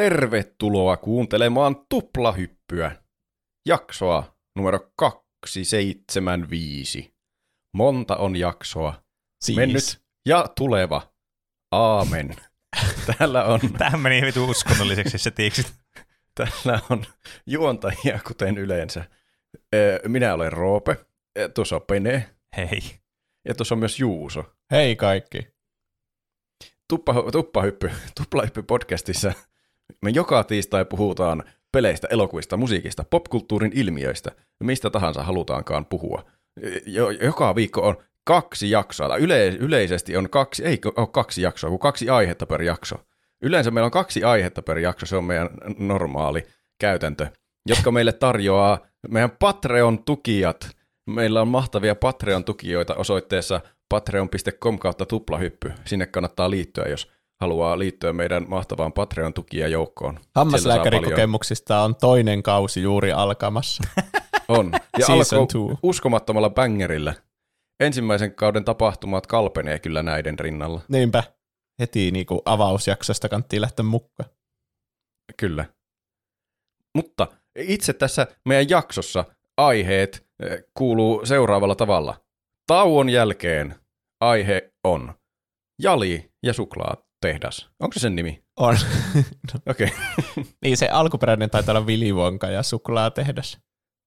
Tervetuloa kuuntelemaan Tuplahyppyä. Jaksoa numero 275. Monta on jaksoa. Siis. Mennyt ja tuleva. Aamen. Täällä on, Tähän meni vitu uskonnolliseksi, se tiiksit. täällä on juontajia, kuten yleensä. Minä olen Roope, tuossa on Pene Hei. ja tuossa on myös Juuso. Hei kaikki. Tuppa, tuppahyppy, tuplahyppy podcastissa me joka tiistai puhutaan peleistä, elokuvista, musiikista, popkulttuurin ilmiöistä, mistä tahansa halutaankaan puhua. Jo, joka viikko on kaksi jaksoa, tai yle, yleisesti on kaksi, ei ole kaksi jaksoa, kun kaksi aihetta per jakso. Yleensä meillä on kaksi aihetta per jakso, se on meidän normaali käytäntö, jotka meille tarjoaa meidän Patreon-tukijat. Meillä on mahtavia Patreon-tukijoita osoitteessa patreon.com kautta tuplahyppy. Sinne kannattaa liittyä, jos haluaa liittyä meidän mahtavaan Patreon-tukijajoukkoon. Hammaslääkärikokemuksista on toinen kausi juuri alkamassa. On. Ja alkoi two. uskomattomalla bangerillä. Ensimmäisen kauden tapahtumat kalpenee kyllä näiden rinnalla. Niinpä. Heti niinku avausjaksosta kanttiin lähteä mukaan. Kyllä. Mutta itse tässä meidän jaksossa aiheet eh, kuuluu seuraavalla tavalla. Tauon jälkeen aihe on Jali ja suklaatehdas. Onko se sen nimi? On. Okei. Okay. niin se alkuperäinen taitaa olla Willy Wonka ja suklaatehdas.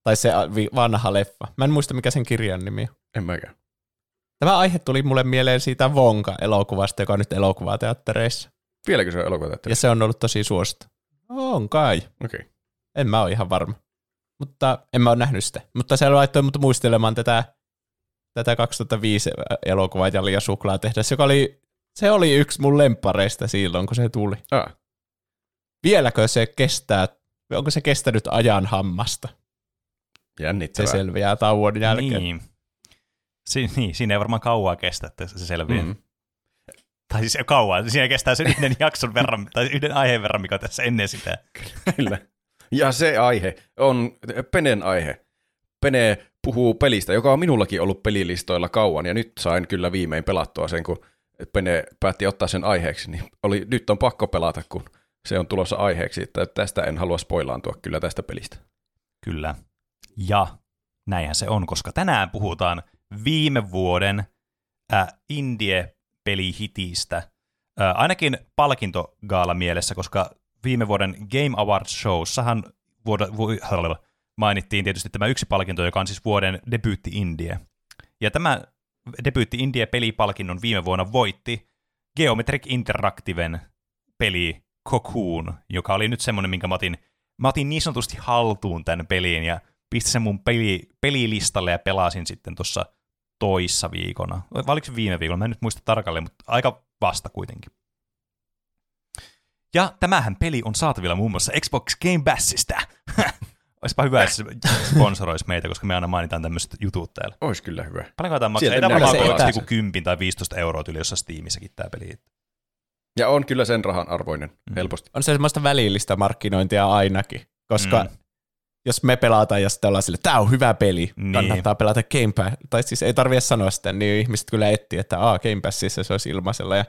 Tai se vanha leffa. Mä en muista mikä sen kirjan nimi on. en mäkään. Tämä aihe tuli mulle mieleen siitä Wonka-elokuvasta, joka on nyt elokuvateattereissa. Vieläkö se on elokuvateatteri? Ja se on ollut tosi suosittu. On kai. Okei. Okay. En mä ole ihan varma. Mutta en mä ole nähnyt sitä. Mutta se laittoi mut muistelemaan tätä, tätä 2005 elokuvaa Jali ja suklaatehdas, joka oli, se oli yksi mun lempareista silloin, kun se tuli. Ah, Vieläkö se kestää, onko se kestänyt ajan hammasta? Se jännittävää. selviää tauon jälkeen. Niin. Si- niin, siinä ei varmaan kauaa kestä, että se selviää. Mm. Mm. Tai siis kauan, siinä kestää sen yhden jakson verran, tai yhden aiheen verran, mikä on tässä ennen sitä. Kyllä. Ja se aihe on Penen aihe. Pene puhuu pelistä, joka on minullakin ollut pelilistoilla kauan, ja nyt sain kyllä viimein pelattua sen, kun Pene päätti ottaa sen aiheeksi, niin oli, nyt on pakko pelata, kun se on tulossa aiheeksi, että tästä en halua spoilaantua kyllä tästä pelistä. Kyllä. Ja näinhän se on, koska tänään puhutaan viime vuoden äh, indie-pelihitistä. Äh, ainakin palkintogaala mielessä, koska viime vuoden Game Awards showssahan vuoda, vu, mainittiin tietysti tämä yksi palkinto, joka on siis vuoden debyytti Indie. Ja tämä debyytti Indie-pelipalkinnon viime vuonna voitti Geometric Interactiven peli Cocoon, joka oli nyt semmoinen, minkä mä otin, mä otin niin sanotusti haltuun tämän peliin ja pistin sen mun peli, pelilistalle ja pelasin sitten tuossa toissa viikona. Vai oliko viime viikolla? Mä en nyt muista tarkalleen, mutta aika vasta kuitenkin. Ja tämähän peli on saatavilla muun muassa Xbox Game Passista. Olisipa hyvä, jos se sponsoroisi meitä, koska me aina mainitaan tämmöiset jutut täällä. Ois kyllä hyvä. Paljonko tämä maksaa? Sieltä Ei tämä varmaan maksaa joku 10 tai 15 euroa tyyli jossain Steamissäkin tämä peli. Ja on kyllä sen rahan arvoinen, Mm. helposti. On se semmoista välillistä markkinointia ainakin, koska Mm. jos me pelataan ja sitten ollaan sille, tää on hyvä peli, Niin. kannattaa pelata Game Pass, tai siis ei tarvitse sanoa sitä, niin ihmiset kyllä etsii, että Aa, Game Passissa se olisi ilmaisella, ja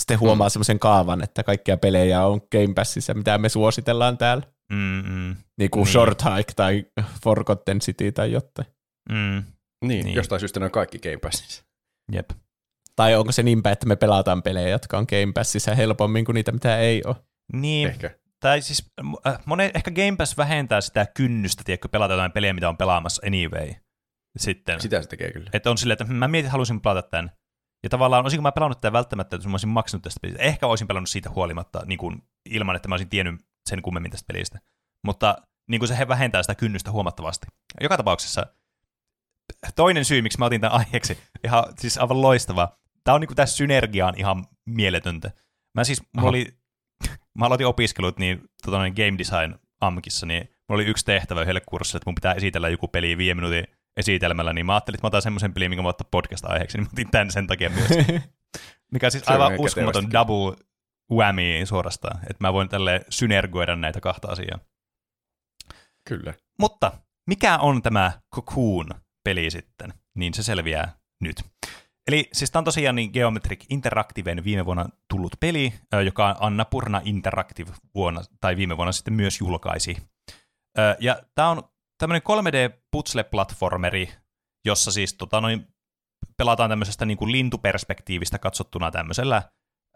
sitten huomaa mm. semmoisen kaavan, että kaikkia pelejä on Game Passissa, mitä me suositellaan täällä, Mm-mm. niin kuin Niin. Short Hike tai Forgotten City tai jotain. Mm. Niin, Niin. niin, jostain syystä ne on kaikki Game Passissa. Jep. Tai onko se niinpä, että me pelataan pelejä, jotka on Game Passissa helpommin kuin niitä, mitä ei ole. Niin, Ehkä. tai siis äh, monen, ehkä Game Pass vähentää sitä kynnystä, tiedätkö, pelata jotain peliä, mitä on pelaamassa anyway. Sitten, Sitä se tekee kyllä. että on silleen, että mä mietin, että haluaisin pelata tämän. Ja tavallaan, olisinko mä pelannut tätä välttämättä, että mä olisin maksanut tästä pelistä. Ehkä olisin pelannut siitä huolimatta, niin kuin, ilman että mä olisin tiennyt sen kummemmin tästä pelistä. Mutta niin kuin se he vähentää sitä kynnystä huomattavasti. Joka tapauksessa toinen syy, miksi mä otin tämän aiheeksi, ihan siis aivan loistava. Tämä on niin kuin tässä synergia on ihan mieletöntä. Mä siis, mulla Aha. oli, mä aloitin opiskelut niin, tota, noin game design AMKissa, niin mulla oli yksi tehtävä yhdelle kurssille, että mun pitää esitellä joku peli viiden minuutin esitelmällä, niin mä ajattelin, että mä otan semmoisen pelin, minkä mä ottaa podcast-aiheeksi, niin mä otin tämän sen takia myös. Mikä on siis aivan uskomaton double whammy suorastaan, että mä voin tälle synergoida näitä kahta asiaa. Kyllä. Mutta mikä on tämä Cocoon-peli sitten, niin se selviää nyt. Eli siis tämä on tosiaan niin Geometric Interactiven viime vuonna tullut peli, joka Anna Purna Interactive vuonna, tai viime vuonna sitten myös julkaisi. Ja tämä on tämmöinen 3D-putsle-platformeri, jossa siis tota, noin, pelataan tämmöisestä niin kuin lintuperspektiivistä katsottuna tämmöisellä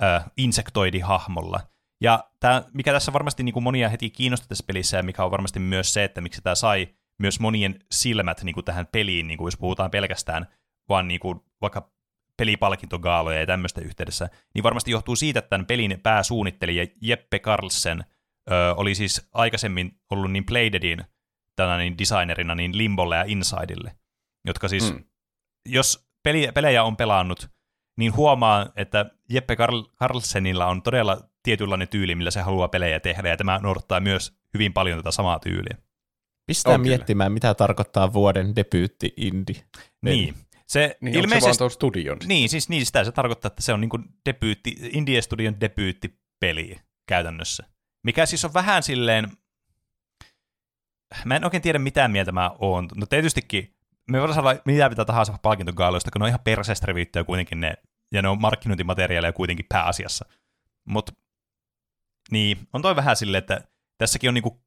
äh, insektoidihahmolla. Ja tämä, mikä tässä varmasti niin kuin monia heti kiinnosti tässä pelissä, ja mikä on varmasti myös se, että miksi tämä sai myös monien silmät niin kuin tähän peliin, niin kuin jos puhutaan pelkästään vaan niin kuin vaikka pelipalkintogaaloja ja tämmöistä yhteydessä, niin varmasti johtuu siitä, että tämän pelin pääsuunnittelija Jeppe Carlsen ö, oli siis aikaisemmin ollut niin Playdeadin niin designerina niin Limbolle ja Insidelle, jotka siis, mm. jos peli, pelejä on pelannut, niin huomaa, että Jeppe Karl- Carlsenilla on todella tietynlainen tyyli, millä se haluaa pelejä tehdä, ja tämä noudattaa myös hyvin paljon tätä samaa tyyliä. Pistää on miettimään, kyllä. mitä tarkoittaa vuoden debyytti indie. Niin. Se niin ilmeisesti... se vaan studion? Niin, siis niin, sitä se tarkoittaa, että se on niin debyytti, Indie Studion debyyttipeli käytännössä. Mikä siis on vähän silleen, mä en oikein tiedä mitään mieltä mä oon. No tietystikin, me voidaan saada mitä pitää tahansa palkintogaaloista, kun ne on ihan perseestä kuitenkin ne, ja ne on markkinointimateriaaleja kuitenkin pääasiassa. Mutta niin, on toi vähän silleen, että tässäkin on niinku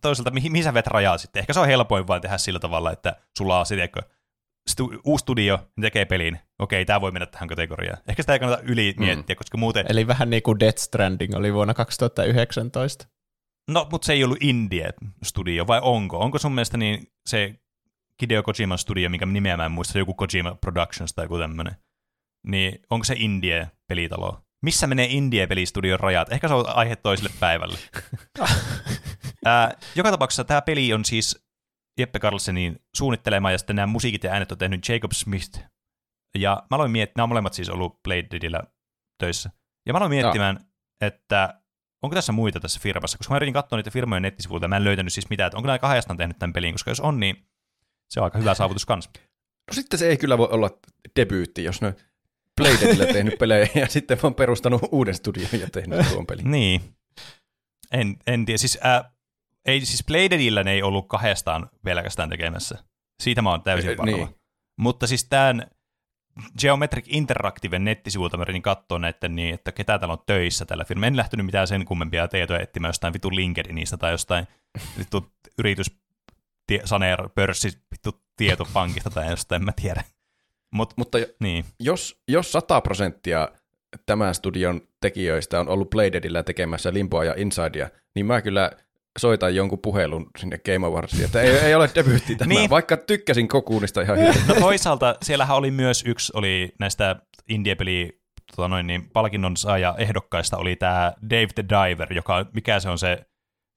toisaalta, mihin, mihin sä vet rajaa sitten. Ehkä se on helpoin vaan tehdä sillä tavalla, että sulla on se, stu, uusi studio tekee pelin. Okei, tämä voi mennä tähän kategoriaan. Ehkä sitä ei kannata yli mm. miettiä, koska muuten... Eli vähän niin kuin Death Stranding oli vuonna 2019. No, mutta se ei ollut Indie-studio, vai onko? Onko sun mielestä niin se Hideo Kojiman studio, mikä nimeä mä en muista, joku Kojima Productions tai joku tämmöinen, niin onko se Indie-pelitalo? Missä menee Indie-pelistudion rajat? Ehkä se on aihe toiselle päivälle. Ää, joka tapauksessa tämä peli on siis Jeppe Carlsenin suunnittelema, ja sitten nämä musiikit ja äänet on tehnyt Jacob Smith. Ja mä aloin miettiä, nämä on molemmat siis ollut Blade Deadillä töissä. Ja mä aloin miettimään, ja. että onko tässä muita tässä firmassa, koska mä yritin katsoa niitä firmojen nettisivuilta, ja mä en löytänyt siis mitään, että onko nämä kahdestaan tehnyt tämän pelin, koska jos on, niin se on aika hyvä saavutus kanssa. No sitten se ei kyllä voi olla debyytti, jos ne Bladeilla tehnyt pelejä ja sitten vaan perustanut uuden studion ja tehnyt tuon pelin. niin. En, en tiedä. Siis, äh, ei, siis Bladeilla ne ei ollut kahdestaan pelkästään tekemässä. Siitä mä oon täysin varma. Niin. Mutta siis tämän Geometric Interactiven nettisivuilta mä yritin katsoa näiden niin, että ketä täällä on töissä tällä firmalla. En lähtenyt mitään sen kummempia tietoja etsimään jostain vitu LinkedInistä tai jostain vittu yritys saneer pörssi vittu tietopankista tai jostain, en mä tiedä. Mut, Mutta niin. jos, jos 100 prosenttia tämän studion tekijöistä on ollut Bladeedillä tekemässä Limboa ja Insidea, niin mä kyllä soitan jonkun puhelun sinne Game Awardsiin, että ei, ei ole debyytti tämä, niin. vaikka tykkäsin Kokuunista ihan hyvin. No toisaalta siellähän oli myös yksi, oli näistä indie-peli tota noin, niin palkinnon saaja ehdokkaista oli tämä Dave the Diver, joka, mikä se on se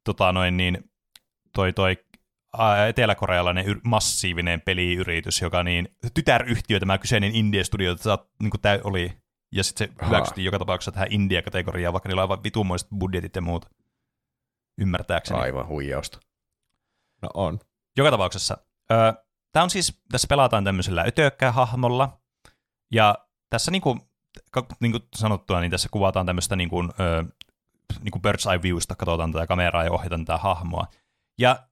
tota noin, niin, toi, toi eteläkorealainen massiivinen peliyritys, joka niin, tytäryhtiö tämä kyseinen Indie-studio, että niin kuin tämä oli, ja sitten se hyväksyttiin joka tapauksessa tähän India-kategoriaan, vaikka niillä on aivan vitumoiset budjetit ja muut ymmärtääkseni. Aivan huijausta. No on. Joka tapauksessa. Tämä on siis, tässä pelataan tämmöisellä ötökkähahmolla, ja tässä niin kuin, niin kuin sanottua, niin tässä kuvataan tämmöistä niin kuin, niin kuin bird's eye viewsta, katsotaan tätä kameraa ja ohjataan tätä hahmoa. Ja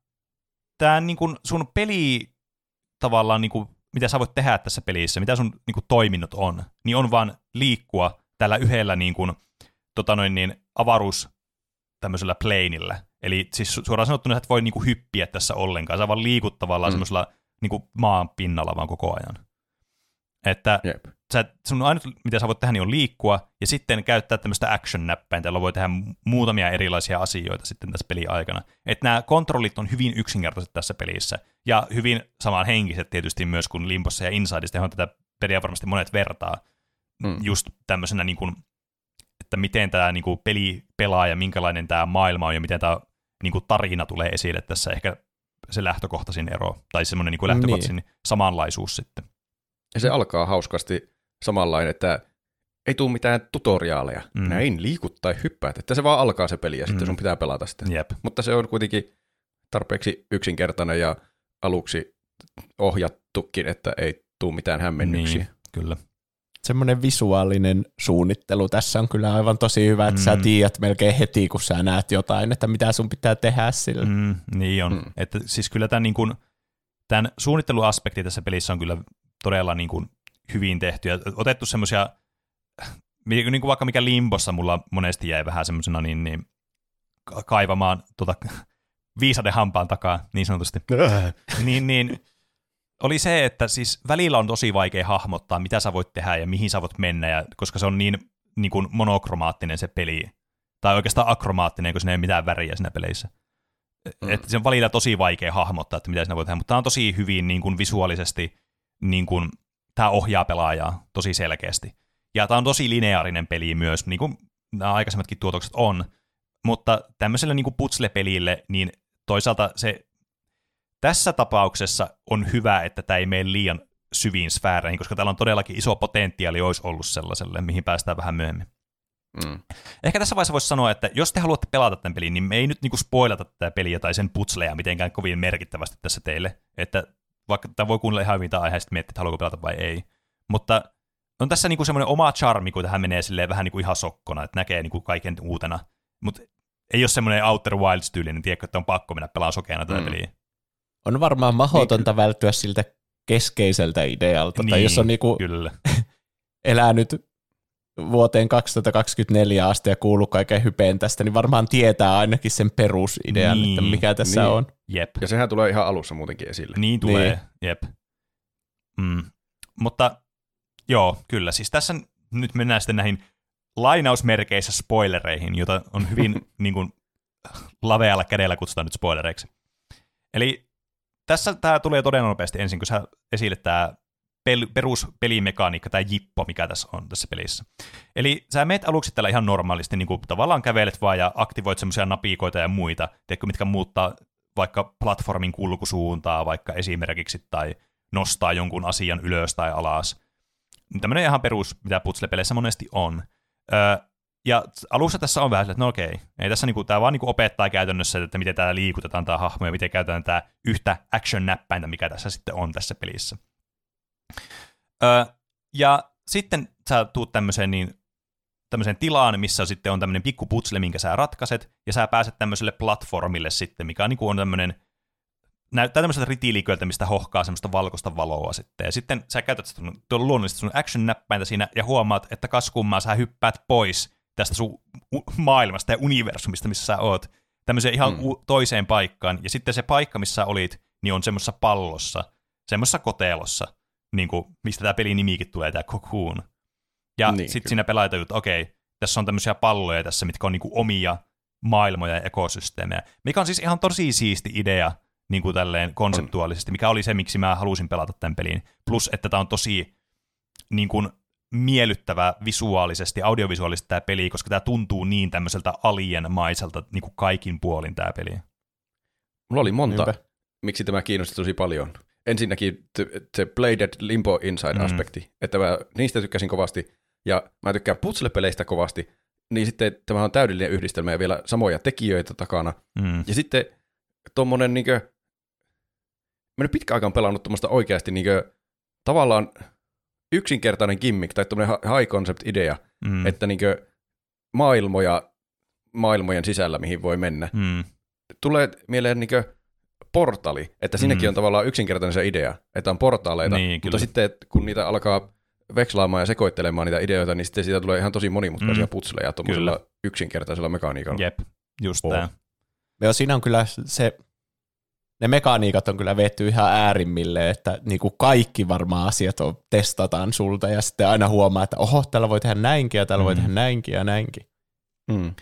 tämä niin kuin sun peli tavallaan, niin kuin, mitä sä voit tehdä tässä pelissä, mitä sun niin kuin, toiminnot on, niin on vaan liikkua tällä yhdellä niin kuin, tota noin, niin, avaruus tämmöisellä planeillä. Eli siis suoraan sanottuna, että voi niin kuin, hyppiä tässä ollenkaan, sä vaan liikut tavallaan mm. semmoisella niin kuin, maan pinnalla vaan koko ajan. Että Jep sä, sun ainut, mitä sä voit tehdä, niin on liikkua, ja sitten käyttää tämmöistä action-näppäintä, jolla voi tehdä muutamia erilaisia asioita sitten tässä peli aikana. Että nämä kontrollit on hyvin yksinkertaiset tässä pelissä, ja hyvin samanhenkiset tietysti myös kuin Limpossa ja Insideista, johon tätä peliä varmasti monet vertaa. Mm. Just tämmöisenä, niin kuin, että miten tämä niin kuin, peli pelaa ja minkälainen tämä maailma on, ja miten tämä niin kuin, tarina tulee esille tässä ehkä se lähtökohtaisin ero, tai semmoinen niin lähtökohtaisin niin. samanlaisuus sitten. Ja se alkaa hauskasti samanlainen, että ei tule mitään tutoriaaleja. Mm. Näin liikut tai hyppäät, että se vaan alkaa se peli ja mm. sitten sun pitää pelata sitä. Jep. Mutta se on kuitenkin tarpeeksi yksinkertainen ja aluksi ohjattukin, että ei tule mitään hämmennyksiä. Niin, kyllä. Semmoinen visuaalinen suunnittelu tässä on kyllä aivan tosi hyvä, että mm. sä tiedät melkein heti, kun sä näet jotain, että mitä sun pitää tehdä sillä. Mm, niin on. Mm. Että siis kyllä tämän, niin kuin, tämän suunnitteluaspekti tässä pelissä on kyllä todella niin kuin hyvin tehty ja otettu semmoisia, niin kuin vaikka mikä Limbossa mulla monesti jäi vähän semmoisena niin, niin kaivamaan tuota viisaden hampaan takaa, niin sanotusti. niin, niin oli se, että siis välillä on tosi vaikea hahmottaa, mitä sä voit tehdä ja mihin sä voit mennä, ja, koska se on niin, niin kuin monokromaattinen se peli. Tai oikeastaan akromaattinen, kun siinä ei ole mitään väriä siinä peleissä. Mm. Että se on välillä tosi vaikea hahmottaa, että mitä sinä voi tehdä, mutta tämä on tosi hyvin niin kuin visuaalisesti, niin kuin, tämä ohjaa pelaajaa tosi selkeästi. Ja tämä on tosi lineaarinen peli myös, niin kuin nämä aikaisemmatkin tuotokset on, mutta tämmöiselle niin putsle-pelille, niin toisaalta se tässä tapauksessa on hyvä, että tämä ei mene liian syviin sfääreihin, koska täällä on todellakin iso potentiaali olisi ollut sellaiselle, mihin päästään vähän myöhemmin. Mm. Ehkä tässä vaiheessa voisi sanoa, että jos te haluatte pelata tämän pelin, niin me ei nyt niinku spoilata tätä peliä tai sen putsleja mitenkään kovin merkittävästi tässä teille. Että vaikka tämä voi kuunnella ihan tai aiheesta miettiä, että haluaako pelata vai ei. Mutta on tässä niinku semmoinen oma charmi, kun tähän menee silleen vähän niinku ihan sokkona, että näkee niinku kaiken uutena. Mutta ei ole semmoinen Outer Wilds-tyylinen, tiedätkö, että on pakko mennä pelaamaan sokeana tätä mm. peliä. On varmaan mahdotonta niin, välttyä siltä keskeiseltä idealta, niin, tai jos on niinku kyllä. elänyt vuoteen 2024 asti ja kuullut kaiken hypeen tästä, niin varmaan tietää ainakin sen perusidean, niin, että mikä tässä niin. on. Jep. Ja sehän tulee ihan alussa muutenkin esille. Niin tulee, niin. jep. Mm. Mutta joo, kyllä. Siis tässä nyt mennään sitten näihin lainausmerkeissä spoilereihin, jota on hyvin niin kuin, lavealla kädellä kutsutaan nyt spoilereiksi. Eli tässä tämä tulee todella nopeasti ensin, kun sä esille tämä pel- peruspelimekaniikka, tai jippo, mikä tässä on tässä pelissä. Eli sä meet aluksi tällä ihan normaalisti, niin kuin tavallaan kävelet vaan ja aktivoit semmoisia napikoita ja muita, tiedätkö, mitkä muuttaa vaikka platformin kulkusuuntaa vaikka esimerkiksi, tai nostaa jonkun asian ylös tai alas. Tämmöinen ihan perus, mitä putsle-peleissä monesti on. Öö, ja alussa tässä on vähän että no okei, ei tässä niinku, tämä vaan niinku opettaa käytännössä, että miten täällä liikutetaan tämä hahmo ja miten käytetään tämä yhtä action-näppäintä, mikä tässä sitten on tässä pelissä. Öö, ja sitten sä tuut tämmöiseen, niin, tämmöiseen tilaan, missä sitten on tämmöinen pikku putsle, minkä sä ratkaiset, ja sä pääset tämmöiselle platformille sitten, mikä on, niin on tämmöinen, näyttää tämmöiseltä ritiiliköltä, mistä hohkaa semmoista valkoista valoa sitten. Ja sitten sä käytät sun, luonnollisesti sun action-näppäintä siinä ja huomaat, että kaskummaa sä hyppäät pois tästä sun maailmasta ja universumista, missä sä oot, tämmöiseen ihan mm. toiseen paikkaan. Ja sitten se paikka, missä sä olit, niin on semmoisessa pallossa, semmoisessa kotelossa, niin kuin, mistä tämä pelin nimikin tulee, tämä Cocoon. Ja niin, sitten siinä pelaajat että okei, tässä on tämmöisiä palloja tässä, mitkä on niin kuin omia maailmoja ja ekosysteemejä, mikä on siis ihan tosi siisti idea niin kuin tälleen konseptuaalisesti, mikä oli se, miksi mä halusin pelata tämän pelin. Plus, että tämä on tosi niin kuin, miellyttävä visuaalisesti, audiovisuaalisesti tämä peli, koska tämä tuntuu niin tämmöiseltä alien-maiselta niin kuin kaikin puolin tämä peli. Mulla oli monta, Niinpä. miksi tämä kiinnosti tosi paljon ensinnäkin se Bladed Limbo Inside-aspekti, mm. että mä niistä tykkäsin kovasti, ja mä tykkään putsle-peleistä kovasti, niin sitten tämä on täydellinen yhdistelmä ja vielä samoja tekijöitä takana. Mm. Ja sitten tuommoinen, niin kuin, mä nyt pitkä aikaan pelannut tuommoista oikeasti niin kuin, tavallaan yksinkertainen gimmick tai tuommoinen high concept idea, mm. että niin kuin, maailmoja maailmojen sisällä, mihin voi mennä. Mm. Tulee mieleen niin kuin, portali, että sinnekin mm. on tavallaan yksinkertainen se idea, että on portaaleita, niin, mutta kyllä. sitten kun niitä alkaa vekslaamaan ja sekoittelemaan niitä ideoita, niin sitten siitä tulee ihan tosi monimutkaisia mm. putsleja tuollaisella yksinkertaisella mekaniikalla. Jep, just oh. tämä. Joo, siinä on kyllä se, ne mekaniikat on kyllä vetty ihan äärimmille, että niin kuin kaikki varmaan asiat on, testataan sulta ja sitten aina huomaa, että oho, tällä voi tehdä näinkin ja tällä mm. voi tehdä näinkin ja näinkin. Mm.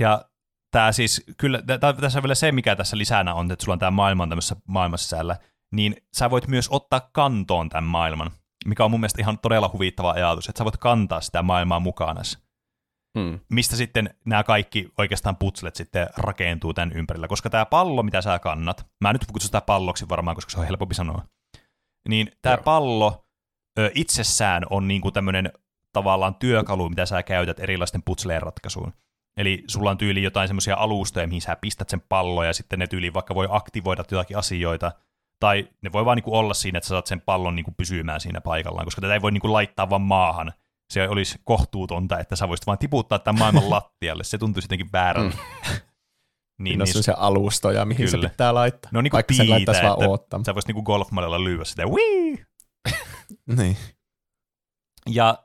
Ja tämä siis, kyllä, tää, tässä on vielä se, mikä tässä lisänä on, että sulla on tämä maailma tämmöisessä maailmassa sisällä, niin sä voit myös ottaa kantoon tämän maailman, mikä on mun mielestä ihan todella huvittava ajatus, että sä voit kantaa sitä maailmaa mukana. Hmm. Mistä sitten nämä kaikki oikeastaan putslet sitten rakentuu tämän ympärillä, koska tämä pallo, mitä sä kannat, mä nyt kutsun sitä palloksi varmaan, koska se on helpompi sanoa, niin tämä Joo. pallo ö, itsessään on niinku tämmöinen tavallaan työkalu, mitä sä käytät erilaisten putsleen ratkaisuun. Eli sulla on tyyli jotain semmoisia alustoja, mihin sä pistät sen pallon ja sitten ne tyyli vaikka voi aktivoida jotakin asioita, tai ne voi vaan niinku olla siinä, että sä saat sen pallon niinku pysymään siinä paikallaan, koska tätä ei voi niinku laittaa vaan maahan. Se olisi kohtuutonta, että sä voisit vaan tiputtaa tämän maailman lattialle. Se tuntuisi jotenkin väärältä. Mm. niin, niin, on se alustoja, mihin kyllä. se pitää laittaa. No niin kuin Vaikka piitä, vaan että sä voisit niinku golfmallilla lyödä sitä, Wii! Niin. Ja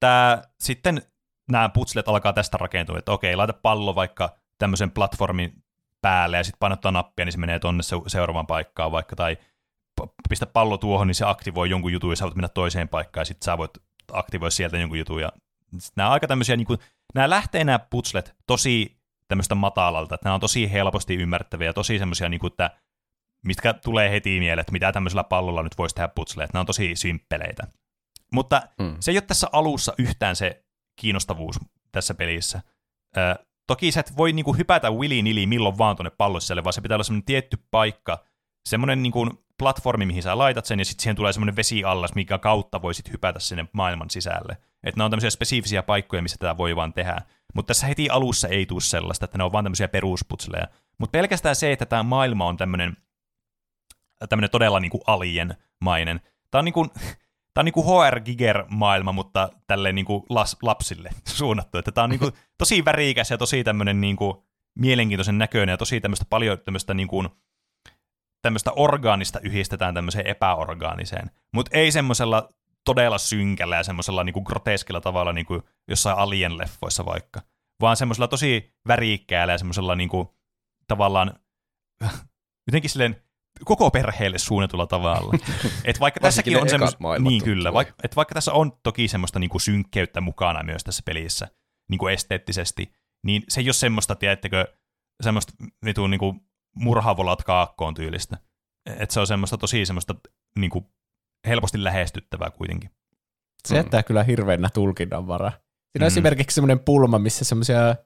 tää, sitten nämä putslet alkaa tästä rakentua, että okei, laita pallo vaikka tämmöisen platformin päälle ja sitten painottaa nappia, niin se menee tonne se- seuraavaan paikkaan vaikka, tai pistä pallo tuohon, niin se aktivoi jonkun jutun ja sä voit mennä toiseen paikkaan ja sitten sä voit aktivoi sieltä jonkun jutun. Ja nämä aika tämmöisiä, niin kuin, nämä lähtee nämä putslet tosi tämmöistä matalalta, että nämä on tosi helposti ymmärrettäviä, tosi semmoisia, niin kuin, että mitkä tulee heti mieleen, että mitä tämmöisellä pallolla nyt voisi tehdä putsleja, että nämä on tosi simppeleitä. Mutta Mm. se ei ole tässä alussa yhtään se kiinnostavuus tässä pelissä. Ö, toki sä et voi niinku hypätä willy nili milloin vaan tuonne pallossijalle, vaan se pitää olla semmoinen tietty paikka, semmoinen niinku platformi, mihin sä laitat sen, ja sitten siihen tulee semmoinen vesiallas, mikä kautta voisit hypätä sinne maailman sisälle. Että ne on tämmöisiä spesiifisiä paikkoja, missä tätä voi vaan tehdä. Mutta tässä heti alussa ei tule sellaista, että ne on vaan tämmöisiä perusputseleja. Mutta pelkästään se, että tämä maailma on tämmöinen tämmöinen todella niinku alien-mainen. Tämä on niinku, Tämä on niinku HR-giger-maailma, mutta tälleen niinku las, lapsille suunnattu. Että tämä on niinku tosi värikäs ja tosi tämmöinen niinku mielenkiintoisen näköinen ja tosi tämmöistä paljon tämmöistä niinku, tämmöistä orgaanista yhdistetään tämmöiseen epäorgaaniseen. Mutta ei semmoisella todella synkällä ja semmoisella niinku groteskilla tavalla niinku jossain alien-leffoissa vaikka, vaan semmoisella tosi värikkäällä ja semmoisella niinku, tavallaan jotenkin silleen koko perheelle suunnatulla tavalla. Et vaikka tässäkin on semmoista, maailmat niin kyllä, vaikka, et vaikka tässä on toki semmoista niinku synkkeyttä mukana myös tässä pelissä, niinku esteettisesti, niin se ei ole semmoista, tiedättekö, semmoista vitun niinku murhavolat kaakkoon tyylistä. Et se on semmoista tosi semmoista niinku helposti lähestyttävää kuitenkin. Se Mm. jättää kyllä hirveänä tulkinnan varaa. Siinä on Mm. esimerkiksi semmoinen pulma, missä semmoisia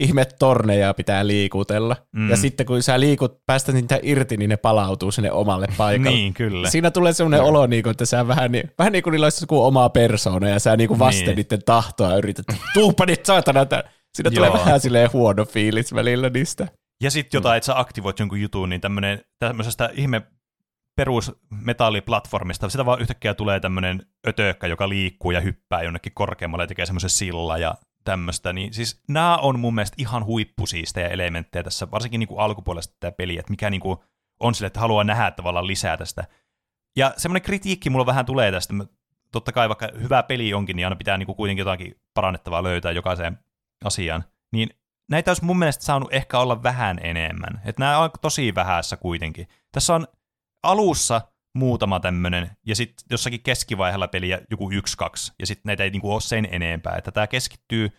ihme torneja pitää liikutella. Mm. Ja sitten kun sä liikut, päästät niitä irti, niin ne palautuu sinne omalle paikalle. Niin, kyllä. Siinä tulee semmoinen olo, niin kuin, että sä vähän niin, vähän niin kuin niillä olisi joku oma persoona, ja sä niin kuin vasten Niin. niiden tahtoa yrität, tuuppa nyt saatana. Siinä tulee vähän silleen huono fiilis välillä niistä. Ja sitten jotain, että sä aktivoit jonkun jutun, niin tämmönen, tämmöisestä ihme perusmetalliplatformista, sitä vaan yhtäkkiä tulee tämmöinen ötökkä, joka liikkuu ja hyppää jonnekin korkeammalle ja tekee semmoisen silla ja tämmöistä. Niin siis nämä on mun mielestä ihan huippusiistejä elementtejä tässä, varsinkin niin kuin alkupuolesta tämä peli, että mikä niin kuin on sille, että haluaa nähdä tavallaan lisää tästä. Ja semmoinen kritiikki mulla vähän tulee tästä. Totta kai vaikka hyvä peli onkin, niin aina pitää niin kuin kuitenkin jotakin parannettavaa löytää jokaiseen asiaan. Niin näitä olisi mun mielestä saanut ehkä olla vähän enemmän. Että nämä on tosi vähässä kuitenkin. Tässä on alussa muutama tämmöinen, ja sitten jossakin keskivaiheella peliä joku yksi, kaksi, ja sitten näitä ei niinku ole sen enempää. Että tämä keskittyy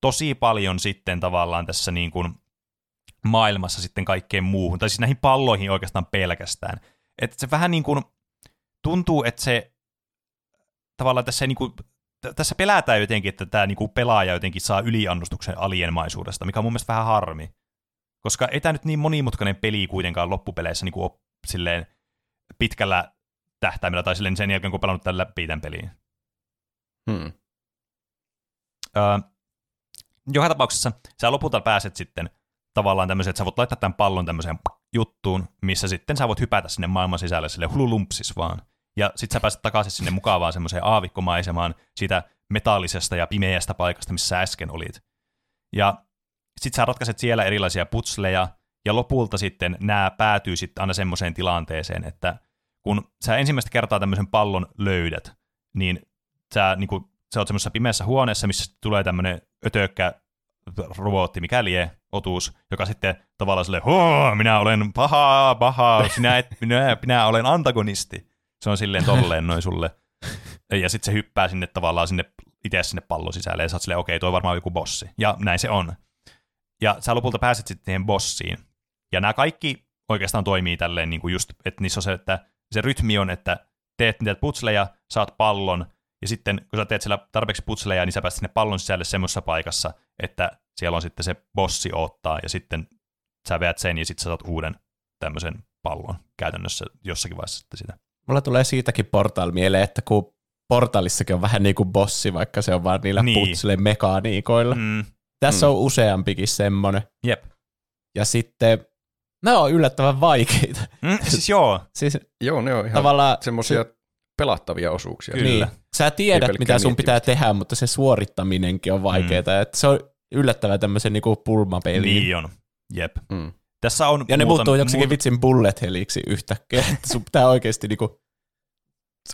tosi paljon sitten tavallaan tässä niinku maailmassa sitten kaikkeen muuhun, tai siis näihin palloihin oikeastaan pelkästään. Että se vähän niin kuin tuntuu, että se tavallaan tässä ei niinku, t- tässä pelätään jotenkin, että tämä niinku pelaaja jotenkin saa yliannostuksen alienmaisuudesta, mikä on mun mielestä vähän harmi. Koska ei tämä nyt niin monimutkainen peli kuitenkaan loppupeleissä niinku ole silleen pitkällä tähtäimellä, tai silleen sen jälkeen, kun pelannut tämän läpi tämän peliin. Hmm. Öö, joka tapauksessa sä lopulta pääset sitten tavallaan tämmöiseen, että sä voit laittaa tämän pallon tämmöiseen juttuun, missä sitten sä voit hypätä sinne maailman sisälle sille hululumpsis vaan. Ja sit sä pääset takaisin sinne mukavaan semmoiseen aavikkomaisemaan siitä metallisesta ja pimeästä paikasta, missä sä äsken olit. Ja sit sä ratkaiset siellä erilaisia putsleja, ja lopulta sitten nämä päätyy sitten aina semmoiseen tilanteeseen, että kun sä ensimmäistä kertaa tämmöisen pallon löydät, niin sä, niin kuin, sä oot semmoisessa pimeässä huoneessa, missä tulee tämmöinen ötökkä robotti, mikä lie, otus, joka sitten tavallaan silleen, Hoo, minä olen paha, paha, sinä et, minä, minä olen antagonisti. Se on silleen tolleen noin sulle. Ja sitten se hyppää sinne tavallaan sinne itse sinne pallon sisälle, ja sä oot silleen, okei, toi on varmaan joku bossi. Ja näin se on. Ja sä lopulta pääset sitten siihen bossiin. Ja nämä kaikki oikeastaan toimii tälleen, niin kuin just, että niissä on se, että se rytmi on, että teet niitä putsleja, saat pallon, ja sitten kun sä teet siellä tarpeeksi putsleja, niin sä pääset sinne pallon sisälle semmoisessa paikassa, että siellä on sitten se bossi ottaa, ja sitten sä veät sen, ja sitten sä saat uuden tämmöisen pallon käytännössä jossakin vaiheessa sitten sitä. Mulla tulee siitäkin Portal mieleen, että kun Portalissakin on vähän niin kuin bossi, vaikka se on vaan niillä Niin. putsle mekaniikoilla. Mm, Tässä Mm. on useampikin semmoinen. jep. Ja sitten nämä on yllättävän vaikeita. Mm, siis joo, Siis Joo, ne on ihan tavallaan semmoisia pelattavia osuuksia. Kyllä. Niin. Sä tiedät, mitä sun pitää tehdä, mutta se suorittaminenkin on vaikeaa. Mm. Se on yllättävän tämmöisen niinku pulmapeliin. niin on. Jep. Mm. Tässä on Ja ne muuta- muuttuu joksikin muuta- vitsin bullet heliksi yhtäkkiä. Että sun pitää oikeasti niinku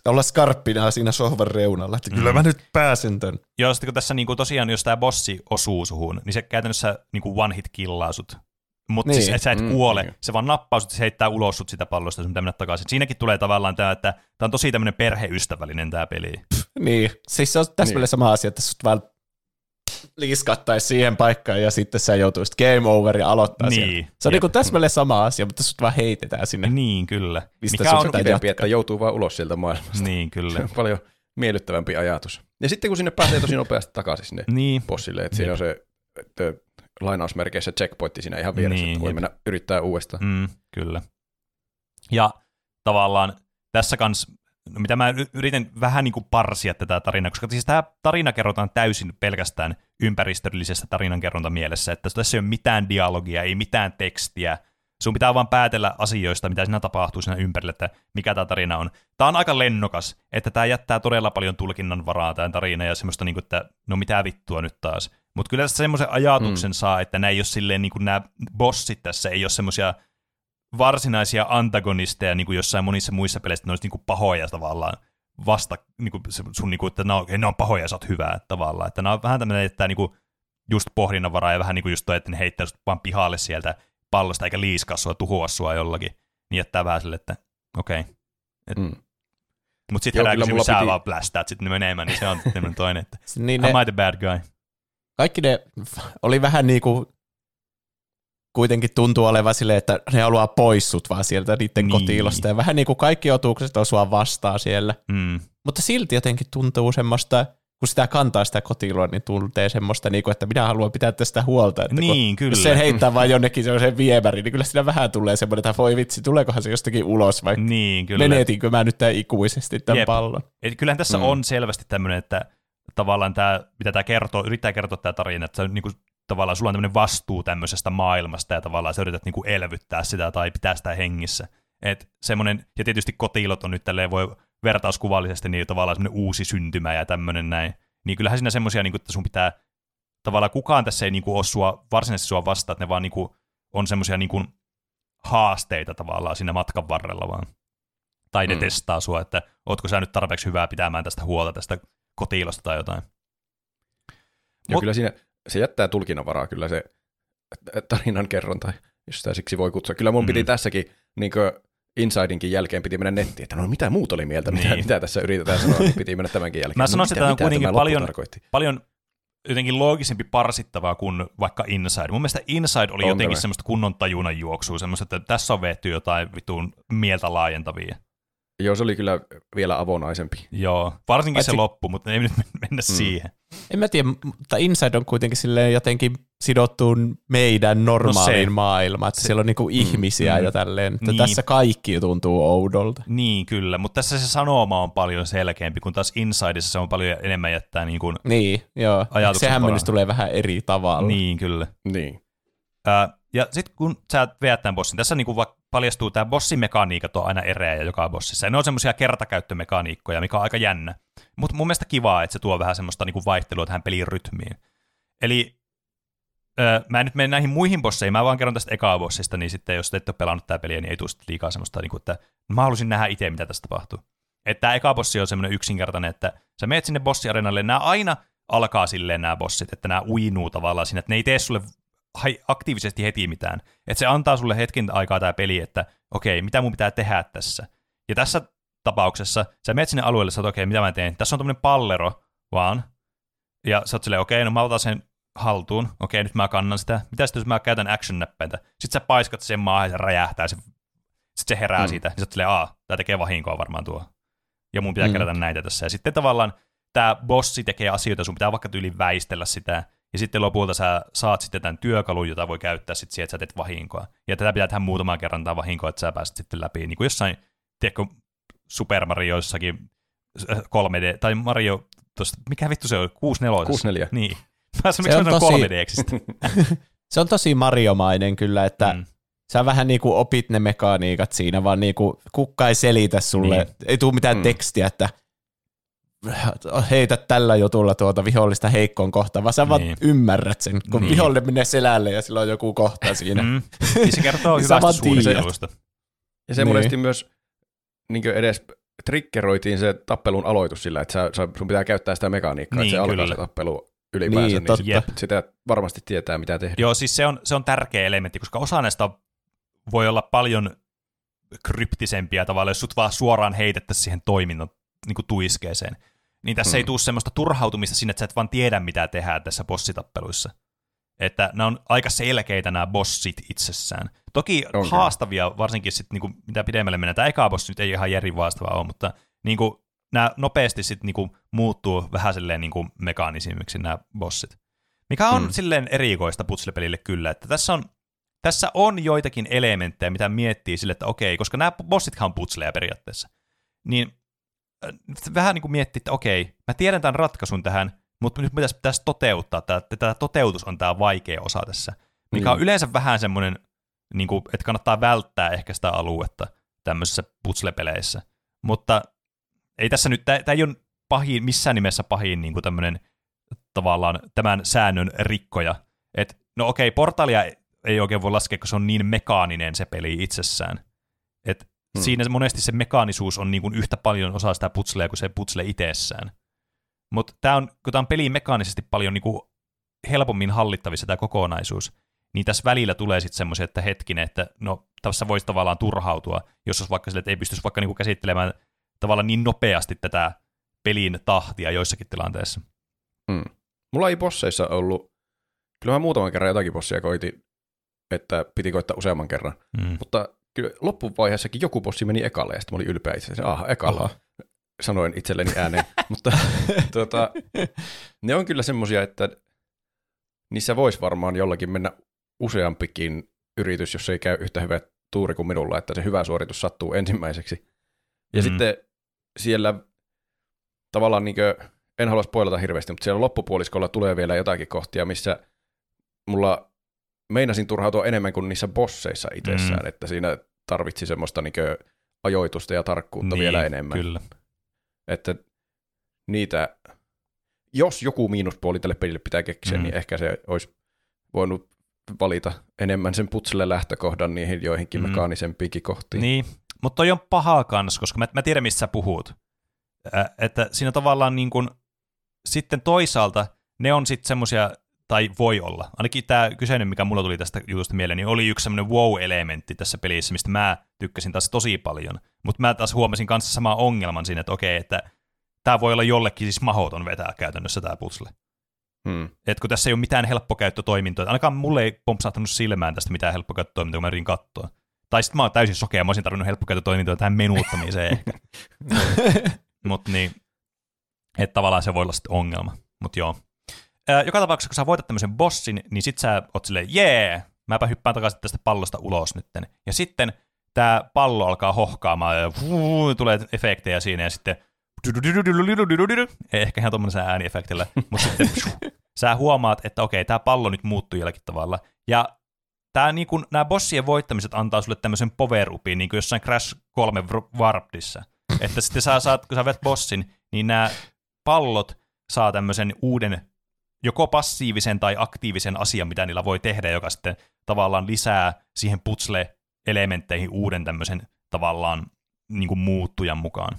olla skarppina siinä sohvan reunalla, että kyllä Mm. mä nyt pääsen tän. Joo, sitten kun tässä niinku tosiaan, jos tämä bossi osuu suhun, niin se käytännössä niinku one hit killaa sut. Mutta Niin. siis et sä et Mm, kuole, niin. se vaan nappaa sut, se heittää ulos sut sitä pallosta, sun pitää mennä takaisin. Siinäkin tulee tavallaan tämä, että tämä on tosi tämmöinen perheystävällinen tämä peli. Niin, siis se on täsmälleen Niin. sama asia, että sut vaan liiskattaisi siihen paikkaan ja sitten sä joutuisit game over ja aloittaa Niin. sieltä. Se on Jep. niinku täsmälleen sama asia, mutta sut vaan heitetään sinne. Niin, kyllä. Mistä Mikä on, jatkaa. että joutuu vaan ulos sieltä maailmasta. niin, Se kyllä. on paljon miellyttävämpi ajatus. Ja sitten kun sinne pääsee tosi nopeasti takaisin sinne Niin, bossille, että siinä on se että lainausmerkeissä checkpointti siinä ihan vieressä, Niin, että voi jep. mennä yrittää uudestaan. mm, kyllä. Ja tavallaan tässä kans, no mitä mä yritän vähän niin kuin parsia tätä tarinaa, koska siis tämä tarina kerrotaan täysin pelkästään ympäristöllisestä tarinankerronta mielessä, että tässä ei ole mitään dialogia, ei mitään tekstiä, sun pitää vaan päätellä asioista, mitä siinä tapahtuu siinä ympärillä, että mikä tämä tarina on. Tämä on aika lennokas, että tämä jättää todella paljon tulkinnan varaa tämä tarina ja semmoista, niin kuin, että no mitä vittua nyt taas. Mutta kyllä semmoisen ajatuksen mm. saa, että nämä ei ole silleen, niin kuin nämä bossit tässä ei ole semmoisia varsinaisia antagonisteja, niin kuin jossain monissa muissa peleissä, että ne olisi niin kuin pahoja tavallaan vasta, niin kuin sun, niin kuin, että ne on, ne on pahoja ja sä oot hyvää tavallaan. Että nämä on vähän tämmöinen, että niin kuin just pohdinnan varaa ja vähän niin kuin just toi, että ne heittää sut vaan pihalle sieltä pallosta eikä liiskaa sua, tuhoa sua jollakin. Niin jättää vähän sille, että okei. Okay. Mm. Mutta sitten herää kysymys, sä piti- vaan blästäät sitten menemään, niin se on toinen, että Niin am ne, I the bad guy? Kaikki ne oli vähän niinku, kuitenkin tuntuu olevan silleen, että ne haluaa pois sut vaan sieltä niiden Niin. kotiilosta. Ja vähän niinku kaikki otukset on sua vastaan siellä. Mm. Mutta silti jotenkin tuntuu semmoista, kun sitä kantaa sitä kotiloa, niin tuntee semmoista, niinku, että minä haluan pitää tästä huolta. Että kun, Niin, kyllä. jos sen heittää vaan jonnekin semmoiseen viemäriin, niin kyllä siinä vähän tulee semmoinen, että voi vitsi, tuleekohan se jostakin ulos vai Niin, kyllä. menetinkö mä nyt tämän ikuisesti tämän Jep. pallon. Et kyllähän tässä mm. on selvästi tämmöinen, että tavallaan tämä, mitä tämä kertoo, yrittää kertoa tämä tarina, että se on niinku, tavallaan sulla on tämmöinen vastuu tämmöisestä maailmasta ja tavallaan sä yrität niinku elvyttää sitä tai pitää sitä hengissä. Et semmoinen, ja tietysti kotilot on nyt tälleen voi vertauskuvallisesti niin tavallaan semmoinen uusi syntymä ja tämmöinen näin. Niin kyllähän siinä semmoisia, niinku, että sun pitää, tavallaan kukaan tässä ei niinku ole sua, varsinaisesti sua vastaan, että ne vaan niinku, on semmoisia niinku, haasteita tavallaan siinä matkan varrella vaan. Tai ne mm. testaa sua, että ootko sä nyt tarpeeksi hyvää pitämään tästä huolta tästä kotiilosta tai jotain. Ja Mut- kyllä siinä se jättää tulkinnanvaraa kyllä se tarinan kerronta, jos sitä siksi voi kutsua. Kyllä mun Mm. piti tässäkin niin Insidinkin jälkeen piti mennä nettiin, että no mitä muut oli mieltä, mitä, Niin. mitä tässä yritetään sanoa, niin piti mennä tämänkin jälkeen. Mä no, sanoisin, mitä, että on mitä kuitenkin tämä paljon-? Paljon jotenkin loogisempi parsittavaa kuin vaikka Inside. Mun mielestä Inside oli On jotenkin tämä. semmoista kunnon tajunnan juoksua, semmoista, että tässä on vetty jotain vitun mieltä laajentavia. Joo, se oli kyllä vielä avonaisempi. Joo, varsinkin Paitsi- se loppu, mutta ei nyt mennä mm. siihen. En mä tiedä, mutta Inside on kuitenkin silleen jotenkin sidottu meidän normaaliin No se- maailmaan, että se- siellä on niinku ihmisiä mm. ja tälleen, että Niin. tässä kaikki tuntuu oudolta. Niin, kyllä, mutta tässä se sanoma on paljon selkeämpi, kun taas Insideissa se on paljon enemmän jättää niin kuin, Niin, joo. Se hämmennys tulee vähän eri tavalla. niin kyllä. Niin. Ää, ja sitten kun sä veät tämän bossin, tässä niinku va- paljastuu tämä bossin mekaniikat on aina ereä joka bossissa. Ja ne on semmoisia kertakäyttömekaniikkoja, mikä on aika jännä. Mutta mun mielestä kivaa, että se tuo vähän semmoista niinku vaihtelua tähän pelin rytmiin. Eli öö, mä en nyt mene näihin muihin bosseihin, mä vaan kerron tästä ekaa bossista, niin sitten jos te ette ole pelannut tämä peliä, niin ei tule liikaa semmoista, niinku, että mä haluaisin nähdä itse, mitä tästä tapahtuu. Että tämä eka bossi on semmoinen yksinkertainen, että sä meet sinne bossiarenalle, nämä aina alkaa silleen nämä bossit, että nämä uinuu tavallaan siinä, että ne ei tee sulle aktiivisesti heti mitään. Että se antaa sulle hetken aikaa tämä peli, että okei, mitä mun pitää tehdä tässä. Ja tässä tapauksessa sä menet sinne alueelle, sä oot, okei, mitä mä teen? Tässä on tämmöinen pallero vaan. Ja sä oot silleen, okei, no mä otan sen haltuun. Okei, nyt mä kannan sitä. Mitä sitten, jos mä käytän action-näppäintä? Sitten sä paiskat sen maahan ja se räjähtää. Se, sitten se herää Mm. siitä. Niin sä oot silleen, aa, tää tekee vahinkoa varmaan tuo. Ja mun pitää Mm. kerätä näitä tässä. Ja sitten tavallaan tämä bossi tekee asioita, sun pitää vaikka tyyliin väistellä sitä. Ja sitten lopulta sä saat sitten tämän työkalun, jota voi käyttää sitten siihen, että sä teet vahinkoa. Ja tätä pitää tehdä muutaman kerran tämä vahinkoa, että sä pääset sitten läpi. Niin kuin jossain, tiedätkö, Super Marioissakin äh, 3D, tai Mario, tosta, mikä vittu se on, 64. 64. Niin. Mä sanon, Se miksi on tosi- 3DXistä. Se on tosi Mariomainen kyllä, että Mm. sä vähän niinku opit ne mekaniikat siinä, vaan niinku kukka ei selitä sulle, Niin. ei tule mitään Mm. tekstiä, että heitä tällä jutulla tuota vihollista heikkoon kohtaan, vaan sä vaan Niin. ymmärrät sen, kun Niin. vihollinen menee selälle ja sillä on joku kohta siinä. Mm. Niin se kertoo hyvästä suunnittelusta. Ja se Niin. monesti myös niin edes triggeroitiin se tappelun aloitus sillä, että sä, sä, sun pitää käyttää sitä mekaniikkaa, Niin, että se alkaa se tappelu ylipäänsä, Niin, niin, totta. niin sit, sitä varmasti tietää, mitä tehdä. Joo, siis se on, se on tärkeä elementti, koska osa näistä voi olla paljon kryptisempia tavalla, jos sut vaan suoraan heitettäisiin siihen toiminnon niin kuin tuiskeeseen. Niin tässä hmm. ei Mm. tule semmoista turhautumista sinne, että sä et vaan tiedä, mitä tehdään tässä bossitappeluissa. Että nämä on aika selkeitä nämä bossit itsessään. Toki kyllä. haastavia, varsinkin sit, niin kuin, mitä pidemmälle mennään. Tämä eka bossi nyt ei ihan järin haastava ole, mutta niin kuin, nämä nopeasti sit, niin kuin, muuttuu vähän silleen niin kuin, mekaanisimmiksi nämä bossit. Mikä on Mm. mm. silleen erikoista putslepelille kyllä, että tässä on, tässä on joitakin elementtejä, mitä miettii sille, että okei, koska nämä bossithan on putsleja periaatteessa, niin vähän niin kuin miettii, että okei, mä tiedän tämän ratkaisun tähän, mutta nyt pitäisi, pitäisi toteuttaa, tämä, tämä toteutus on tämä vaikea osa tässä, mikä on Niin. yleensä vähän semmoinen, niin kuin, että kannattaa välttää ehkä sitä aluetta tämmöisissä putslepeleissä, mutta ei tässä nyt, tämä ei ole pahin, missään nimessä pahin niin kuin tämmöinen tavallaan tämän säännön rikkoja. Et, no okei, portaalia ei oikein voi laskea, kun se on niin mekaaninen se peli itsessään. Et Hmm. Siinä monesti se mekaanisuus on niin kuin yhtä paljon osa sitä putslea kuin se putsle itsessään. Mutta tämä on, kun tämä on peli mekaanisesti paljon niin kuin helpommin hallittavissa tämä kokonaisuus, niin tässä välillä tulee sitten semmoisia, että hetkinen, että no tässä voisi tavallaan turhautua, jos olisi vaikka sille, että ei pystyisi vaikka niin kuin käsittelemään tavallaan niin nopeasti tätä pelin tahtia joissakin tilanteissa. Mm. Mulla ei bosseissa ollut, kyllä mä muutaman kerran jotakin bossia koitin, että piti koittaa useamman kerran, Mm. mutta kyllä loppuvaiheessakin joku bossi meni ekalle, ja sitten mä olin ylpeä itse asiassa, aha, ekalla, Oho. sanoin itselleni ääneen, mutta tuota, ne on kyllä semmosia, että niissä voisi varmaan jollakin mennä useampikin yritys, jos ei käy yhtä hyvä tuuri kuin minulla, että se hyvä suoritus sattuu ensimmäiseksi. Ja Mm. sitten siellä tavallaan niin kuin, en halua spoilata hirveästi, mutta siellä loppupuoliskolla tulee vielä jotakin kohtia, missä mulla meinasin turhautua enemmän kuin niissä bosseissa itsessään, Mm. että siinä tarvitsi semmoista niin ajoitusta ja tarkkuutta vielä enemmän. Niin, Kyllä. Että niitä, jos joku miinuspuoli tälle pelille pitää keksiä, Mm. niin ehkä se olisi voinut valita enemmän sen putselle lähtökohdan niihin joihinkin Mm. mekaanisempiinkin kohtiin. Niin, mutta toi on paha kans, koska mä, mä tiedän, missä sä puhut. Ä, että siinä tavallaan niin kun, sitten toisaalta ne on sitten semmoisia, tai voi olla, ainakin tämä kyseinen, mikä mulla tuli tästä jutusta mieleen, niin oli yksi semmoinen wow-elementti tässä pelissä, mistä mä tykkäsin taas tosi paljon. Mutta mä taas huomasin kanssa samaa ongelman siinä, että okei, että tämä voi olla jollekin siis mahoton vetää käytännössä tämä putsle. Hmm. Et kun tässä ei ole mitään helppokäyttötoimintoa, ainakaan mulle ei pompsahtanut silmään tästä mitään helppokäyttötoimintoa, kun mä yritin katsoa. Tai sitten mä oon täysin sokea, mä olisin tarvinnut helppokäyttötoimintoa tähän menuuttamiseen ehkä. Mutta niin, että tavallaan se voi olla sitten ongelma. Mutta joo. Joka tapauksessa, kun sä voitat tämmöisen bossin, niin sit sä oot silleen, jee, mäpä hyppään takaisin tästä pallosta ulos nytten. Ja sitten tämä pallo alkaa hohkaamaan ja vuu, tulee efektejä siinä ja sitten ei ehkä ihan tuommoisella ääniefektillä, mutta sitten sä huomaat, että okei, tämä pallo nyt muuttuu jollakin tavalla. Ja tää, niin kun, nämä bossien voittamiset antaa sulle tämmöisen power upin, niin kuin jossain Crash 3 Wr- Warpedissa. Että sitten sä saat, kun sä vet bossin, niin nämä pallot saa tämmöisen uuden, joko passiivisen tai aktiivisen asian, mitä niillä voi tehdä, joka sitten tavallaan lisää siihen putsle-elementteihin uuden tämmöisen tavallaan niin kuin muuttujan mukaan.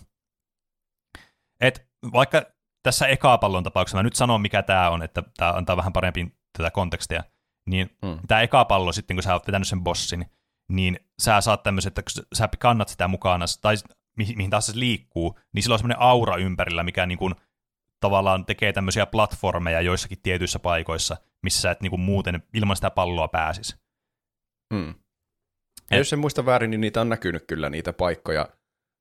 Et vaikka tässä eka pallon tapauksessa, mä nyt sanon mikä tämä on, että tämä antaa vähän parempi tätä kontekstia, niin Hmm. tämä eka pallo sitten, kun sä oot vetänyt sen bossin, niin sä saat tämmöisen, että kun sä kannat sitä mukana, tai mihin, mihin taas se liikkuu, niin sillä on semmoinen aura ympärillä, mikä niin kuin, tavallaan tekee tämmöisiä platformeja joissakin tietyissä paikoissa, missä sä et niin kuin muuten ilman sitä palloa pääsisi. Hmm. Ja Et- jos en muista väärin, niin niitä on näkynyt kyllä niitä paikkoja,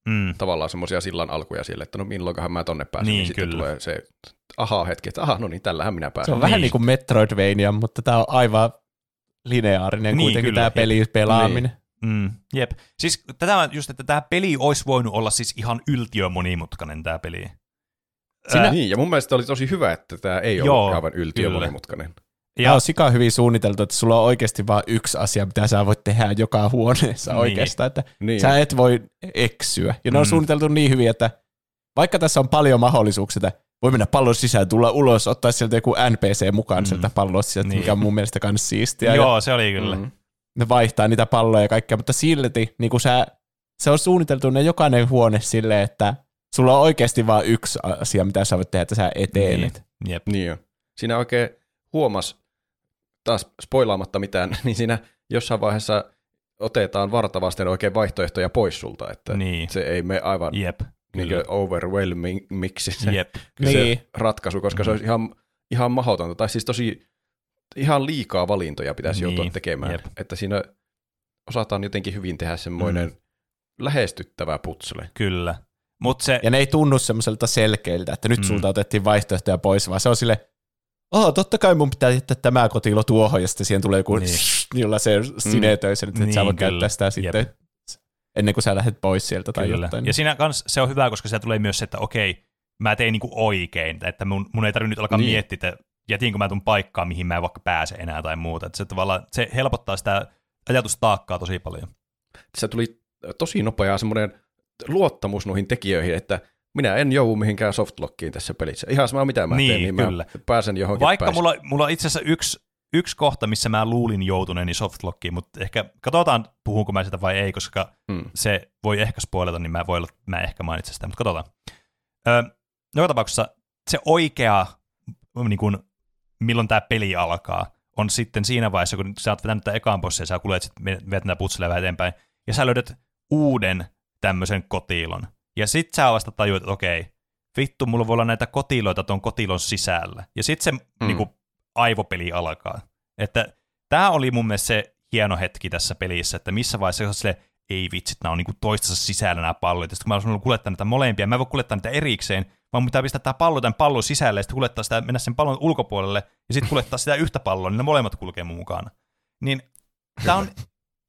Mm. tavallaan semmoisia sillan alkuja sille, että no milloinkohan mä tonne pääsen, Niin, niin, sitten kyllä. tulee se aha hetki, että aha, no niin, tällähän minä Se pääsen. on vähän Niin. niin kuin Metroidvania, mutta tämä on aivan lineaarinen Niin, kuitenkin kyllä. tämä peli pelaaminen. Mm, jep. Siis tämä just, että tämä peli olisi voinut olla siis ihan yltiö monimutkainen tämä peli. Sinä- Ää, Niin, ja mun mielestä oli tosi hyvä, että tämä ei Joo, ollut aivan yltiö kyllä. monimutkainen. Ja on sika hyvin suunniteltu, että sulla on oikeasti vain yksi asia, mitä sä voit tehdä joka huoneessa Niin. oikeastaan, että Niin. sä et voi eksyä. Ja ne on Mm. suunniteltu niin hyvin, että vaikka tässä on paljon mahdollisuuksia, että voi mennä pallon sisään, tulla ulos, ottaa sieltä joku NPC mukaan Mm. sieltä pallosta, sieltä, Niin. mikä on mun mielestä myös siistiä. Ja Joo, se oli kyllä. Mm. ne vaihtaa niitä palloja ja kaikkea, mutta silti niin kuin sä se on suunniteltu ne jokainen huone silleen, että sulla on oikeasti vain yksi asia, mitä sä voit tehdä, että sä etenet. Niin. Jep. Niin jo. Siinä oikein huomas, taas spoilaamatta mitään, niin siinä jossain vaiheessa otetaan vartavasti oikein vaihtoehtoja pois sulta, että Niin. se ei mene aivan Jep. niin Kyllä. overwhelmingiksi se, Jep. se Niin. ratkaisu, koska se olisi ihan, ihan mahdotonta, tai siis tosi ihan liikaa valintoja pitäisi Niin, joutua tekemään, jep. että siinä osataan jotenkin hyvin tehdä semmoinen mm. lähestyttävä putsle. Kyllä. Mutta se, Ja ne ei tunnu semmoiselta selkeiltä, että nyt Mm. sulta otettiin vaihtoehtoja pois, vaan se on sille, oh, totta kai mun pitää jättää tämä kotilo tuohon, ja sitten siihen tulee joku, Niin. jolla se sinetöi sen, että Niin, sä voit kyllä. käyttää sitä Jep. sitten ennen kuin sä lähdet pois sieltä tai Kyllä. jotain. Ja siinä kans se on hyvä, koska se tulee myös se, että okei, mä tein niinku oikein, että mun, mun ei tarvitse nyt alkaa Niin. niin. miettiä, että jätinkö mä tuon paikkaan, mihin mä en vaikka pääse enää tai muuta. Että se, tavallaan, se helpottaa sitä ajatustaakkaa tosi paljon. Se tuli tosi nopeaa semmoinen luottamus noihin tekijöihin, että minä en joudu mihinkään softlockiin tässä pelissä. Ihan sama mitä mä Niin, teen, niin kyllä. mä pääsen johonkin Vaikka mulla, mulla on itse asiassa yksi, yksi kohta, missä mä luulin joutuneeni softlockiin, mutta ehkä katsotaan, puhunko mä sitä vai ei, koska Hmm. se voi ehkä spoilata, niin mä, voi olla, mä ehkä mainitse sitä, mutta katsotaan. Öö, joka tapauksessa se oikea, niin kun, milloin tämä peli alkaa, on sitten siinä vaiheessa, kun sä oot vetänyt tämän ekaan bossin ja sä näitä putseleja vähän eteenpäin, ja sä löydät uuden tämmöisen kotilon. Ja sit sä vasta tajuat, että okei, vittu, mulla voi olla näitä kotiloita tuon kotilon sisällä. Ja sit se Mm. niinku, aivopeli alkaa. Että tämä oli mun mielestä se hieno hetki tässä pelissä, että missä vaiheessa se sille, ei vitsit, nämä on niinku toistensa sisällä nämä pallot. Ja sitten kun mä olisin kuljettaa näitä molempia, mä en voi kuljettaa niitä erikseen, vaan mun pitää pistää tämä pallo tämän pallon sisälle ja sitten kuljettaa sitä, mennä sen pallon ulkopuolelle ja sitten kuljettaa sitä yhtä palloa, niin ne molemmat kulkee mun mukana. Niin tämä on,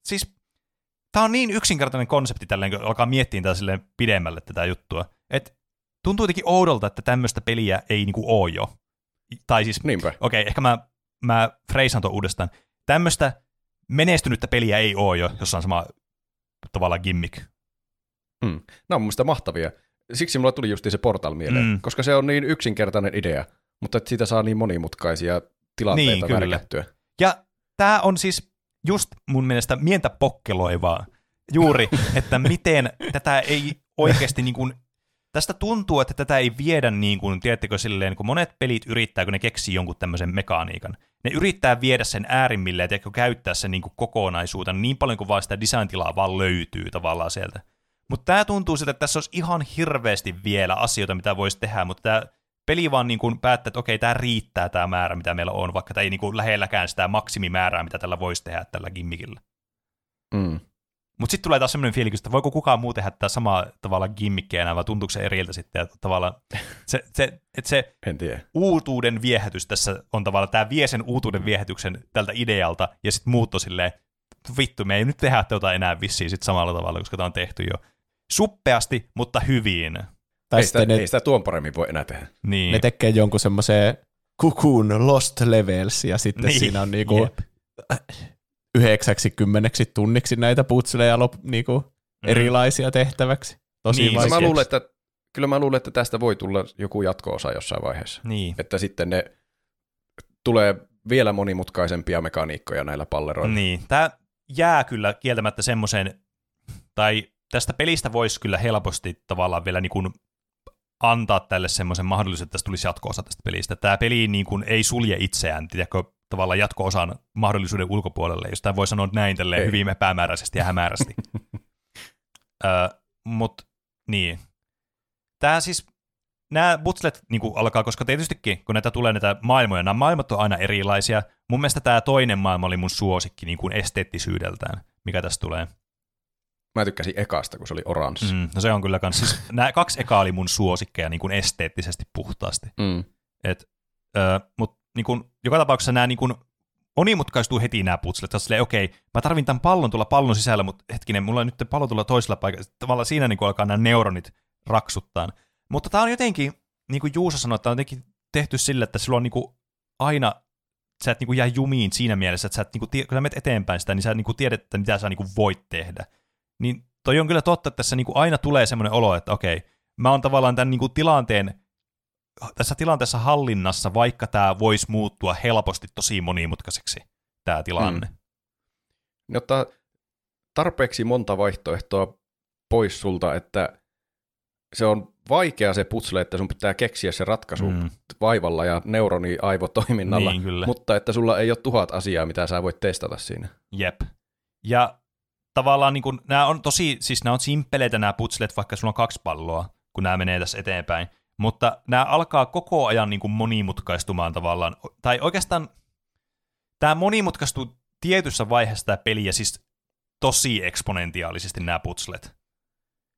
siis, tää on niin yksinkertainen konsepti tälleen, kun alkaa miettiä tätä silleen pidemmälle tätä juttua. että tuntuu jotenkin oudolta, että tämmöistä peliä ei niinku oo jo. Tai siis okei, ehkä mä, mä freisaan tuon uudestaan. Tämmöistä menestynyttä peliä ei ole jo, jossa on sama tavallaan gimmick. Mm. Nämä on mun mielestä mahtavia. Siksi mulla tuli just se Portal mieleen, mm. Koska se on niin yksinkertainen idea, mutta että siitä saa niin monimutkaisia tilanteita Niin, kyllä. Ja tämä on siis just mun mielestä mientä pokkeloivaa juuri, että miten tätä ei oikeasti niin kuin, tästä tuntuu, että tätä ei viedä niin kuin, tiedättekö silleen, kun monet pelit yrittää, kun ne keksii jonkun tämmöisen mekaniikan, ne yrittää viedä sen äärimmille ja tiedätkö, käyttää sen niin kuin kokonaisuutena niin paljon kuin vaan sitä design-tilaa vaan löytyy tavallaan sieltä. Mutta tämä tuntuu siltä, että tässä olisi ihan hirveästi vielä asioita, mitä voisi tehdä, mutta tämä peli vaan niin kuin päättää, että okei, tämä riittää tämä määrä, mitä meillä on, vaikka tämä ei niin kuin lähelläkään sitä maksimimäärää, mitä tällä voisi tehdä tällä gimmikillä. Mm. Mutta sitten tulee taas semmoinen fiilis, että voiko kukaan muu tehdä tätä samaa tavalla gimmikkiä enää, vai tuntuuko se eriltä sitten, että tavallaan se, se, että se En tiedä. uutuuden viehätys tässä on tavallaan, tämä vie sen uutuuden viehätyksen tältä idealta, ja sitten muutto silleen, vittu, me ei nyt tehdä tätä enää vissiin sit samalla tavalla, koska tämä on tehty jo suppeasti, mutta hyvin. Tai Ei sitä, sitten ne, ei sitä tuon paremmin voi enää tehdä. Niin. ne tekee jonkun semmoisen Cocoon Lost Levels, ja sitten niin. siinä on niinku Jep. 90 tunniksi näitä putseleja lop, niinku Mm. erilaisia tehtäväksi. Tosi Niin, Niin, niin, mä luulen, että, kyllä mä luulen, että tästä voi tulla joku jatko-osa jossain vaiheessa. Niin. Että sitten ne tulee vielä monimutkaisempia mekaniikkoja näillä palleroilla. Niin, tämä jää kyllä kieltämättä semmoisen, tai tästä pelistä voisi kyllä helposti tavallaan vielä niin kuin antaa tälle semmoisen mahdollisuuden, että tästä tulisi jatko-osa tästä pelistä. Tämä peli niin kuin ei sulje itseään, tiedätkö, tavallaan jatko-osan mahdollisuuden ulkopuolelle, jos tämä voi sanoa näin tälleen Ei. hyvin epämääräisesti ja hämärästi. Ö, Mutta niin. Tämä siis, nämä butslet niin alkaa, koska tietystikin, kun näitä tulee näitä maailmoja, nämä maailmat on aina erilaisia. Mun mielestä tämä toinen maailma oli mun suosikki niin kuin esteettisyydeltään, mikä tässä tulee. Mä tykkäsin ekasta, kun se oli oranssi. Mm, no se on kyllä kans. Siis nämä kaksi ekaa oli mun suosikkeja niin kuin esteettisesti puhtaasti. Mm. Et, ö, mut niin kun, joka tapauksessa nämä niin kun, monimutkaistuu heti nämä putslet. Sä silleen, okei, mä tarvin tämän pallon tulla pallon sisällä, mutta hetkinen, mulla on nyt pallo tulla toisella paikalla. Tavallaan siinä niin alkaa nämä neuronit raksuttaa. Mutta tämä on jotenkin, niin kuin Juuso sanoi, että on jotenkin tehty sille, että sulla on niin kuin aina, sä et niin kuin jää jumiin siinä mielessä, että sä et, niin kuin, tie- kun sä menet eteenpäin sitä, niin sä niin kuin tiedät, että mitä sä niin kuin voit tehdä. Niin toi on kyllä totta, että tässä niin kuin aina tulee semmoinen olo, että okei, mä oon tavallaan tämän niin kuin tilanteen tässä tilanteessa hallinnassa, vaikka tämä voisi muuttua helposti tosi monimutkaiseksi, tämä tilanne. Ne ottaa tarpeeksi monta vaihtoehtoa pois sulta, että se on vaikea se putsle, että sun pitää keksiä se ratkaisu mm. vaivalla ja neuroni-aivotoiminnalla, Niin, kyllä. mutta että sulla ei ole tuhat asiaa, mitä sä voit testata siinä. Jep. Ja tavallaan niin kun, nämä on tosi, siis nämä on simppeleitä nämä putslet, vaikka sulla on kaksi palloa, kun nämä menee tässä eteenpäin. Mutta nämä alkaa koko ajan niin kuin monimutkaistumaan tavallaan. Tai oikeastaan tämä monimutkaistuu tietyssä vaiheessa tämä peli, ja siis tosi eksponentiaalisesti nämä putslet.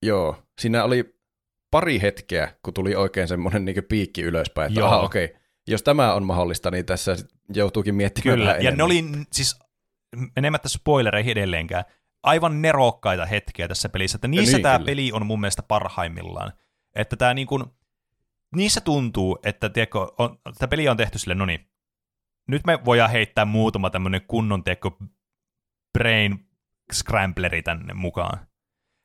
Joo, siinä oli pari hetkeä, kun tuli oikein semmoinen niin piikki ylöspäin, että aha, okei, jos tämä on mahdollista, niin tässä joutuukin miettimään Kyllä, ja enemmän. ne oli siis menemättä spoilereihin edelleenkään, aivan nerokkaita hetkiä tässä pelissä, että niissä niin, tämä kyllä. peli on mun mielestä parhaimmillaan. Että tämä niin kuin, niissä tuntuu, että tiedätkö, on, tämä peli on tehty sille, no niin, nyt me voidaan heittää muutama tämmöinen kunnon tiedätkö, brain scrambleri tänne mukaan.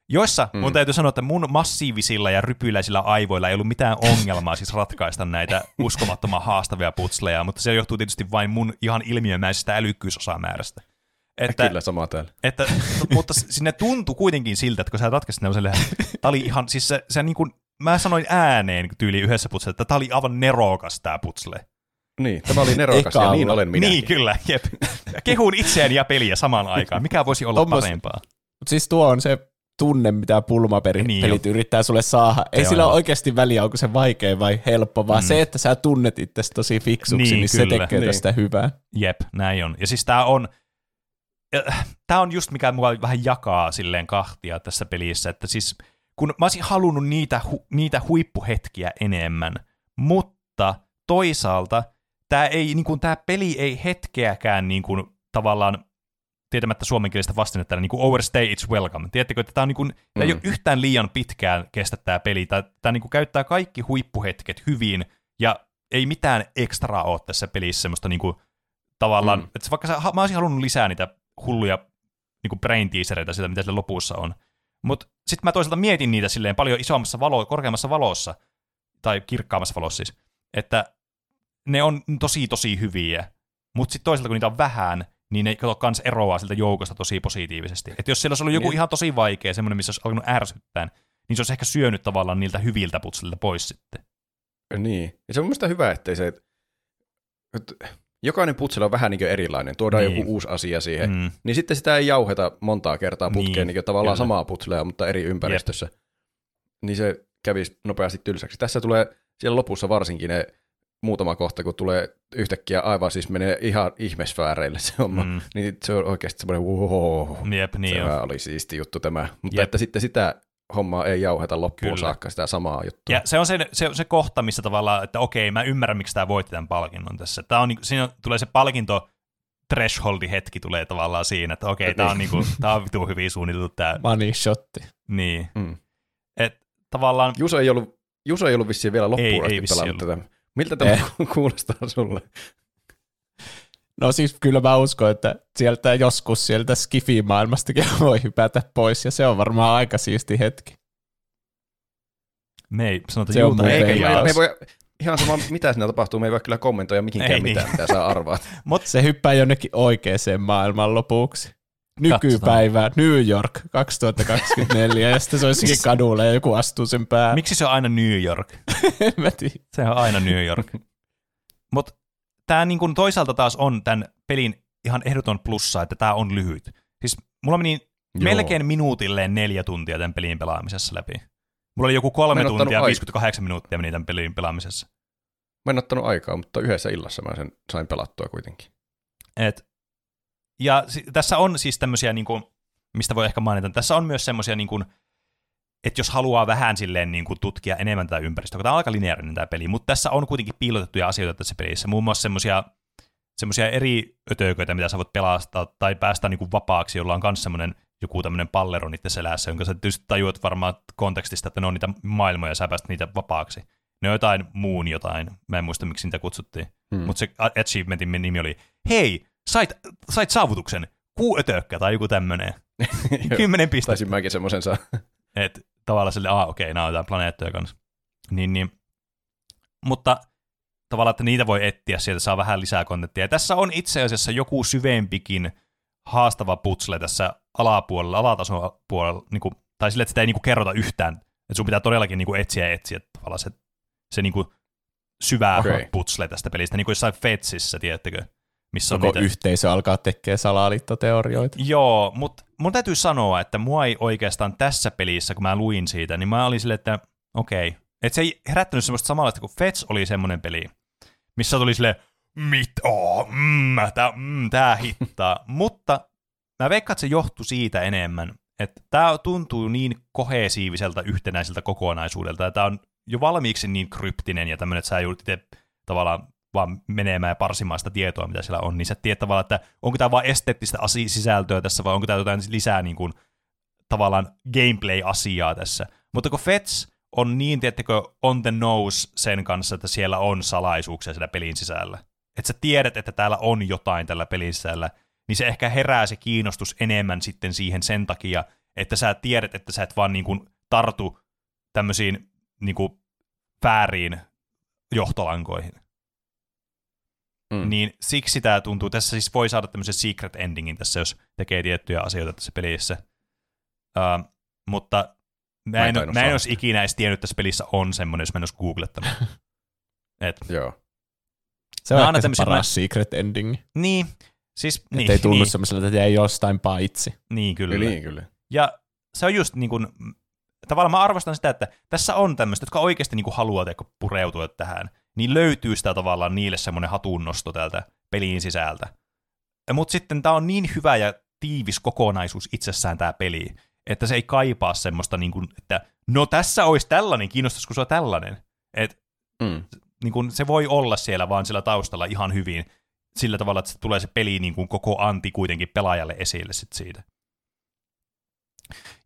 Joissa mm. mun täytyy sanoa, että mun massiivisilla ja rypyläisillä aivoilla ei ollut mitään ongelmaa siis ratkaista näitä uskomattoman haastavia putsleja, mutta se johtuu tietysti vain mun ihan ilmiömäisestä älykkyysosamäärästä. Että, Kyllä sama täällä. että, mutta sinne tuntui kuitenkin siltä, että kun sä ratkaisit ne tää oli ihan, siis se, se niin kuin, mä sanoin ääneen tyyli yhdessä putsle, että tää oli aivan nerokas tää putsle. Niin, tämä oli nerokas ja niin olen minä. Niin, kyllä, jep. Kehun itseäni ja peliä samaan aikaan. Mikä voisi olla Tommos- parempaa? Mutta siis tuo on se tunne, mitä pulmapelit Niin niin yrittää sulle saada. Ei Se sillä ole oikeasti väliä, onko se vaikea vai helppo, vaan Mm. se, että sä tunnet itse tosi fiksuksi, Niin, niin, niin se kyllä. tekee Niin. tästä hyvää. Jep, näin on. Ja siis tää on, tämä on just mikä mua vähän jakaa silleen kahtia tässä pelissä, että siis kun mä olisin halunnut niitä, hu, niitä huippuhetkiä enemmän, mutta toisaalta tämä ei, niin kuin, tää peli ei hetkeäkään niin kuin, tavallaan tietämättä suomenkielistä vastinetta, niin kuin overstay its welcome. Tiedättekö, että tämä on niin kuin, mm. ei Mm. ole yhtään liian pitkään kestä tämä peli. Tämä, tämä niin kuin käyttää kaikki huippuhetket hyvin, ja ei mitään ekstraa ole tässä pelissä semmoista niin kuin, tavallaan. Mm. että vaikka sä, mä olisin halunnut lisää niitä hulluja niin brain teasereita sitä, mitä sillä lopussa on. Mutta sitten mä toisaalta mietin niitä silleen paljon isommassa valo, korkeammassa valossa, tai kirkkaammassa valossa siis, että ne on tosi tosi hyviä, mutta sitten toisaalta kun niitä on vähän, niin ne kato kans eroaa siltä joukosta tosi positiivisesti. Että jos siellä olisi ollut joku Niin. ihan tosi vaikea, semmoinen, missä olisi alkanut ärsyttää, niin se olisi ehkä syönyt tavallaan niiltä hyviltä putsilta pois sitten. Niin. Ja se on mielestäni hyvä, ettei se... että Jokainen putsela on vähän niin erilainen, tuodaan Niin. joku uusi asia siihen. Mm. Niin sitten sitä ei jauheta montaa kertaa putkeen, Niin, niin, tavallaan kyllä. samaa putselea, mutta eri ympäristössä. Niin se kävisi nopeasti tylsäksi. Tässä tulee siellä lopussa varsinkin ne muutama kohta, kun tulee yhtäkkiä aivan siis menee ihan ihmesfääreille se homma. Mm. Mm. Niin se on oikeasti semmoinen wow, Jep, niin se on. oli siisti juttu tämä. Mutta Jep. että sitten sitä hommaa ei jauheta loppuun Kyllä. Saakka, sitä samaa juttua. Ja se on se, se, se kohta, missä tavallaan, että okei, mä ymmärrän, miksi tämä voitti tämän palkinnon tässä. Tää on, niinku- siinä tulee se palkinto thresholdi hetki tulee tavallaan siinä, että okei, tämä on, Niin. niinku, tää on vitu hyvin suunniteltu tämä. Money shotti. Niin. Mm. Et tavallaan, Juso ei ollut, Juso ei ollut vissiin vielä loppuun Ei, asti ei pelannut tätä. Miltä tämä Eh. kuulostaa sulle? No siis kyllä mä uskon, että sieltä joskus sieltä Skifi-maailmastakin voi hypätä pois, ja se on varmaan aika siisti hetki. me ei sanota Se on eikä me, ei voi, ihan sama mitä siinä tapahtuu, me ei voi kyllä kommentoida mihinkään Ei mitään, niin. mitä sä arvaat. Se hyppää jonnekin oikeaan maailman lopuksi. Nykypäivä, New York 2024, ja sitten se olisikin kadulla ja joku astuu sen päälle. Miksi se on aina New York? En mä tiedä. Se on aina New York. Mutta tämä niin kun toisaalta taas on tämän pelin ihan ehdoton plussa, että tämä on lyhyt. Siis mulla meni Joo. melkein minuutilleen neljä tuntia tämän pelin pelaamisessa läpi. Mulla oli joku kolme tuntia ja ai- 58 minuuttia meni tämän pelin pelaamisessa. Mä en ottanut aikaa, mutta yhdessä illassa mä sen sain pelattua kuitenkin. Et, ja si- tässä on siis tämmöisiä, niin kuin, mistä voi ehkä mainita, tässä on myös semmoisia, niin kuin, että jos haluaa vähän silleen niin kuin, tutkia enemmän tätä ympäristöä, kun tämä on aika lineaarinen tämä peli, mutta tässä on kuitenkin piilotettuja asioita tässä pelissä, muun muassa semmoisia semmoisia eri ötököitä, mitä sä voit pelastaa tai päästä niin kuin vapaaksi, jolla on myös semmoinen joku tämmöinen pallero niiden selässä, jonka sä tietysti tajuat varmaan kontekstista, että ne on niitä maailmoja ja sä pääst niitä vapaaksi. Ne on jotain muun jotain, mä en muista miksi niitä kutsuttiin. Hmm. Mutta se achievementin nimi oli, hei, sait, sait saavutuksen, kuuötökkä tai joku tämmöinen. Kymmenen pistettä. Taisin mäkin semmoisen saa. Että tavallaan sille, ah okei, nämä on jotain planeettoja kanssa. Niin, niin. Mutta tavallaan, että niitä voi etsiä, sieltä saa vähän lisää kontenttia. Ja tässä on itse asiassa joku syvempikin haastava putsle tässä alapuolella, alatason puolella, niin kuin Tai sille, että sitä ei niinku kerrota yhtään. Että sun pitää todellakin niinku etsiä ja etsiä tavallaan se, se niinku syvää Okei. okay. putsle tästä pelistä, niin kuin jossain Fetsissä, tiedättekö? Missä on Koko niitä... yhteisö alkaa tekemään salaliittoteorioita. Joo, mutta mun täytyy sanoa, että mua ei oikeastaan tässä pelissä, kun mä luin siitä, niin mä olin silleen, että okei. Okay. Että se ei herättänyt semmoista samanlaista, kun Fets oli semmoinen peli, missä tuli silleen, mit, oh, mm, tää, mm, tää hittaa. mutta mä veikkaan, että se johtui siitä enemmän, että tää tuntuu niin kohesiiviselta yhtenäiseltä kokonaisuudelta, ja tää on jo valmiiksi niin kryptinen ja tämmöinen, että sä joudut itse tavallaan vaan menemään ja parsimaan sitä tietoa, mitä siellä on, niin sä tiedät tavallaan, että onko tämä vain esteettistä asi- sisältöä tässä vai onko tämä jotain lisää niin kuin, tavallaan gameplay-asiaa tässä. Mutta kun Fets on niin, tiedättekö, on the nose sen kanssa, että siellä on salaisuuksia siellä pelin sisällä. Että sä tiedät, että täällä on jotain tällä pelin sisällä, niin se ehkä herää se kiinnostus enemmän sitten siihen sen takia, että sä tiedät, että sä et vaan niin kuin tartu tämmöisiin niin kuin vääriin johtolankoihin. Mm. Niin siksi tämä tuntuu, tässä siis voi saada tämmöisen secret endingin tässä, jos tekee tiettyjä asioita tässä pelissä. Uh, mutta mä Mä en en, mä en olisi ikinä edes tiennyt, että tässä pelissä on semmoinen, jos mä en olisi googlettanut. Et, Joo. Se on Mä annan se paras secret ending. niin, siis Niin, niin, ei tunnu niin, semmoiselta, että jäi jostain paitsi. niin, kyllä. Kyllä. Niin, kyllä. Ja se on just niin kuin, tavallaan mä arvostan sitä, että tässä on tämmöistä, jotka oikeasti niin kuin haluaa teikö, pureutua tähän, niin löytyy sitä tavallaan niille semmoinen hatunnosto täältä pelin sisältä. Mutta sitten tämä on niin hyvä ja tiivis kokonaisuus itsessään tämä peli, että se ei kaipaa semmoista, niin kuin, että no tässä olisi tällainen, kiinnostaisiko sua tällainen. Et, Mm. niin kuin, se voi olla siellä vaan sillä taustalla ihan hyvin, sillä tavalla, että se tulee se peli niin kuin koko anti kuitenkin pelaajalle esille sit siitä.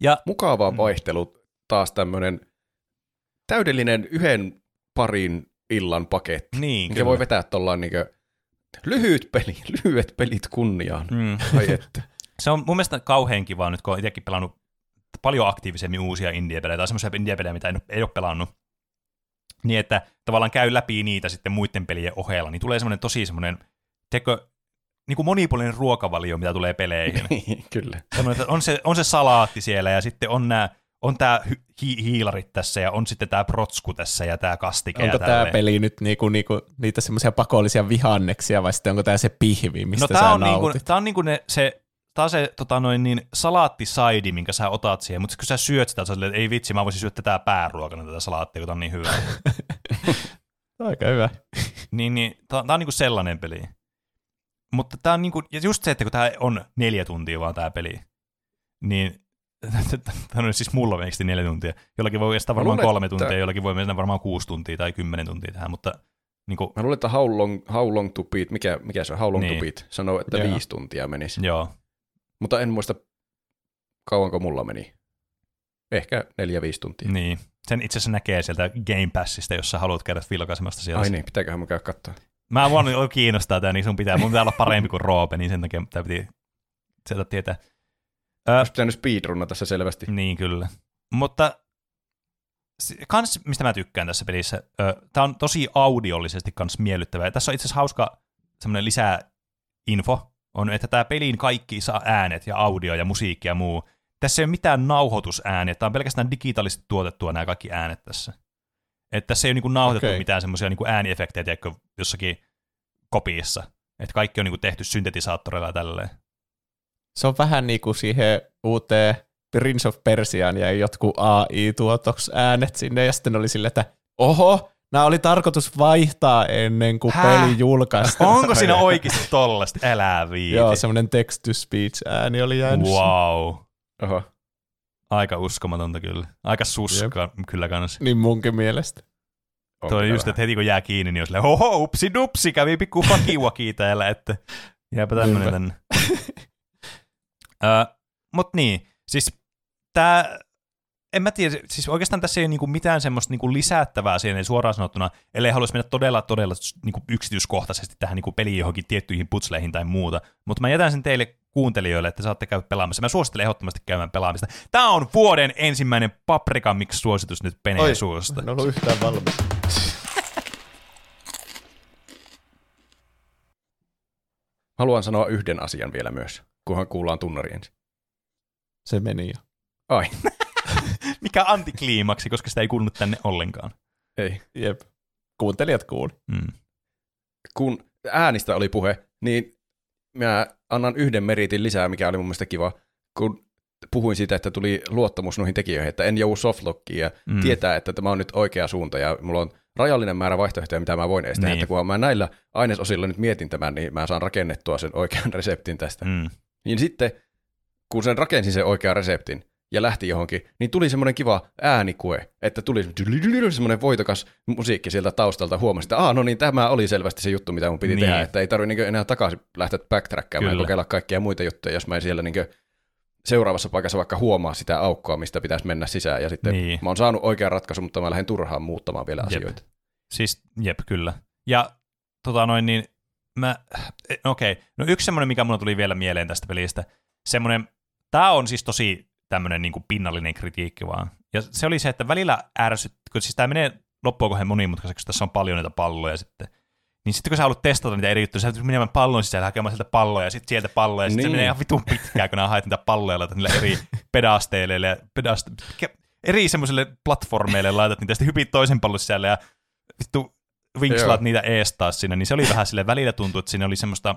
Ja Mukava Mm. vaihtelu, taas tämmöinen täydellinen yhden parin illan paketti. niin, Mikä voi vetää tuollaan niinkö lyhyt peli, lyhyet pelit kunniaan. Mm. Ai että. Se on mun mielestä kauhean kiva nyt, kun olen itsekin pelannut paljon aktiivisemmin uusia indie-pelejä, tai semmoisia indie-pelejä, mitä en, ei ole pelannut. Niin, että tavallaan käy läpi niitä sitten muiden pelien ohella, niin tulee semmoinen tosi semmoinen, teko, niin kuin monipuolinen ruokavalio, mitä tulee peleihin. Niin, Kyllä. Että on, se, on se salaatti siellä, ja sitten on nämä on tämä hi- hiilarit tässä, ja on sitten tämä protsku tässä, ja tämä kastike, Onko tämä peli nyt niinku, niinku, niitä semmoisia pakollisia vihanneksia, vai sitten onko tämä se pihvi, mistä no, sä tää on, niinku, nautit? tää on niinku ne, se, tää on se tota noin, niin, salaattisaidi, minkä sä otat siihen, mutta kun sä syöt sitä, sä että ei vitsi, mä voisin syödä tätä pääruokana, tätä salaattia, kun on niin hyvä. Aika hyvä. niin, niin tää, tää on niinku sellainen peli. Mutta tää on niinku, ja just se, että kun tää on neljä tuntia vaan tää peli, niin tämä on siis mulla meikästi neljä tuntia. Jollakin voi kestää Mä varmaan luulen, kolme että- tuntia, jollakin voi mennä varmaan kuusi tuntia tai kymmenen tuntia tähän, mutta niin kuin, Mä luulen, että How Long, how long to Beat, mikä, mikä se on, How Long Niin. to Beat, sanoo, että Joo. viisi tuntia menisi. joo, Mutta en muista, kauanko mulla meni. Ehkä neljä-viisi tuntia. niin. Sen itse asiassa näkee sieltä Game Passista, jos sä haluat käydä vilkaisemasta siellä. Ai niin, pitääköhän mä käydä katsoa. Mä voin kiinnostaa tää, niin sun pitää, mun pitää olla parempi kuin Roope, niin sen takia tää piti sieltä tietää. Olisi pitänyt speedrunna tässä selvästi. Niin kyllä. Mutta kans, mistä mä tykkään tässä pelissä, ö, tää on tosi audiollisesti kans miellyttävää. Ja Tässä on itse asiassa hauska semmoinen lisää info, on, että tämä pelin kaikki saa äänet ja audio ja musiikki ja muu. Tässä ei ole mitään nauhoitusääniä, tämä on pelkästään digitaalisesti tuotettua nämä kaikki äänet tässä. Että tässä ei ole niinku nauhoitettu Okei. mitään semmoisia niinku ääniefektejä tiedätkö, jossakin kopiissa. Että kaikki on niinku tehty syntetisaattoreilla ja tälleen. Se on vähän niin kuin siihen uuteen Prince of Persiaan ja jotkut AI-tuotoks äänet sinne, ja sitten oli silleen, että oho, nämä oli tarkoitus vaihtaa ennen kuin Hää? peli julkaistaan. Onko siinä oikeasti tollasta? Älä viiti. Joo, semmoinen text-to-speech-ääni oli jäänyt. Wow. Oho. Aika uskomatonta kyllä. Aika suska kyllä kanssa. Niin munkin mielestä. On on kyllä just, että heti kun jää kiinni, niin on silleen, hoho, upsi dupsi, kävi pikku fakiwaki täällä, että jääpä tämmönen tänne. uh, mut niin, siis tää, en mä tiedä, siis oikeastaan tässä ei ole niinku mitään semmoista niinku lisättävää siihen suoraan sanottuna, ellei haluaisi mennä todella, todella niinku yksityiskohtaisesti tähän niinku peliin johonkin tiettyihin putsleihin tai muuta. Mutta mä jätän sen teille kuuntelijoille, että saatte käydä pelaamassa. Mä suosittelen ehdottomasti käymään pelaamista. Tää on vuoden ensimmäinen Paprika Mix-suositus nyt Peneen suusta. En ollut yhtään valmis. Haluan sanoa yhden asian vielä myös, kunhan kuullaan tunnari ensin. Se meni jo. Ai. Mikä antikliimaksi, koska sitä ei kuulunut tänne ollenkaan. Ei. Jep. Kuuntelijat kuuli. Mm. Kun äänistä oli puhe, niin mä annan yhden meritin lisää, mikä oli mun mielestä kiva, kun puhuin siitä, että tuli luottamus noihin tekijöihin, että en joudu softlockiin ja Mm. tietää, että tämä on nyt oikea suunta ja mulla on rajallinen määrä vaihtoehtoja, mitä mä voin tehdä, Niin. että kun mä näillä ainesosilla nyt mietin tämän, niin mä saan rakennettua sen oikean reseptin tästä. Mm. Niin sitten, kun sen rakensin sen oikean reseptin ja lähti johonkin, niin tuli semmoinen kiva äänikue, että tuli semmoinen voitokas musiikki sieltä taustalta. Huomasin, että no niin, tämä oli selvästi se juttu, mitä mun piti Niin. tehdä, että ei tarvitse niin enää takaisin lähteä backtrackkaamaan ja kokeilla kaikkia muita juttuja, jos mä en siellä niin seuraavassa paikassa vaikka huomaa sitä aukkoa, mistä pitäisi mennä sisään. Ja sitten Niin. mä oon saanut oikean ratkaisun, mutta mä lähden turhaan muuttamaan vielä Jep. asioita. Siis, jep, kyllä. Ja tota noin, niin mä, eh, okei, okay. no yksi semmoinen, mikä mulla tuli vielä mieleen tästä pelistä, semmoinen, tää on siis tosi tämmöinen niin pinnallinen kritiikki vaan. Ja se oli se, että välillä ärsyt, kun siis tää menee loppuun kohden monimutkaiseksi, tässä on paljon niitä palloja sitten. Niin sitten kun sä haluat testata niitä eri juttuja, sä täytyy menemään pallon sisällä hakemaan sieltä palloja, ja sitten sieltä palloja, ja sitten se Niin. menee ihan vitun pitkään, kun nää haet niitä palloja niille eri pedasteille, ja pedast... mikä- eri semmoisille platformeille laitat niitä, sitten hypit toisen pallon sisälle, ja vittu vinkslaat niitä ees taas sinne, niin se oli vähän sille välillä tuntuu, että siinä oli semmoista,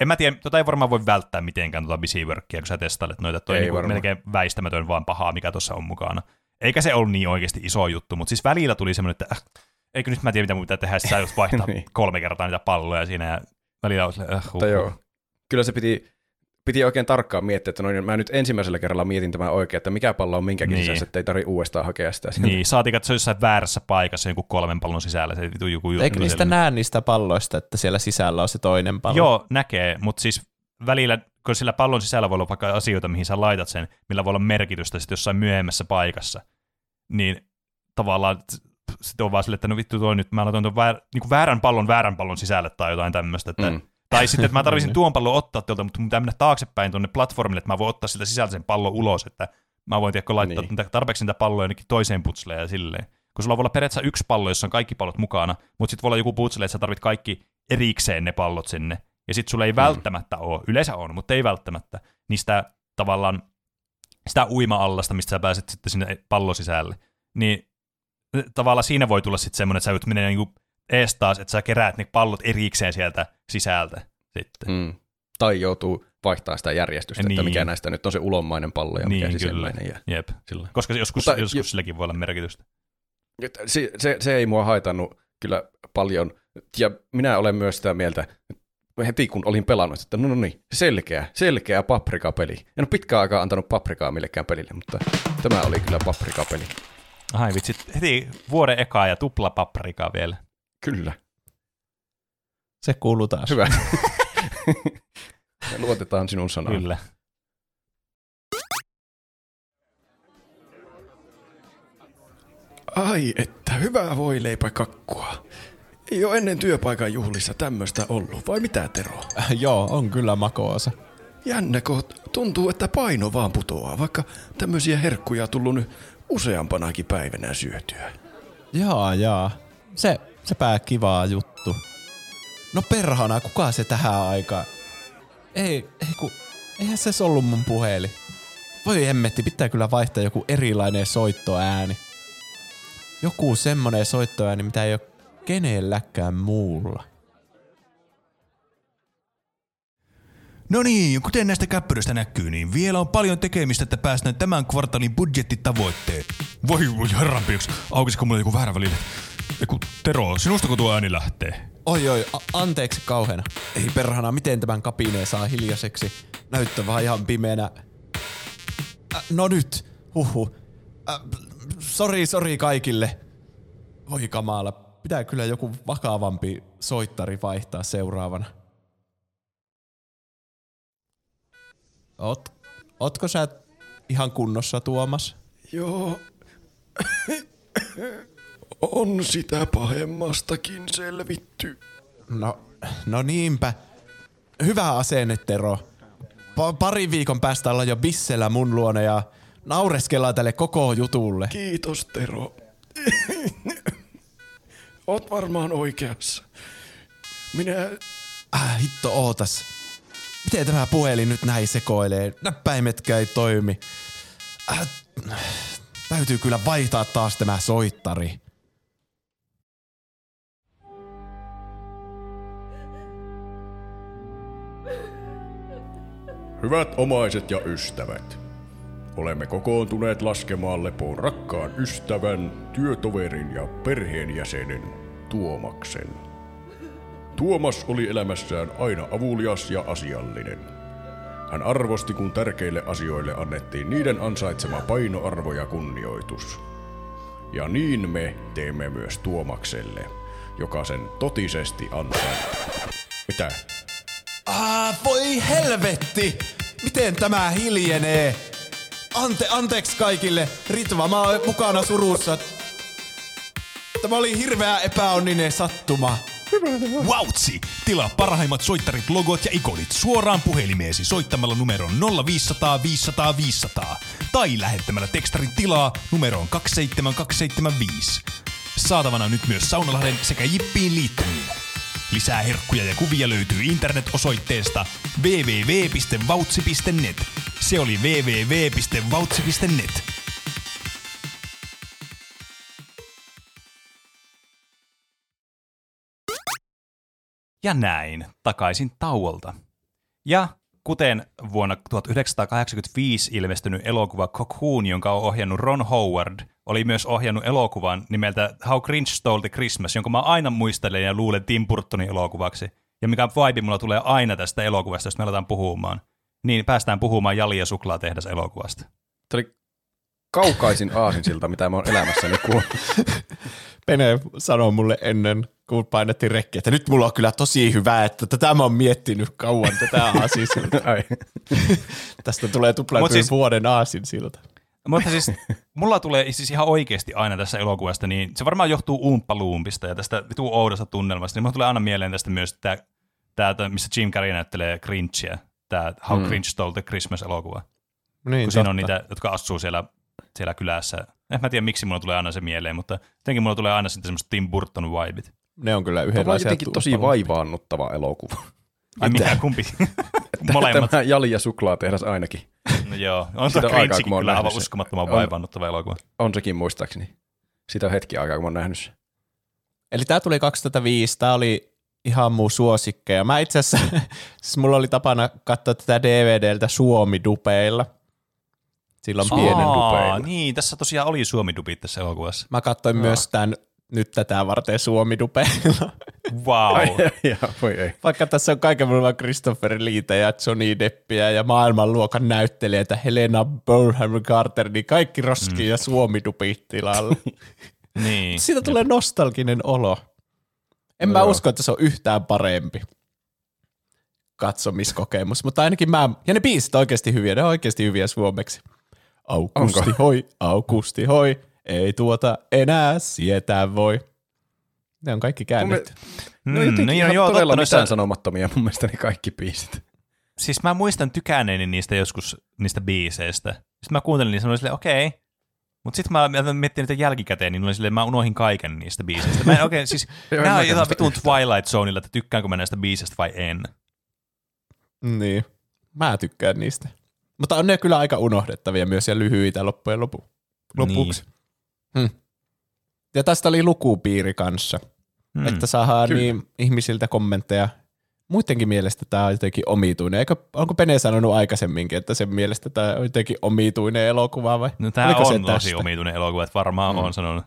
en mä tiedä, tota ei varmaan voi välttää mitenkään tota busy workia, kun sä testailet noita, toi niinku melkein väistämätön vaan pahaa, mikä tuossa on mukana. Eikä se ollut niin oikeasti iso juttu, mutta siis välillä tuli semmoinen, että äh, eikö nyt mä tiedä, mitä mun pitää tehdä, sä just vaihtaa Niin. kolme kertaa niitä palloja siinä, ja välillä on silleen, äh, joo, kyllä se piti, piti oikein tarkkaan miettiä, että noin, mä nyt ensimmäisellä kerralla mietin tämän oikein, että mikä pallo on minkäkin Niin. niin. sisässä, että ei tarvitse uudestaan hakea sitä. Niin, saatiin, on jossain väärässä paikassa joku kolmen pallon sisällä, se vitu joku juttu. Eikö niistä siellä. näe niistä palloista, että siellä sisällä on se toinen pallo? Joo, näkee, mutta siis välillä, kun sillä pallon sisällä voi olla vaikka asioita, mihin sä laitat sen, millä voi olla merkitystä sitten jossain myöhemmässä paikassa, niin tavallaan sitten on vaan sille, että no vittu toi nyt, mä laitan tuon väär, niin väärän pallon väärän pallon sisälle tai jotain tämmöistä, että Mm. Tai sitten, että mä tarvitsin Niin. tuon pallon ottaa tuolta, mutta mun pitää mennä taaksepäin tuonne platformille, että mä voin ottaa siltä sisältä sen pallon ulos, että mä voin tiedätkö, laittaa Niin. tarpeeksi niitä palloja jonnekin toiseen putsleen ja silleen. Kun sulla voi olla periaatteessa yksi pallo, jossa on kaikki pallot mukana, mutta sitten voi olla joku putsle, että sä tarvit kaikki erikseen ne pallot sinne. Ja sitten sulla ei välttämättä ole, yleensä on, mutta ei välttämättä, niistä tavallaan sitä uima-allasta, mistä sä pääset sitten sinne pallon sisälle. Niin tavallaan siinä voi tulla sitten semmoinen, että sä joudut menee niinku ees taas, että sä keräät ne pallot erikseen sieltä sisältä sitten. Mm. Tai joutuu vaihtaa sitä järjestystä, Niin. että mikä näistä nyt on se ulommainen pallo ja mikä Niin, sisäinen. kyllä. Ja Jep. sillä. Koska joskus, Mutta joskus jo- silläkin voi olla merkitystä. Se, se, se ei mua haitannut kyllä paljon. Ja minä olen myös sitä mieltä, heti kun olin pelannut, että no, no niin, selkeä, selkeä paprikapeli. En ole pitkään aikaa antanut paprikaa millekään pelille, mutta tämä oli kyllä paprikapeli. Ai vitsi, heti vuoden ekaa ja tupla paprikaa vielä. Kyllä, Se kuuluu taas. hyvä. Me luotetaan sinun sanaan. Kyllä. Ai, että hyvää voi kakkua. Ei ole ennen työpaikan juhlissa tämmöistä ollut, vai mitä Tero? Joo, on kyllä makoosa. Jännä, kun tuntuu, että paino vaan putoaa, vaikka tämmöisiä herkkuja tullut nyt useampanakin päivänä syötyä. Jaa, jaa. Se, sepä kivaa juttu. No perhana, kuka se tähän aikaan? Ei, ei ku, eihän se ollut mun puhelin. Voi hemmetti, pitää kyllä vaihtaa joku erilainen soittoääni. Joku semmonen soittoääni, mitä ei ole kenelläkään muulla. No niin, kuten näistä käppyröistä näkyy, niin vielä on paljon tekemistä, että päästään tämän kvartaalin budjettitavoitteet. Voi voi herranpiiks, aukisiko mulle joku väärä välillä? Eiku, Tero, sinustako tuo ääni lähtee? Oi oi, a- anteeksi kauheena. Ei perhana, miten tämän kapineen saa hiljaiseksi? Näyttää vaan ihan pimeänä. Äh, no nyt, huhu. Äh, sori, sori kaikille. Voi kamala, pitää kyllä joku vakavampi soittari vaihtaa seuraavana. Oot, ootko sä ihan kunnossa, Tuomas? Joo. On sitä pahemmastakin selvitty. No, no niinpä. Hyvä asenne, Tero. Pa- pari viikon päästä ollaan jo bissellä mun luona ja naureskellaan tälle koko jutulle. Kiitos, Tero. Oot varmaan oikeassa. Minä... Äh, hitto ootas. Miten tämä puhelin nyt näin sekoilee? Näppäimetkään ei toimi. Äh, Täytyy kyllä vaihtaa taas tämä soittari. Hyvät omaiset ja ystävät, olemme kokoontuneet laskemaan lepoon rakkaan ystävän, työtoverin ja perheenjäsenen Tuomaksen. Tuomas oli elämässään aina avulias ja asiallinen. Hän arvosti, kun tärkeille asioille annettiin niiden ansaitsema painoarvo ja kunnioitus. Ja niin me teemme myös Tuomakselle, joka sen totisesti ansaitsee. Mitä? Ah, voi helvetti! Miten tämä hiljenee? Ante, anteeksi kaikille. Ritva, mä oon mukana surussa. Tämä oli hirveä epäonninen sattuma. Wautsi! Tilaa parhaimmat soittarit, logot ja ikonit suoraan puhelimeesi soittamalla numeron 0500 500 500 tai lähettämällä tekstarin tilaa numeroon 27275. Saatavana nyt myös Saunalahden sekä Jippiin liittymiin. Lisää herkkuja ja kuvia löytyy internet-osoitteesta www.vautsi.net. Se oli www.vautsi.net. Ja näin, takaisin tauolta. Ja kuten vuonna 1985 ilmestynyt elokuva Cocoon, jonka on ohjannut Ron Howard, oli myös ohjannut elokuvan nimeltä How Grinch Stole the Christmas, jonka mä aina muistelen ja luulen Tim Burtonin elokuvaksi. Ja mikä vibe mulla tulee aina tästä elokuvasta, jos me aletaan puhumaan. Niin päästään puhumaan Jali ja suklaatehdas elokuvasta. Tämä oli kaukaisin aasinsilta, mitä mä oon elämässäni kuullut. Pene sanoi mulle ennen, kun painettiin rekki, että nyt mulla on kyllä tosi hyvä, että tätä mä oon miettinyt kauan, tätä aasinsilta. Tästä tulee Mut tuplatyyn siis- vuoden aasinsilta. Mutta siis mulla tulee siis ihan oikeasti aina tässä elokuvasta, niin se varmaan johtuu umppaluumpista ja tästä vitu oudosta tunnelmasta, niin mulla tulee aina mieleen tästä myös tämä, tämä missä Jim Carrey näyttelee Grinchia, tämä How mm. Grinch Stole the Christmas-elokuva. Niin, kun siinä on niitä, jotka asuu siellä, siellä kylässä. En mä tiedä, miksi mulla tulee aina se mieleen, mutta jotenkin mulla tulee aina sitten semmoista Tim Burton vibit. Ne on kyllä Tämä on yhdenlaisia jotenkin tosi vaivaannuttava elokuva. Ai mikä kumpi? Molemmat. Tämä Jali ja suklaatehdas ainakin. No joo, on aikaa, Grinchikin kyllä aivan uskomattoman On. vaivannuttava elokuva. On sekin muistaakseni. Siitä on hetki aikaa, kun mä oon nähnyt sen. Eli tämä tuli 2005, tämä oli ihan muu suosikkeja. Mä itse asiassa, siis mulla oli tapana katsoa tätä DVDltä Suomi-dupeilla. Silloin pienen Aa, dupeilla. niin, tässä tosiaan oli suomi-dubit tässä elokuvassa. Mä katsoin myös tämän nyt tätä varten Suomi-dupeilla. Wow. Ai, ja, voi ei. Vaikka tässä on kaiken mulla Christopher Leetä ja Johnny Deppiä ja maailmanluokan näyttelijöitä, Helena Bonham Carter, niin kaikki roski ja Suomi-dupit tilalla. niin. Siitä tulee nostalginen olo. En No mä joo. usko, että se on yhtään parempi katsomiskokemus, mutta ainakin mä, ja ne biisit on oikeasti hyviä, ne on oikeasti hyviä suomeksi. Aukusti Onko? hoi, aukusti hoi, ei tuota enää sietää voi. Ne on kaikki käännetty. No Mm, jotenkin no ihan joo, todella totta, mitään sanomattomia mun mielestä ne kaikki biisit. Siis mä muistan tykänneeni niistä joskus, niistä biiseistä. Sitten mä kuuntelin niistä, niin olin silleen, okei. Okay. Mutta sitten mä miettin niitä jälkikäteen, niin silleen, mä unohin kaiken niistä biiseistä. Mä en oikein, siis nämä on jotain vitun. Twilight Zoneilla, että tykkäänkö mä näistä biiseistä vai en. Niin. Mä tykkään niistä. Mutta on ne kyllä aika unohdettavia myös ja lyhyitä loppujen lopu, lopuksi. Niin. Hmm. Ja tästä oli lukupiiri kanssa, Hmm. mm. että saadaan Kyllä. niin ihmisiltä kommentteja. Muidenkin mielestä tämä on jotenkin omituinen. Eikö, onko Pene sanonut aikaisemminkin, että sen mielestä tämä on jotenkin omituinen elokuva vai? No tää Oliko se on tosi tästä? omituinen elokuva, että varmaan mm. on sanonut.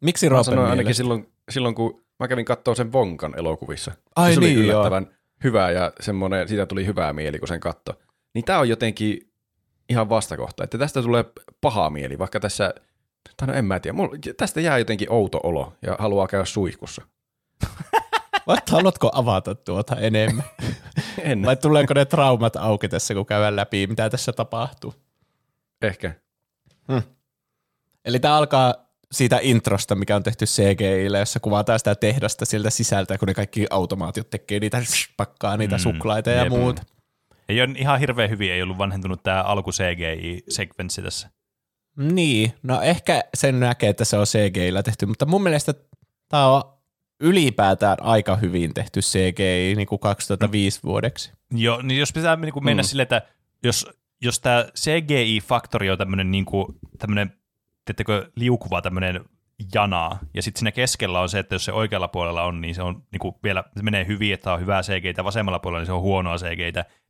Miksi Roopen sanoin ainakin mielestä? silloin, silloin, kun mä kävin katsoa sen Vonkan elokuvissa. Ai se oli niin, joo. yllättävän hyvä ja semmoinen, siitä tuli hyvää mieli, kun sen katto. Niin tää on jotenkin ihan vastakohta, että tästä tulee paha mieli, vaikka tässä, tai no en mä tiedä, mulla, tästä jää jotenkin outo olo ja haluaa käydä suihkussa. What, haluatko avata tuota enemmän? En, Vai tuleeko ne traumat auki tässä, kun käydään läpi, mitä tässä tapahtuu? ehkä. Eli tämä alkaa siitä introsta, mikä on tehty CGIlle, jossa kuvataan sitä tehdasta sieltä sisältä, kun ne kaikki automaatiot tekee niitä, pakkaa niitä Mm, suklaita ja jep. muuta. Ei ole ihan hirveän hyvin, ei ollut vanhentunut tämä alku CGI-sekvenssi tässä. Niin, no ehkä sen näkee, että se on CGIllä tehty, mutta mun mielestä tämä on ylipäätään aika hyvin tehty CGI niin kuin 2005 vuodeksi. Joo, niin jos pitää niin kuin mennä mm. silleen, että jos, jos tämä CGI-faktori on tämmöinen niin kuin, tämmöinen teettekö, liukuva tämmöinen jana, ja sitten siinä keskellä on se, että jos se oikealla puolella on, niin se on niin kuin vielä, se menee hyvin, että on hyvää CG, vasemmalla puolella niin se on huonoa CG,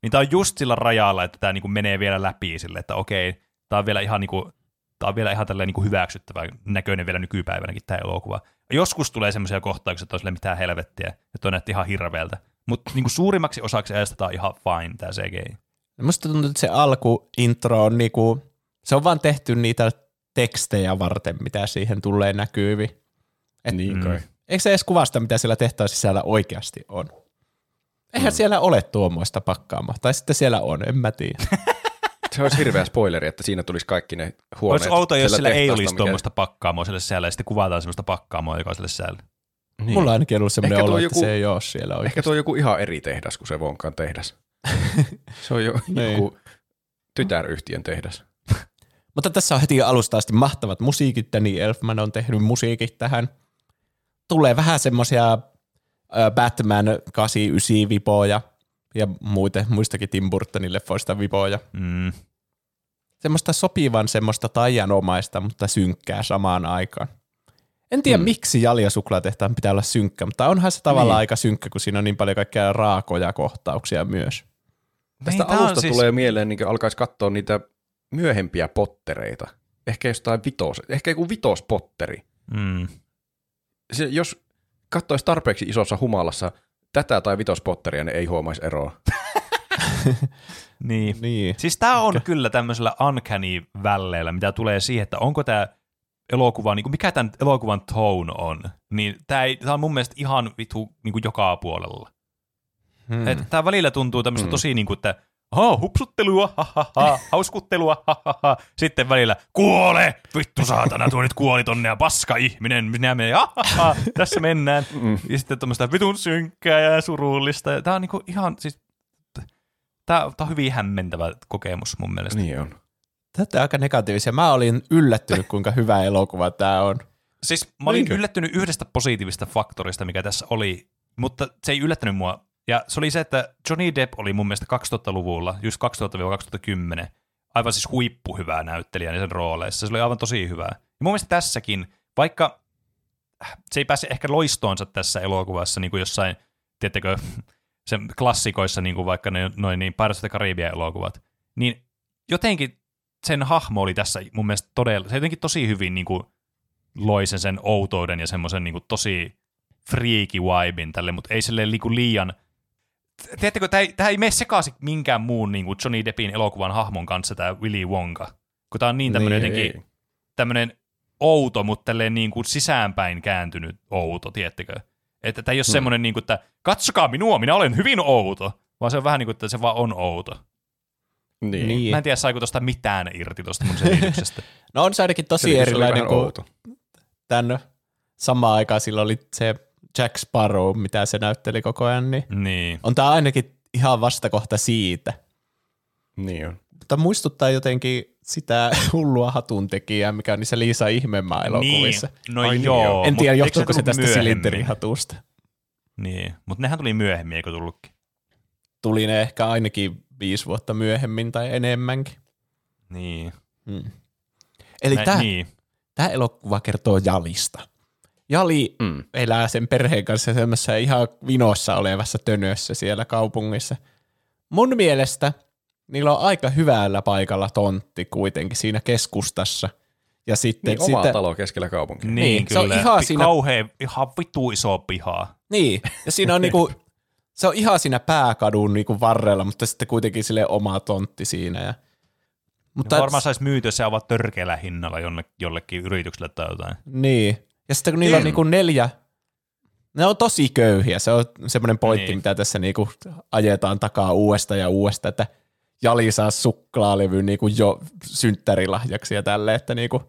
niin tämä on just sillä rajalla, että tämä niin kuin menee vielä läpi sille, että okei, tämä on vielä ihan niin kuin, tämä on vielä ihan tällainen niin kuin hyväksyttävä näköinen vielä nykypäivänäkin tämä elokuva. Joskus tulee semmoisia kohtauksia, että on sille mitään helvettiä, että on näytti ihan hirveältä. Mutta niin suurimmaksi osaksi ajasta tämä on ihan fine, tämä CGI. Musta tuntuu, että se alkuintro on niinku, se on vaan tehty niitä tekstejä varten, mitä siihen tulee näkyvi. Et, niin kai. Eikö se edes kuvasta, mitä siellä tehtaan sisällä oikeasti on? Eihän mm. siellä ole tuommoista pakkaamaa. Tai sitten siellä on, en mä tiedä. se olisi hirveä spoileri, että siinä tulisi kaikki ne huoneet. Olisi outo, jos sillä ei olisi mikä... tuommoista pakkaamoa siellä sisällä, ja sitten kuvataan sellaista pakkaamoa, joka on siellä sisällä. Niin. Mulla on ainakin ollut sellainen olo, joku, että se ei ole siellä oikeasti. Ehkä tuo on joku ihan eri tehdas kuin se vonkaan tehdas. se on jo niin. joku tytäryhtiön tehdas. Mutta tässä on heti alusta asti mahtavat musiikit. Danny Elfman on tehnyt musiikit tähän. Tulee vähän semmoisia Batman 89 vipoja ja muite, muistakin Tim Burtonin leffoista vipoja. Mm. Semmoista sopivan semmoista taianomaista, mutta synkkää samaan aikaan. En tiedä, mm. miksi Jalja suklaatehtaan pitää olla synkkä, mutta onhan se tavallaan niin. aika synkkä, kun siinä on niin paljon kaikkea raakoja kohtauksia myös. Tästä niin, alusta siis... tulee mieleen, niin alkaisi katsoa niitä myöhempiä pottereita. Ehkä jostain vitos, ehkä joku vitospotteri. Mm. Se, jos katsoisi tarpeeksi isossa humalassa tätä tai vitospotteria, niin ei huomaisi eroa. niin. niin. Siis tämä on kyllä tämmöisellä uncanny välleillä, mitä tulee siihen, että onko tämä elokuva, niin kuin mikä tämän elokuvan tone on, niin tämä, ei, tämä on mun mielestä ihan vitu niin kuin joka puolella. Hmm. Tämä välillä tuntuu tämmöistä hmm. tosi niin kuin, että ha, hupsuttelua, ha, ha, ha, hauskuttelua, ha, ha, ha. Sitten välillä, kuole, vittu saatana, tuo nyt kuoli tonne ja paska ihminen, minä menen, ha, ha, ha, tässä mennään. Mm. Ja sitten tämmöistä vitun synkkää ja surullista. Tämä on niinku ihan, siis, tämä, tämä on hyvin hämmentävä kokemus mun mielestä. Niin on. Tätä on aika negatiivisia. Mä olin yllättynyt, kuinka hyvä elokuva tämä on. Siis mä olin Niinkö? yllättynyt yhdestä positiivista faktorista, mikä tässä oli, mutta se ei yllättänyt mua ja se oli se, että Johnny Depp oli mun mielestä 2000-luvulla, just 2000-2010, aivan siis huippuhyvää näyttelijä sen rooleissa. Se oli aivan tosi hyvää. Ja mun mielestä tässäkin, vaikka se ei pääse ehkä loistoonsa tässä elokuvassa niin kuin jossain, tiettekö, sen klassikoissa, niin kuin vaikka noin niin Pirates of elokuvat, niin jotenkin sen hahmo oli tässä mun mielestä todella, se jotenkin tosi hyvin niin kuin loi sen, sen outouden ja semmoisen niin kuin tosi freaky vibein tälle, mutta ei silleen niin liian – Tiedättekö, tämä ei, tämä ei mene sekaisin minkään muun niin kuin Johnny Deppin elokuvan hahmon kanssa, tämä Willy Wonka. Kun tämä on niin tämmöinen niin, jotenkin, tämmöinen outo, mutta tälleen niin kuin sisäänpäin kääntynyt outo, tiedättekö? Että tämä ei ole hmm. semmoinen, niin kuin, että katsokaa minua, minä olen hyvin outo, vaan se on vähän niin kuin, että se vaan on outo. Niin. niin. Mä en tiedä, saiko tuosta mitään irti tuosta mun selityksestä. no on se ainakin tosi se erilainen kuin tämän samaan aikaan silloin oli se Jack Sparrow, mitä se näytteli koko ajan, niin, niin. on tämä ainakin ihan vastakohta siitä. Niin on. Mutta muistuttaa jotenkin sitä hullua hatuntekijää, mikä on niissä Liisa Ihmemaa elokuvissa. Niin, no Ai, joo. En tiedä, johtuuko se tästä silinterihatusta. Niin, mutta nehän tuli myöhemmin, eikö tullutkin? Tuli ne ehkä ainakin viisi vuotta myöhemmin tai enemmänkin. Niin. Hmm. Eli tämä niin. elokuva kertoo Jalista. Jali mm. elää sen perheen kanssa semmoisessa ihan vinossa olevassa tönössä siellä kaupungissa. Mun mielestä niillä on aika hyvällä paikalla tontti kuitenkin siinä keskustassa. Ja sitten, niin, oma talo keskellä kaupunkia. Niin, niin kyllä. Se on ihan siinä... Kauhean, ihan vitu iso piha. Niin, ja siinä on niinku, se on ihan siinä pääkadun niinku varrella, mutta sitten kuitenkin sille oma tontti siinä. Ja, mutta varmaan saisi myytyä se ovat törkeällä hinnalla jollekin yritykselle tai jotain. Niin, ja sitten kun niillä on niinku neljä, ne on tosi köyhiä. Se on semmoinen pointti, niin. mitä tässä niinku ajetaan takaa uudesta ja uudesta, että Jali saa suklaalevy niinku jo synttärilahjaksi ja tälle, että niinku,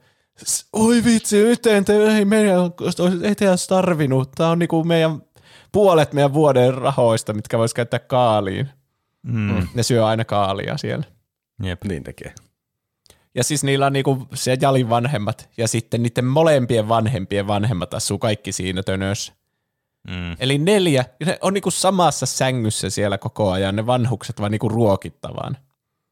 oi vitsi, yhteen te, ei meidän, ei te olisi tarvinnut. Tämä on niinku meidän puolet meidän vuoden rahoista, mitkä voisi käyttää kaaliin. Mm. Ne syö aina kaalia siellä. Jep. Niin tekee. Ja siis niillä on niinku se Jalin vanhemmat ja sitten niiden molempien vanhempien vanhemmat asuu kaikki siinä tönössä. Mm. Eli neljä, ne on niinku samassa sängyssä siellä koko ajan, ne vanhukset vaan niinku ruokittavaan.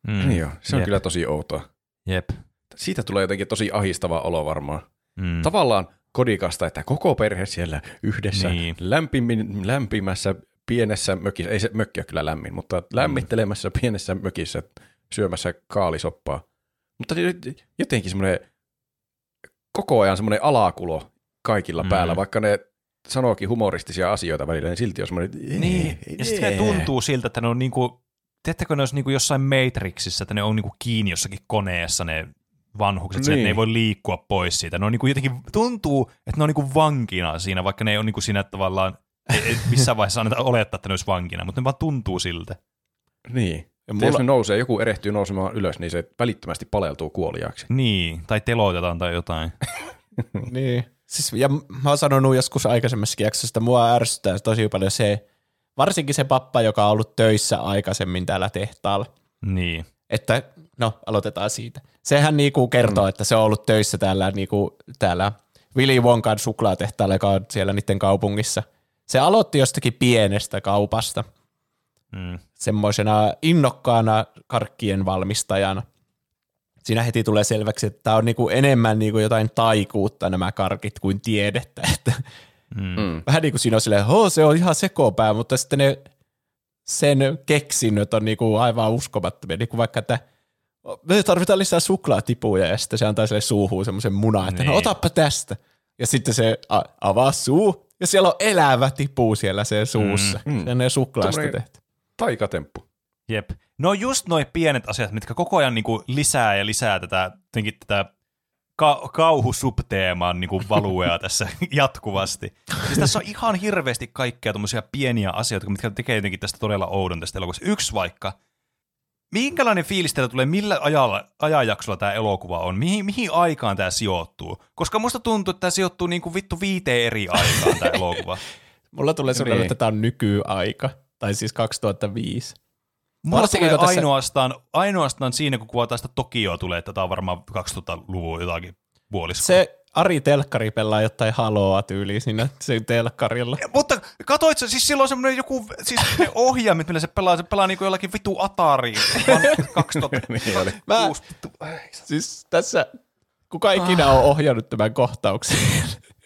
Mm. Niin joo, se on Jep. kyllä tosi outoa. Jep. siitä tulee jotenkin tosi ahistava olo varmaan. Mm. Tavallaan kodikasta, että koko perhe siellä yhdessä Niin. lämpimin, lämpimässä pienessä mökissä, ei se mökki ole kyllä lämmin, mutta lämmittelemässä pienessä mökissä syömässä kaalisoppaa. Mutta jotenkin semmoinen koko ajan semmoinen alakulo kaikilla Mm. päällä, vaikka ne sanookin humoristisia asioita välillä, niin silti on semmoinen... Niin, ja sitten ne tuntuu siltä, että ne on niinku, tiedättekö ne olisi niinku jossain Matrixissa, että ne on niinku kiinni jossakin koneessa ne vanhukset, niin. Niin. että ne ei voi liikkua pois siitä. Ne on niinku jotenkin, tuntuu, että ne on niinku vankina siinä, vaikka ne ei ole niinku siinä tavallaan, ei, ei missään vaiheessa anneta olettaa, että ne olisi vankina, mutta ne vaan tuntuu siltä. Niin. Ja mulla- Jos ne nousee, joku erehtyy nousemaan ylös, niin se välittömästi paleltuu kuoliaaksi. Niin, tai teloitetaan tai jotain. Niin. Siis, ja mä oon sanonut joskus aikaisemmassakin jaksossa, että mua ärsyttää tosi paljon se, varsinkin se pappa, joka on ollut töissä aikaisemmin täällä tehtaalla. Niin. Että, no, aloitetaan siitä. Sehän niinku kertoo, mm. että se on ollut töissä täällä, niinku, täällä Willy Wonkan suklaatehtaalla, joka on siellä niiden kaupungissa. Se aloitti jostakin pienestä kaupasta, Mm. semmoisena innokkaana karkkien valmistajana. Siinä heti tulee selväksi, että tämä on niinku enemmän niinku jotain taikuutta nämä karkit kuin tiedettä. Että Mm. Mm. vähän niin kuin siinä on silleen, että se on ihan sekopää, mutta sitten ne sen keksinnöt on niinku aivan uskomattomia. Niin kuin vaikka, että me tarvitaan lisää suklaatipuja ja sitten se antaa sille suuhun semmoisen munan, että no Niin. otappa tästä. Ja sitten se a- avaa suu ja siellä on elävä tipu siellä se suussa. Mm, Mm. Se on ne suklaasta tehty. Taikatemppu. Jep. No just noi pienet asiat, mitkä koko ajan niinku lisää ja lisää tätä, tätä ka- kauhusubteeman niinku valuea tässä jatkuvasti. Siis tässä on ihan hirveästi kaikkea tommosia pieniä asioita, mitkä tekee jotenkin tästä todella oudon tästä elokuvasta. Yksi vaikka, minkälainen fiilis teillä tulee, millä ajalla, ajanjaksolla tämä elokuva on, mihin, mihin aikaan tämä sijoittuu? Koska musta tuntuu, että tämä sijoittuu niinku vittu viiteen eri aikaan tämä elokuva. Mulla tulee sellainen, Niin. että tämä on nykyaika, tai siis 2005. Mulla tulee tässä- ainoastaan, ainoastaan siinä, kun kuvataan sitä Tokioa tulee, että tämä on varmaan 2000-luvun jotakin puoliskoa. Se Ari Telkkari pelaa jotain haloa tyyliin siinä sen telkkarilla. Mutta katoit siis silloin semmoinen joku, siis ne ohjaimet, millä se pelaa, se pelaa niinku jollakin vitu Atari vaan 2000. Niin oli. Mä, siis tässä, kuka ikinä on ohjannut tämän kohtauksen,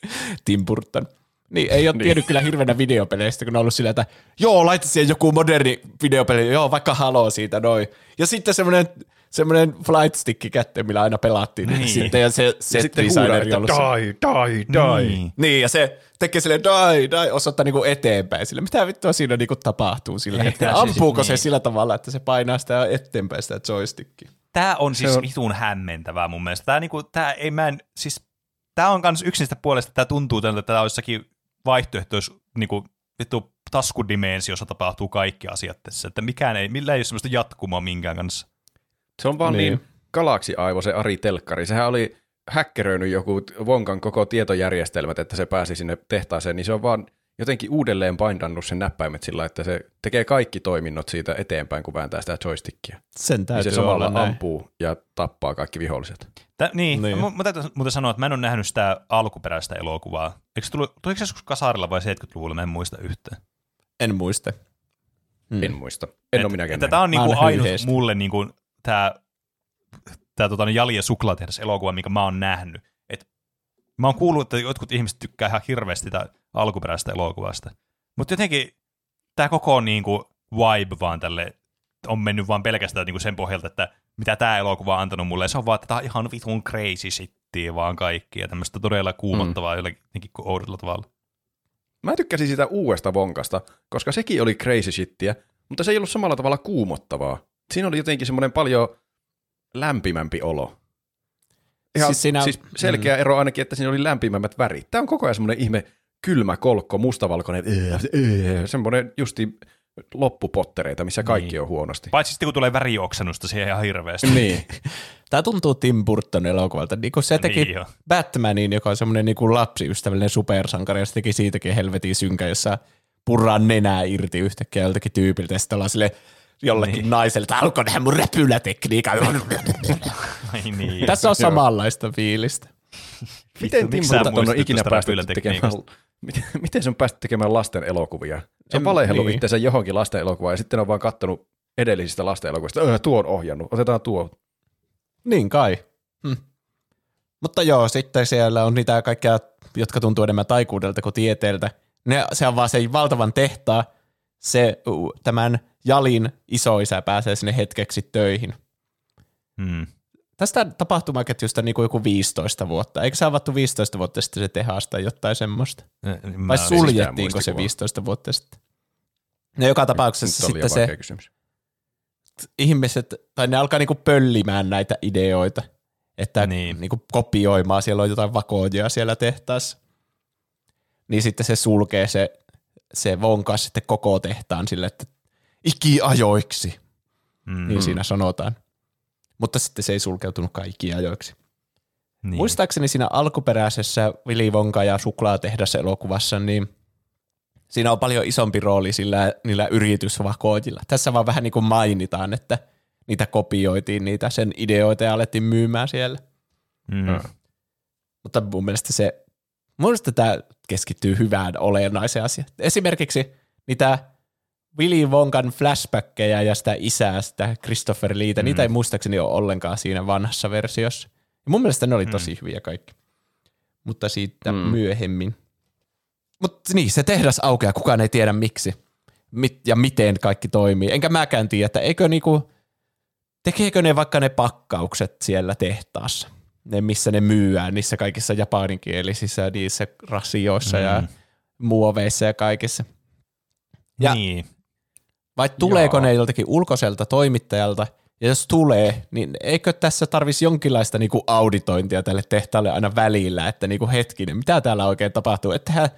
Tim Burton, niin ei ole niin. tiennyt kyllä hirveänä videopeleistä, kun on ollut sillä, että joo, laita siihen joku moderni videopeli, joo, vaikka haloo siitä noin. Ja sitten semmoinen semmoinen flight stick kätteen, millä aina pelattiin. Niin. Niin. Sitten, ja se set Sitten huudaa, designeri että on ollut se- die, die, die. Niin. Niin, ja se tekee sille die, die, osoittaa niinku eteenpäin sille. Mitä vittua siinä niinku tapahtuu sillä hetkellä? siis- Ampuuko se niin. sillä tavalla, että se painaa sitä eteenpäin sitä joystickia? Tämä on siis on- vitun hämmentävää mun mielestä. Tämä, niinku, tää ei mä en, siis, tää on kans yksi niistä puolesta, että tämä tuntuu tältä, että tämä olisi jossakin vaihtoehto, jos niinku, vittu taskudimensiossa tapahtuu kaikki asiat tässä. Että mikään ei, millä ei ole semmoista jatkumoa minkään kanssa. Se on vaan niin, Niin. niin galaksiaivo se Ari Telkkari. Sehän oli häkkeröinyt joku Vonkan koko tietojärjestelmät, että se pääsi sinne tehtaaseen, niin se on vaan jotenkin uudelleen paindannut sen näppäimet sillä, että se tekee kaikki toiminnot siitä eteenpäin, kun vääntää sitä joystickia. Sen Niin täytyy se samalla olla näin. ampuu ja tappaa kaikki viholliset. Tä, niin, Niin. niin. Mä, mä täytyy muuten sanoa, että mä en ole nähnyt sitä alkuperäistä elokuvaa. Eikö se tullut, tuliko se joskus kasarilla vai 70-luvulla? Mä en muista yhtään. En muista. Mm. En muista. En ole Et- minäkään että nähnyt. Tämä on niinku ainut yhdestä. mulle niinku tämä tää, tota, Jali ja suklaatehdas elokuva, mikä mä oon nähnyt. Et mä oon kuullut, että jotkut ihmiset tykkää ihan hirveästi tätä alkuperäistä elokuvasta. Mutta jotenkin tämä koko niinku vibe vaan tälle on mennyt vaan pelkästään niinku sen pohjalta, että mitä tämä elokuva on antanut mulle. Ja se on vaan, että tää on ihan vitun crazy shittiä vaan kaikki ja tämmöistä todella kuumottavaa mm. jollakin oudolla tavalla. Mä tykkäsin sitä uudesta Vonkasta, koska sekin oli crazy shittiä, mutta se ei ollut samalla tavalla kuumottavaa. Siinä oli jotenkin semmoinen paljon lämpimämpi olo. Ihan, Siis siinä- siis selkeä ero ainakin, että siinä oli lämpimämmät värit. Tämä on koko ajan semmoinen ihme kylmä kolkko, mustavalkoinen, öö, semmoinen justi loppupottereita, missä kaikki Niin. on huonosti. Paitsi sitten kun tulee värioksennusta siihen ihan hirveästi. Niin, Tämä tuntuu Tim Burton elokuvalta. Niin kuin se teki Niin jo. Batmanin, joka on semmoinen niin kuin lapsiystävällinen supersankari, ja se teki siitäkin helvetin synkä, jossa purraa nenää irti yhtäkkiä joltakin tyypiltä, ja sitten ollaan sille jollekin Niin. niin. naiselle, että alkoi nähdä mun räpylätekniikan. Ai niin. Tässä on samanlaista fiilistä. Miten Tim miksi sä Burton on ikinä päästy tekemään, miten, miten se on päästy tekemään lasten elokuvia? Se on valehellut niin. itseensä johonkin lasten elokuvaan, ja sitten on vaan kattonut edellisistä lasten elokuvista, öö, tuo on ohjannut, otetaan tuo. Niin kai. Mutta joo, sitten siellä on niitä kaikkia, jotka tuntuu enemmän taikuudelta kuin tieteeltä. Ne, se on vaan se valtavan tehtaa. Se, tämän Jalin isoisä pääsee sinne hetkeksi töihin. Hmm. Tästä tapahtumaketjusta niin kuin joku 15 vuotta. Eikö se avattu 15 vuotta sitten se tehas tai jotain semmoista? Mä Vai siis- suljettiinko se muistikuvaa. 15 vuotta sitten? No joka tapauksessa Nyt sitten se kysymys. ihmiset, tai ne alkaa niinku pöllimään näitä ideoita, että Niin. niin. niinku kopioimaan, siellä on jotain vakoojia siellä tehtaassa. Niin sitten se sulkee se, se vonka sitten koko tehtaan sille, että ikiajoiksi, Mm, niin siinä sanotaan. Mutta sitten se ei sulkeutunutkaan ikiajoiksi. niin. Muistaakseni siinä alkuperäisessä Willy Wonka ja suklaatehdas elokuvassa, niin siinä on paljon isompi rooli sillä, niillä yritysvakoojilla. Tässä vaan vähän niin kuin mainitaan, että niitä kopioitiin, niitä sen ideoita ja alettiin myymään siellä. Mm. Mutta mun mielestä se, mun mielestä tämä keskittyy hyvään olennaiseen asiaan. Esimerkiksi niitä Willy Wonkan flashbackkejä ja sitä isää, sitä Christopher Leetä, mm. niitä ei muistaakseni ole ollenkaan siinä vanhassa versiossa. Ja mun mielestä ne oli tosi hyviä kaikki. Mutta siitä mm. myöhemmin. Mutta niin, se tehdas aukeaa, kukaan ei tiedä miksi mit, ja miten kaikki toimii. Enkä mäkään tiedä, että eikö niinku, tekeekö ne vaikka ne pakkaukset siellä tehtaassa, ne missä ne myyään, niissä kaikissa japaninkielisissä, niissä rasioissa mm. ja muoveissa ja kaikissa. Ja- Niin. Vai tuleeko Jaa. ne joltakin ulkoiselta toimittajalta, ja jos tulee, niin eikö tässä tarvisi jonkinlaista niinku auditointia tälle tehtaalle aina välillä, että niinku hetkinen, mitä täällä oikein tapahtuu? Ethän,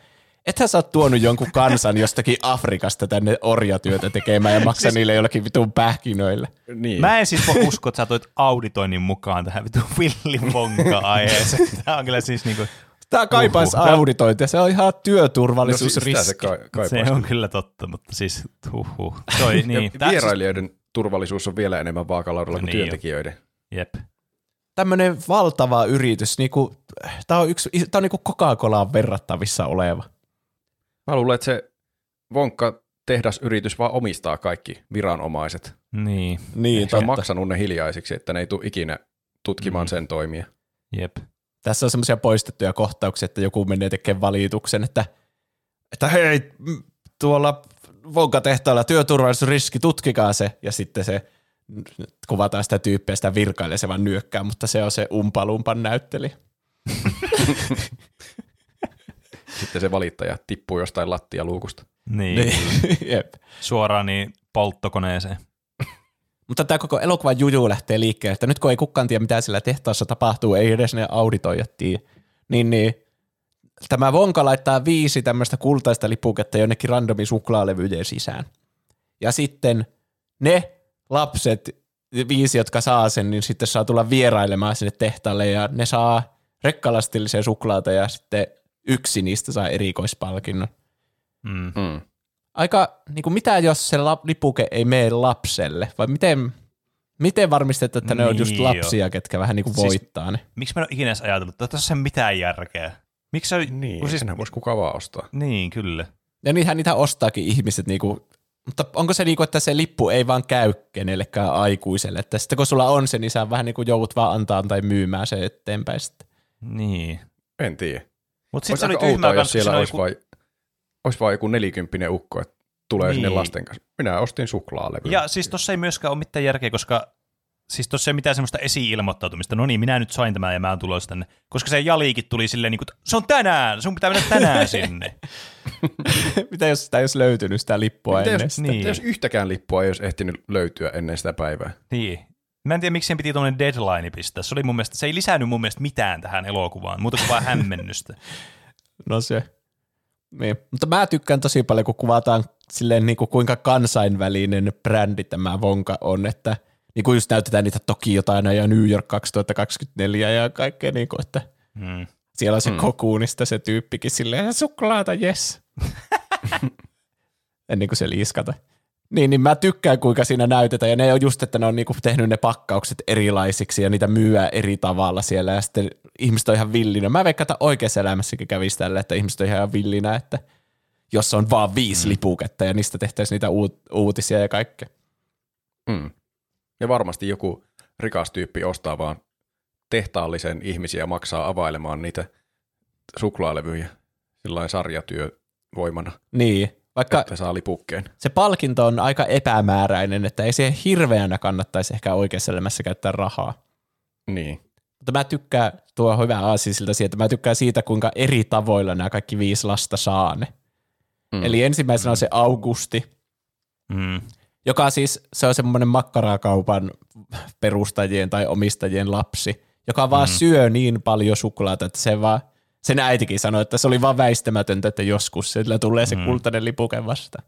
ethän sä oot tuonut jonkun kansan jostakin Afrikasta tänne orjatyötä tekemään ja maksaa siis... niille jollakin vitun pähkinöille. Niin. Mä en siis voi uskoa, että sä toit auditoinnin mukaan tähän vittu Willy Wonka-aiheeseen. Tämä on kyllä siis niinku, Tämä kaipaisi Uhuh. auditointia, se on ihan no, siis työturvallisuusriski. se ka- se on kyllä totta, mutta siis huhhuh. Toi, niin. Vierailijoiden turvallisuus on vielä enemmän vaakalaudalla kuin Niin työntekijöiden. Jep. Tämmöinen valtava yritys, niinku, tämä on, yksi, tää on niinku Coca-Colaan verrattavissa oleva. Mä luulen, että se vonkka tehdasyritys vaan omistaa kaikki viranomaiset. Niin. Niin, on maksanut ne hiljaisiksi, että ne ei tule ikinä tutkimaan Mm. sen toimia. Jep. Tässä on semmoisia poistettuja kohtauksia, että joku menee tekemään valituksen, että, että hei, tuolla vonkatehtaalla työturvallisuusriski, tutkikaa se. Ja sitten se kuvataan sitä tyyppiä, sitä virkailee, se vaan nyökkää, mutta se on se umpalumpan näytteli. Sitten se valittaja tippuu jostain lattialuukusta. Niin. Niin. Jep. Suoraan niin polttokoneeseen. Mutta tämä koko elokuvan juju lähtee liikkeelle, että nyt kun ei kukaan tiedä, mitä siellä tehtaassa tapahtuu, ei edes ne auditoijat tiedä, niin, niin tämä Vonka laittaa viisi tämmöistä kultaista lipuketta jonnekin randomi suklaalevyjen sisään. Ja sitten ne lapset, viisi, jotka saa sen, niin sitten saa tulla vierailemaan sinne tehtaalle ja ne saa rekkalastillisen suklaata ja sitten yksi niistä saa erikoispalkinnon. Mm. Mm. Aika, niin kuin mitä jos se lap, lipuke ei mene lapselle, vai miten, miten varmistetaan, että ne on just Niin, lapsia, ketkä vähän niin kuin Siis- voittaa ne? Miksi mä en ole ikinä edes ajatellut, että tässä ei ole mitään järkeä? Miksi se on, Niin, kun siis, senhän voisi kuka vaan ostaa. Niin, kyllä. Ja niinhän niitä ostaakin ihmiset, niin kuin, mutta onko se niin kuin, että se lippu ei vaan käy kenellekään aikuiselle, että sitten kun sulla on se, niin sä vähän niin kuin joudut vaan antaa tai myymään se eteenpäin sitten. Niin. En tiedä. Mutta sitten oli tyhmää outoa, jos siellä olisi, joku- vai, olisi vaan joku nelikymppinen ukko, että tulee niin. sinne lasten kanssa. Minä ostin suklaalevy. Ja siis tossa ei myöskään ole mitään järkeä, koska siis tossa ei mitään semmoista esi-ilmoittautumista. No niin, minä nyt sain tämän ja mä oon tulossa tänne. Koska se jaliikin tuli silleen, niin kuin, se on tänään, sun pitää mennä tänään sinne. mitä jos sitä ei olisi löytynyt sitä lippua Mitä ennen jos, sitä? Niin. mitä jos yhtäkään lippua ei olisi ehtinyt löytyä ennen sitä päivää? Niin. Mä en tiedä, miksi sen piti tuommoinen deadline pistää. Se, oli mun mielestä, se ei lisännyt mun mielestä mitään tähän elokuvaan, muuta kuin vaan hämmennystä. No se. Niin. Mutta mä tykkään tosi paljon, kun kuvataan silleen niin kuin kuinka kansainvälinen brändi tämä Vonka on, että niin kuin just näytetään niitä Tokiota aina ja New York 2024 ja kaikkea, niin kuin, että Mm. siellä on se mm. kokuunista se tyyppikin silleen, suklaata, yes. Ennen kuin se liiskata. Niin, niin mä tykkään, kuinka siinä näytetään, ja ne on just, että ne on niinku tehnyt ne pakkaukset erilaisiksi, ja niitä myyä eri tavalla siellä, ja sitten ihmiset on ihan villinä. Mä veikkaan, että oikeassa elämässäkin kävisi tällä, että ihmiset on ihan villinä, että jos on vaan viisi mm. lipuketta, ja niistä tehtäisiin niitä uut- uutisia ja kaikkea. Mm. Ja varmasti joku rikas tyyppi ostaa vaan tehtaallisen ihmisiä maksaa availemaan niitä suklaalevyjä sillain sarjatyövoimana, Niin, vaikka että saa lipukkeen. se palkinto on aika epämääräinen, että ei siihen hirveänä kannattaisi ehkä oikeassa elämässä käyttää rahaa. Niin. Mutta mä tykkään, tuo hyvä aasi siltä siitä, mä tykkään siitä, kuinka eri tavoilla nämä kaikki viisi lasta saa ne. Mm. Eli ensimmäisenä on se Augusti, Mm. joka siis, se on semmoinen makkarakaupan perustajien tai omistajien lapsi, joka vaan mm. syö niin paljon suklaata, että se vaan, sen äitikin sanoi, että se oli vaan väistämätöntä, että joskus sillä tulee se mm. kultainen lipuke vasta.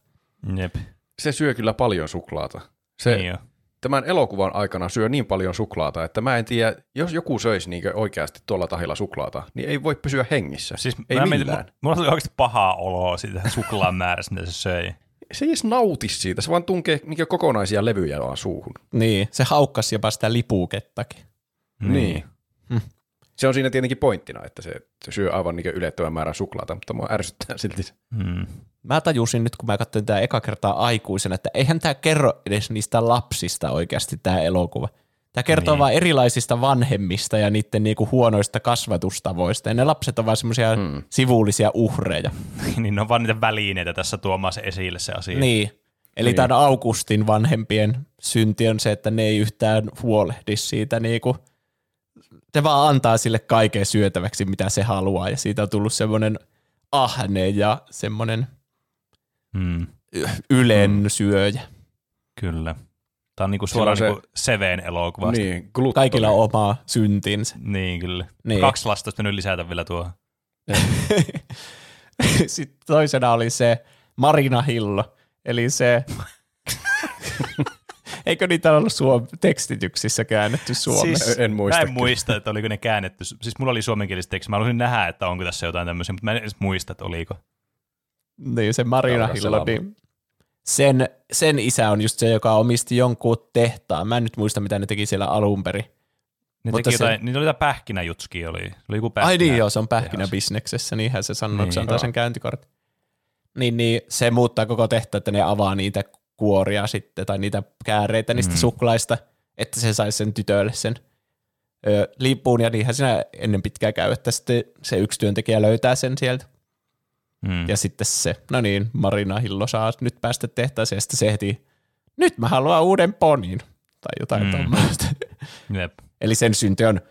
Jep. Se syö kyllä paljon suklaata. Se, Niin jo. tämän elokuvan aikana syö niin paljon suklaata, että mä en tiedä, jos joku söisi niin oikeasti tuolla tahilla suklaata, niin ei voi pysyä hengissä. Siis ei mä mietin, millään. mu- mulla tuli oikeasti pahaa oloa siitä suklaan määrästä, mitä se söi. Se ei edes nauti siitä, se vaan tunkee niin kokonaisia levyjä vaan suuhun. Niin, se haukkas jopa sitä lipukettakin. Niin. Se on siinä tietenkin pointtina, että se, se syö aivan niin ylettävän määrän suklaata, mutta mua ärsyttää silti. se. Hmm. Mä tajusin nyt, kun mä katsoin tätä eka kertaa aikuisena, että eihän tämä kerro edes niistä lapsista oikeasti tämä elokuva. Tämä kertoo niin. Vaan erilaisista vanhemmista ja niiden niinku huonoista kasvatustavoista. Ja ne lapset ovat vaan semmoisia hmm. sivullisia uhreja. niin ne on vaan niitä välineitä tässä tuomaan se esille se asia. Niin. Eli niin. tämän Augustin vanhempien synti on se, että ne ei yhtään huolehdi siitä niinku, te vaan antaa sille kaiken syötäväksi, mitä se haluaa, ja siitä on tullut semmoinen ahne ja semmoinen Hmm. ylen syöjä. Kyllä. Tämä on niinku suoraan se- niinku Seveen elokuva. Niin. Gluttoni. Kaikilla on oma syntinsä. niin, kyllä. Niin. Kaksi lasta olisi pitänyt lisätä vielä tuohon. Sitten toisena oli se Marina Hillo, eli se... Eikö niitä ollut suom- tekstityksissä käännetty suomeksi? Siis, En muista Mä en muista, että oliko ne käännetty. Siis mulla oli suomenkieliset tekstit. Mä haluaisin nähdä, että onko tässä jotain tämmöisiä, mutta mä en edes muista, että oliko. Niin, se Marina Hillo, niin sen, sen isä on just se, joka omisti jonkun tehtaan. Mä en nyt muista, mitä ne teki siellä alun perin. Ne Mutta teki se- jotain, niitä oli jotain pähkinäjutskia oli. Oli joku pähkinä. Ai niin joo, se on pähkinäbisneksessä, niinhän se sanoo, kun se Niin. antaa sen käyntikortin. Niin, niin se muuttaa koko tehtä, että ne avaa niitä kuoria sitten, tai niitä kääreitä niistä Mm. suklaista, että se saisi sen tytölle sen ö, lippuun, ja niinhän siinä ennen pitkää käy, että sitten se yksi työntekijä löytää sen sieltä. Mm. Ja sitten se, no niin, Marina Hillo saa nyt päästä tehtaaseen, ja sitten se heti, nyt mä haluan uuden ponin, tai jotain mm. Mm. tuommoista. Jep. Eli sen synti on,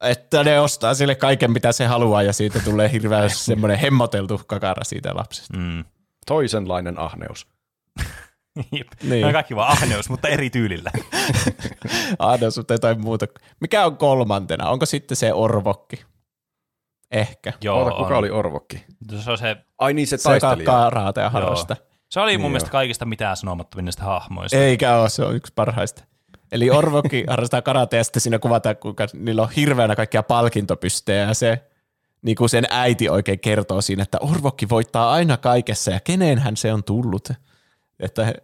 että ne ostaa sille kaiken, mitä se haluaa, ja siitä tulee hirveän semmoinen hemmoteltu kakara siitä lapsesta. Mm. Toisenlainen ahneus. Jep. Niin. Kaikki vaan ahneus, mutta eri tyylillä. Aina sun jotain muuta. Mikä on kolmantena? Onko sitten se orvokki? Ehkä. Joo, Oota, kuka on. oli orvokki? Se on se, Ai niin, se Se taistelija. kaaraata ja harrasta. se oli mun Niin mielestä joo. kaikista mitään sanomattomia näistä hahmoista. Eikä ole, se on yksi parhaista. Eli orvokki harrastaa karate ja sitten siinä kuvataan, kuinka niillä on hirveänä kaikkia palkintopystejä ja se niin kuin sen äiti oikein kertoo siinä, että orvokki voittaa aina kaikessa ja keneenhän se on tullut. Että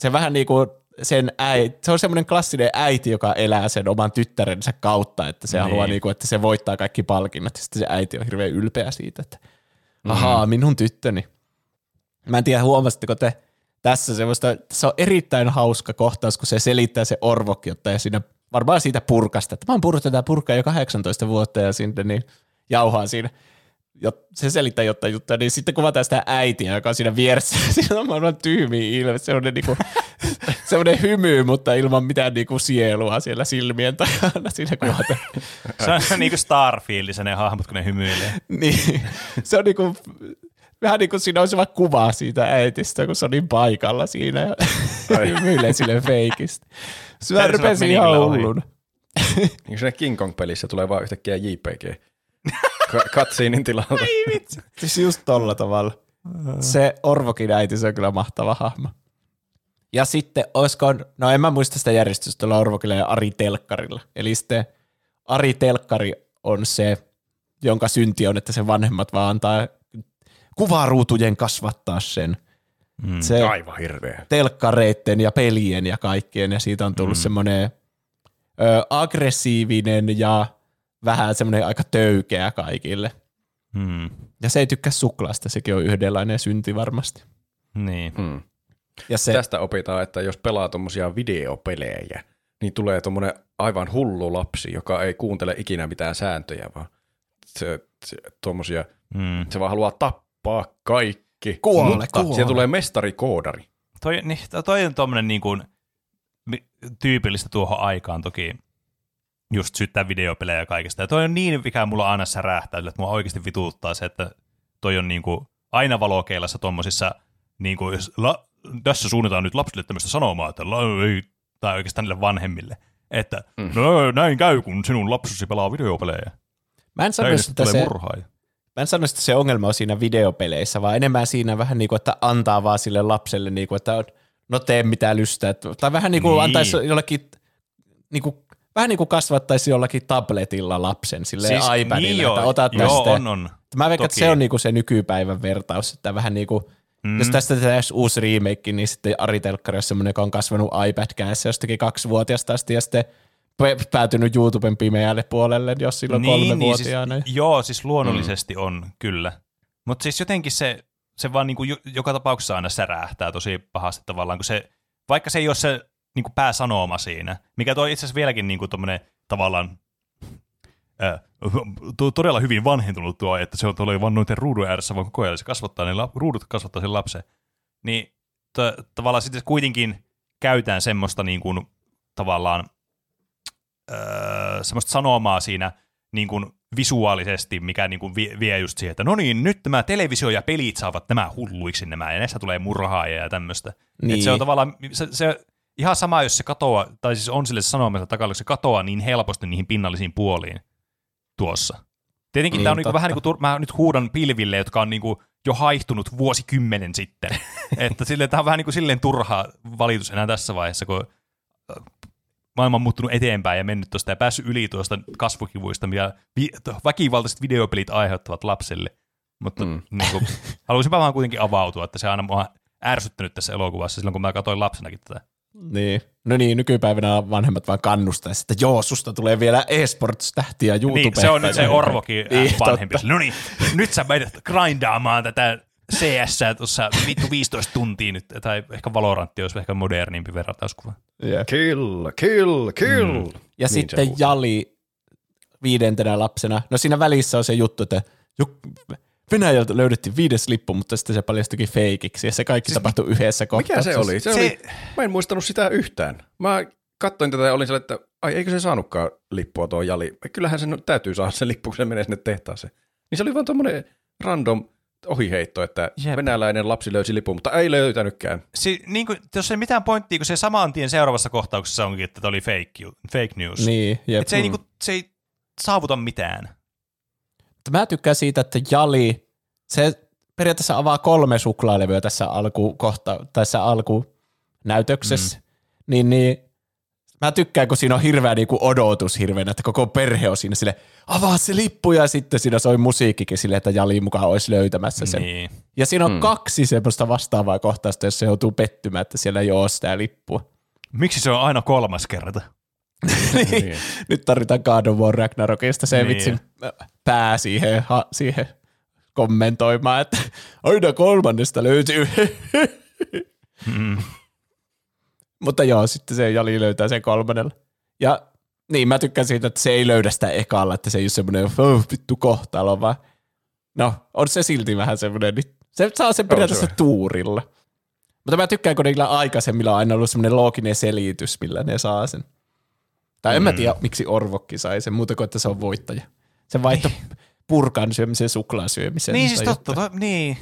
se vähän niin kuin sen äiti, se on semmoinen klassinen äiti, joka elää sen oman tyttärensä kautta, että se Niin. haluaa, niin kuin, että se voittaa kaikki palkinnot. Ja sitten se äiti on hirveän ylpeä siitä, että ahaa, minun tyttöni. Mä en tiedä, huomasitteko te tässä semmoista, se on erittäin hauska kohtaus, kun se selittää se orvokki, ja siinä varmaan siitä purkasta, että mä oon purrut tätä purkkaa jo 18 vuotta ja sinne niin jauhaa siinä. Ja se selittää jotain juttuja, niin sitten kuvataan sitä äitiä, joka on siinä vieressä. Siinä on maailman tyhmiä ilme, semmoinen, niinku, semmoinen hymy, mutta ilman mitään niinku sielua siellä silmien takana siinä kuvataan. Se on niinku Starfieldissä ne hahmot, kun ne hymyilee. Niin, se on niinku, vähän niin kuin siinä olisi vaan kuva siitä äitistä, kun se on niin paikalla siinä ja hymyilee sille feikistä. Se vähän Persona rupesi meni ihan hulluna. Niin siinä King Kong-pelissä tulee vaan yhtäkkiä JPG. Ka- Katsiinin tilalta. Siis just tolla tavalla. Se Orvokin äiti, se on kyllä mahtava hahmo. Ja sitten olisiko, no en mä muista sitä järjestystä tuolla Orvokilla ja Ari Telkkarilla. Eli sitten Ari Telkkari on se, jonka synti on, että sen vanhemmat vaan antaa kuvaruutujen kasvattaa sen. Mm. Se Aivan hirveä. telkkareitten ja pelien ja kaikkien, ja siitä on tullut mm. semmoinen ö, aggressiivinen ja vähän semmoinen aika töykeä kaikille. Mm. Ja se ei tykkää suklaasta, sekin on yhdenlainen synti varmasti. Niin. Hmm. Ja se, Tästä opitaan, että jos pelaa tuommoisia videopelejä, niin tulee tuommoinen aivan hullu lapsi, joka ei kuuntele ikinä mitään sääntöjä, vaan se, se, tommosia, Mm. se vaan haluaa tappaa kaikki. Kuole, Mutta kuole. siellä tulee mestarikoodari. Toi, niin, toi on tommonen niin kuin, tyypillistä tuohon aikaan toki just syyttää videopelejä ja kaikesta. Ja toi on niin, mikä mulla aina särähtää, että mua oikeasti vituuttaa se, että toi on niin kuin aina valokeilassa tommosissa, niin kuin, jos la, tässä suunnitaan nyt lapsille tämmöistä sanomaa, että la, ei, tai oikeastaan niille vanhemmille, että mm. no näin käy, kun sinun lapsusi pelaa videopelejä. Mä en sanoisi, Näistä että se, murhaaja. mä en sanoisi, että se ongelma on siinä videopeleissä, vaan enemmän siinä vähän niin kuin, että antaa vaan sille lapselle, niin kuin, että on, no tee mitä lystää. Tai vähän niin kuin niin. antaisi jollekin, niin kuin, vähän niin kuin kasvattaisi jollakin tabletilla lapsen, sille siis, iPadilla, niin että joo, ota joo, tästä. on, on. Mä veikkaan, että se on niinku se nykypäivän vertaus, että vähän niin kuin, mm. jos tästä tehdään uusi remake, niin sitten Ari Telkkari on semmoinen, joka on kasvanut iPad kädessä jostakin kaksivuotiaasta asti ja sitten päätynyt YouTuben pimeälle puolelle, jos silloin niin, kolmevuotiaana. Siis, joo, siis luonnollisesti mm. on, kyllä. Mutta siis jotenkin se, se vaan niinku jo, joka tapauksessa aina särähtää tosi pahasti tavallaan, kun se, vaikka se ei ole se niinku pääsanoma siinä, mikä toi itse asiassa vieläkin niinku tommonen tavallaan to- todella hyvin vanhentunut tuo, että se on tuolla vaan noiden ruudun ääressä vaan koko ajan, se kasvattaa la- ruudut kasvattaa sen lapsen. Niin t- tavallaan sitten kuitenkin käytään semmoista niin kuin, tavallaan öö, semmoista sanomaa siinä niin kuin visuaalisesti, mikä niin kuin vie, vie just siihen, että no niin, nyt tämä televisio ja pelit saavat nämä hulluiksi nämä, ja näistä tulee murhaajia ja tämmöistä. Niin. Niin. se on tavallaan, se, se, ihan sama, jos se katoaa, tai siis on sille sanomassa jos se katoaa niin helposti niihin pinnallisiin puoliin tuossa. Tietenkin Niin, tämä on niin totta. vähän niin kuin, mä nyt huudan pilville, jotka on niin kuin jo haihtunut vuosikymmenen sitten. että silleen, tämä on vähän niin kuin silleen turha valitus enää tässä vaiheessa, kun äh, maailma on muuttunut eteenpäin ja mennyt tuosta ja päässyt yli tuosta kasvukivuista, mitä vi- väkivaltaiset videopelit aiheuttavat lapsille. Mutta Mm. niin kuin, haluaisinpa vaan kuitenkin avautua, että se aina mua ärsyttänyt tässä elokuvassa silloin, kun mä katsoin lapsenakin tätä. Niin. No niin, nykypäivänä vanhemmat vaan kannustaisi, että joo, susta tulee vielä e-sports-tähtiä YouTube. Niin, se on nyt se Orvokin Niin, niin, vanhempi. totta. No niin, nyt sä meidät grindaamaan tätä CS tuossa vittu 15 tuntia nyt, tai ehkä Valorantti olisi ehkä modernimpi vertauskuva. Jep. Kill, kill, kill. Mm. Ja Niin sitten. Jali viidentenä lapsena. No siinä välissä on se juttu, että jo- Venäjältä löydettiin viides lippu, mutta sitten se paljastuikin feikiksi ja se kaikki siis tapahtui yhdessä Mikä kohtauksessa. se oli? Se, Se- oli? Mä en muistanut sitä yhtään. Mä katsoin tätä ja olin sellainen, että ai eikö se saanutkaan lippua tuo Jali. Kyllähän sen täytyy saada se lippu, kun se menee sinne tehtaaseen. Niin se oli vaan tommonen random ohiheitto, että Jep. Venäläinen lapsi löysi lipun, mutta ei löytänytkään. Si, niin kuin, jos ei mitään pointtia, kun se saman tien seuraavassa kohtauksessa onkin, että tämä oli fake, fake news. Niin, jep. Et se, ei, niin kuin, se ei saavuta mitään. Mutta Mä tykkään siitä, että Jali, se periaatteessa avaa kolme suklaalevyä tässä alkukohta, tässä alkunäytöksessä, mm. niin, niin mä tykkään, kun siinä on hirveä niin odotus hirveänä, että koko perhe on siinä sille, avaa se lippu ja sitten siinä soi musiikkikin sille, että Jali mukaan olisi löytämässä sen. Niin. Ja siinä on mm. kaksi semmoista vastaavaa kohtausta, jos se joutuu pettymään, että siellä ei ole sitä lippua. Miksi se on aina kolmas kerta? Niin. Nyt tarvitaan God of War Ragnarokista se Niin. niin. vitsin pää siihen, ha, siihen kommentoimaan, että aina kolmannesta löytyy. Mm. Mutta joo, sitten se Jali löytää sen kolmannella. Ja niin, mä tykkään siitä, että se ei löydä sitä ekalla, että se ei ole semmoinen oh, vittu kohtalo, vaan no, on se silti vähän semmoinen, niin se saa sen periaatteessa se. tuurilla. Mutta mä tykkään, kun niillä aikaisemmilla on aina ollut semmoinen looginen selitys, millä ne saa sen. Tai en mä tiedä, miksi Orvokki sai sen, muuta kuin, että se on voittaja. Se vaihto purkan syömisen suklaa syömisen. Niin siis totta, to, niin.